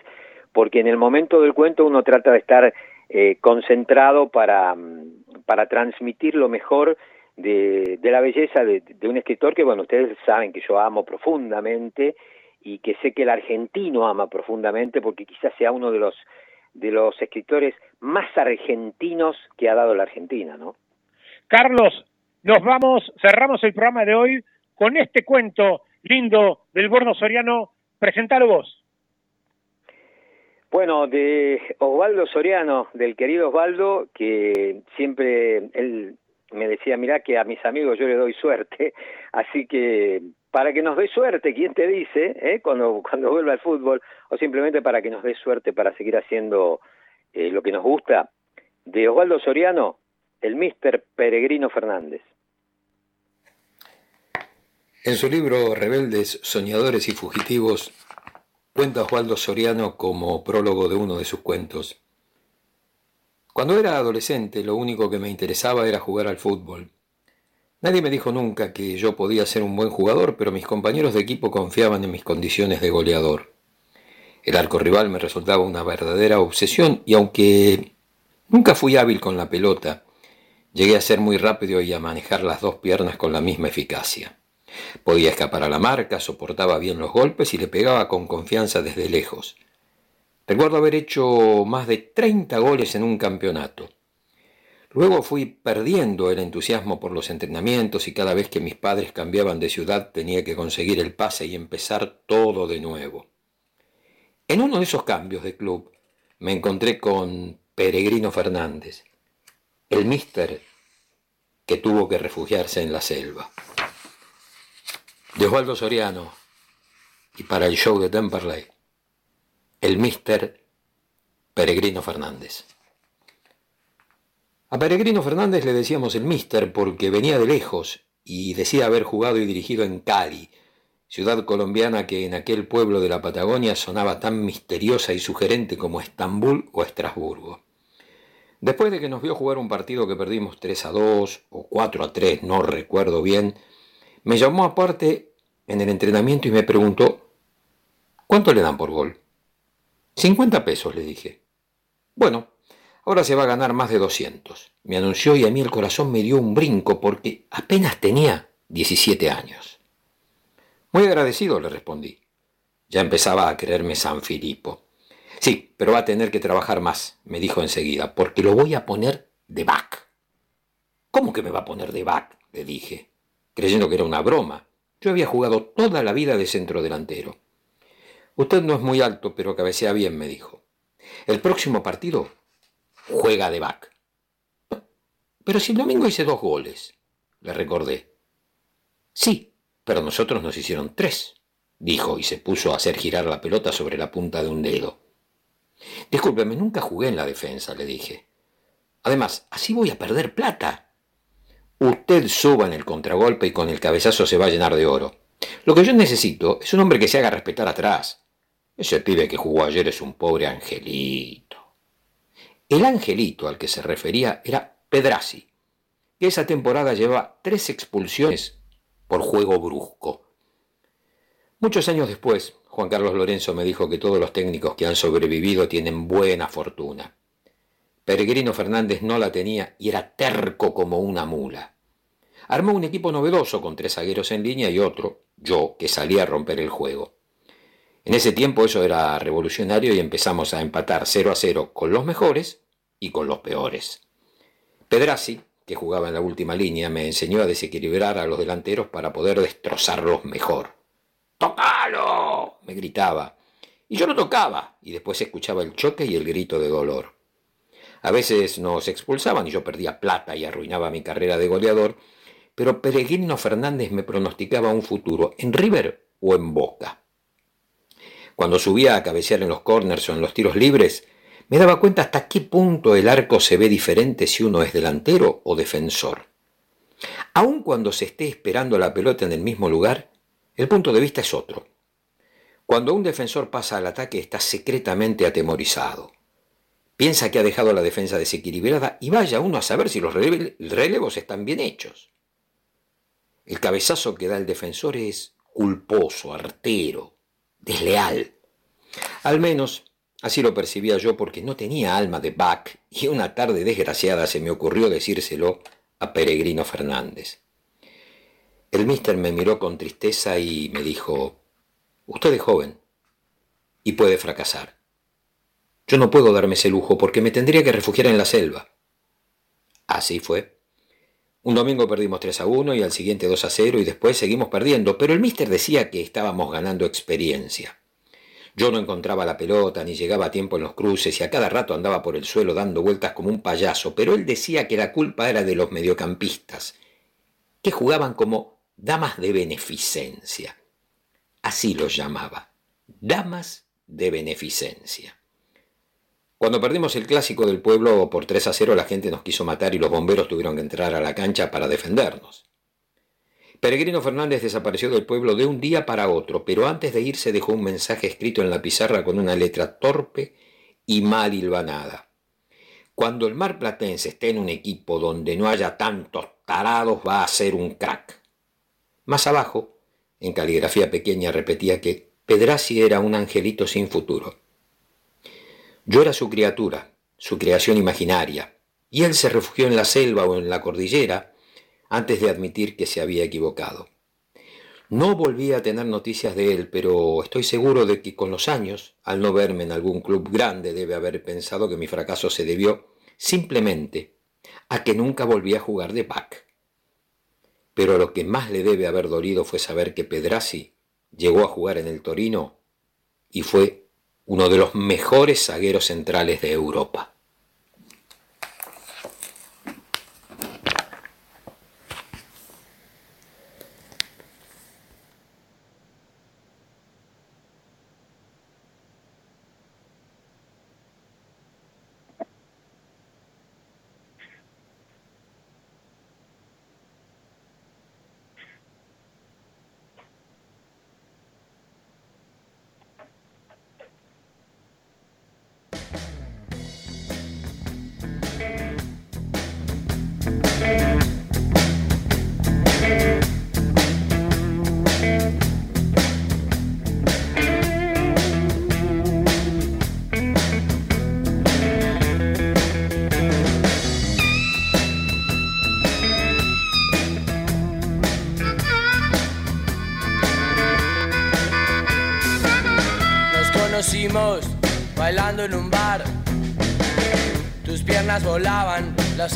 porque en el momento del cuento uno trata de estar eh, concentrado para, mm, para transmitir lo mejor de, la belleza de, de, un escritor que, bueno, ustedes saben que yo amo profundamente y que sé que el argentino ama profundamente porque quizás sea uno de los de los escritores más argentinos que ha dado la Argentina, ¿no? Carlos, nos vamos, cerramos el programa de hoy con este cuento lindo del Borno Soriano. Presentalo vos. Bueno, de Osvaldo Soriano, del querido Osvaldo, que siempre él me decía, mira que a mis amigos yo le doy suerte, [laughs] así que para que nos dé suerte, ¿quién te dice? Eh? Cuando, cuando vuelva al fútbol, o simplemente para que nos dé suerte para seguir haciendo eh, lo que nos gusta, de Osvaldo Soriano, el Mister Peregrino Fernández. En su libro Rebeldes, Soñadores y Fugitivos, cuenta Osvaldo Soriano como prólogo de uno de sus cuentos. Cuando era adolescente lo único que me interesaba era jugar al fútbol. Nadie me dijo nunca que yo podía ser un buen jugador, pero mis compañeros de equipo confiaban en mis condiciones de goleador. El arco rival me resultaba una verdadera obsesión y aunque nunca fui hábil con la pelota, llegué a ser muy rápido y a manejar las dos piernas con la misma eficacia. Podía escapar a la marca, soportaba bien los golpes y le pegaba con confianza desde lejos. Recuerdo haber hecho más de 30 goles en un campeonato. Luego fui perdiendo el entusiasmo por los entrenamientos y cada vez que mis padres cambiaban de ciudad tenía que conseguir el pase y empezar todo de nuevo. En uno de esos cambios de club me encontré con Peregrino Fernández. El mister que tuvo que refugiarse en la selva. De Osvaldo Soriano y para el show de Temperley, el mister Peregrino Fernández. A Peregrino Fernández le decíamos el mister porque venía de lejos y decía haber jugado y dirigido en Cali, ciudad colombiana que en aquel pueblo de la Patagonia sonaba tan misteriosa y sugerente como Estambul o Estrasburgo. Después de que nos vio jugar un partido que perdimos 3 a 2 o 4 a 3, no recuerdo bien, me llamó aparte en el entrenamiento y me preguntó, ¿cuánto le dan por gol? 50 pesos, le dije. Bueno, ahora se va a ganar más de 200. Me anunció y a mí el corazón me dio un brinco porque apenas tenía 17 años. Muy agradecido, le respondí. Ya empezaba a creerme San Filipo. Sí, pero va a tener que trabajar más, me dijo enseguida, porque lo voy a poner de back. ¿Cómo que me va a poner de back? le dije, creyendo que era una broma. Yo había jugado toda la vida de centro delantero. Usted no es muy alto, pero cabecea bien, me dijo. El próximo partido juega de back. Pero si el domingo hice dos goles, le recordé. Sí, pero nosotros nos hicieron tres, dijo y se puso a hacer girar la pelota sobre la punta de un dedo. Discúlpeme, nunca jugué en la defensa, le dije. Además, así voy a perder plata. Usted suba en el contragolpe y con el cabezazo se va a llenar de oro. Lo que yo necesito es un hombre que se haga respetar atrás. Ese pibe que jugó ayer es un pobre angelito. El angelito al que se refería era Pedrazi, que esa temporada lleva tres expulsiones por juego brusco. Muchos años después, Juan Carlos Lorenzo me dijo que todos los técnicos que han sobrevivido tienen buena fortuna. Peregrino Fernández no la tenía y era terco como una mula. Armó un equipo novedoso con tres zagueros en línea y otro, yo, que salía a romper el juego. En ese tiempo eso era revolucionario y empezamos a empatar 0 a 0 con los mejores y con los peores. Pedrazi, que jugaba en la última línea, me enseñó a desequilibrar a los delanteros para poder destrozarlos mejor. ¡Tocalo! me gritaba. Y yo lo tocaba, y después escuchaba el choque y el grito de dolor. A veces nos expulsaban y yo perdía plata y arruinaba mi carrera de goleador, pero Peregrino Fernández me pronosticaba un futuro en River o en Boca. Cuando subía a cabecear en los corners o en los tiros libres, me daba cuenta hasta qué punto el arco se ve diferente si uno es delantero o defensor. Aun cuando se esté esperando la pelota en el mismo lugar, el punto de vista es otro. Cuando un defensor pasa al ataque está secretamente atemorizado. Piensa que ha dejado la defensa desequilibrada y vaya uno a saber si los relevos están bien hechos. El cabezazo que da el defensor es culposo, artero, desleal. Al menos así lo percibía yo porque no tenía alma de back y una tarde desgraciada se me ocurrió decírselo a Peregrino Fernández. El mister me miró con tristeza y me dijo, usted es joven y puede fracasar. Yo no puedo darme ese lujo porque me tendría que refugiar en la selva. Así fue. Un domingo perdimos 3 a 1 y al siguiente 2 a 0 y después seguimos perdiendo, pero el mister decía que estábamos ganando experiencia. Yo no encontraba la pelota ni llegaba a tiempo en los cruces y a cada rato andaba por el suelo dando vueltas como un payaso, pero él decía que la culpa era de los mediocampistas, que jugaban como damas de beneficencia. Así los llamaba, damas de beneficencia. Cuando perdimos el clásico del pueblo por 3 a 0, la gente nos quiso matar y los bomberos tuvieron que entrar a la cancha para defendernos. Peregrino Fernández desapareció del pueblo de un día para otro, pero antes de irse dejó un mensaje escrito en la pizarra con una letra torpe y mal hilvanada. Cuando el mar platense esté en un equipo donde no haya tantos tarados, va a ser un crack. Más abajo, en caligrafía pequeña, repetía que Pedrazi era un angelito sin futuro. Yo era su criatura, su creación imaginaria, y él se refugió en la selva o en la cordillera antes de admitir que se había equivocado. No volví a tener noticias de él, pero estoy seguro de que con los años, al no verme en algún club grande, debe haber pensado que mi fracaso se debió simplemente a que nunca volví a jugar de back pero lo que más le debe haber dolido fue saber que Pedrazi llegó a jugar en el Torino y fue uno de los mejores zagueros centrales de Europa.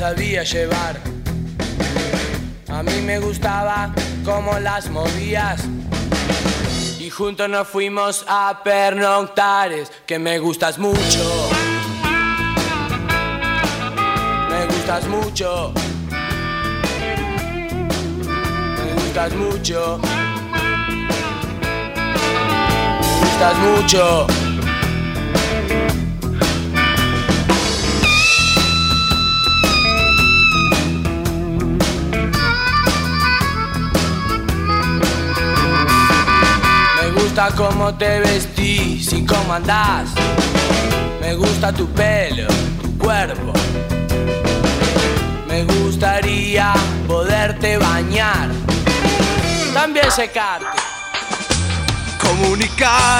Sabía llevar. A mí me gustaba cómo las movías. Y juntos nos fuimos a pernoctares, que me gustas mucho. Me gustas mucho. Me gustas mucho. Me gustas mucho. Gusta cómo te vestís y cómo andás. Me gusta tu pelo, tu cuerpo. Me gustaría poderte bañar. También secarte. Comunicar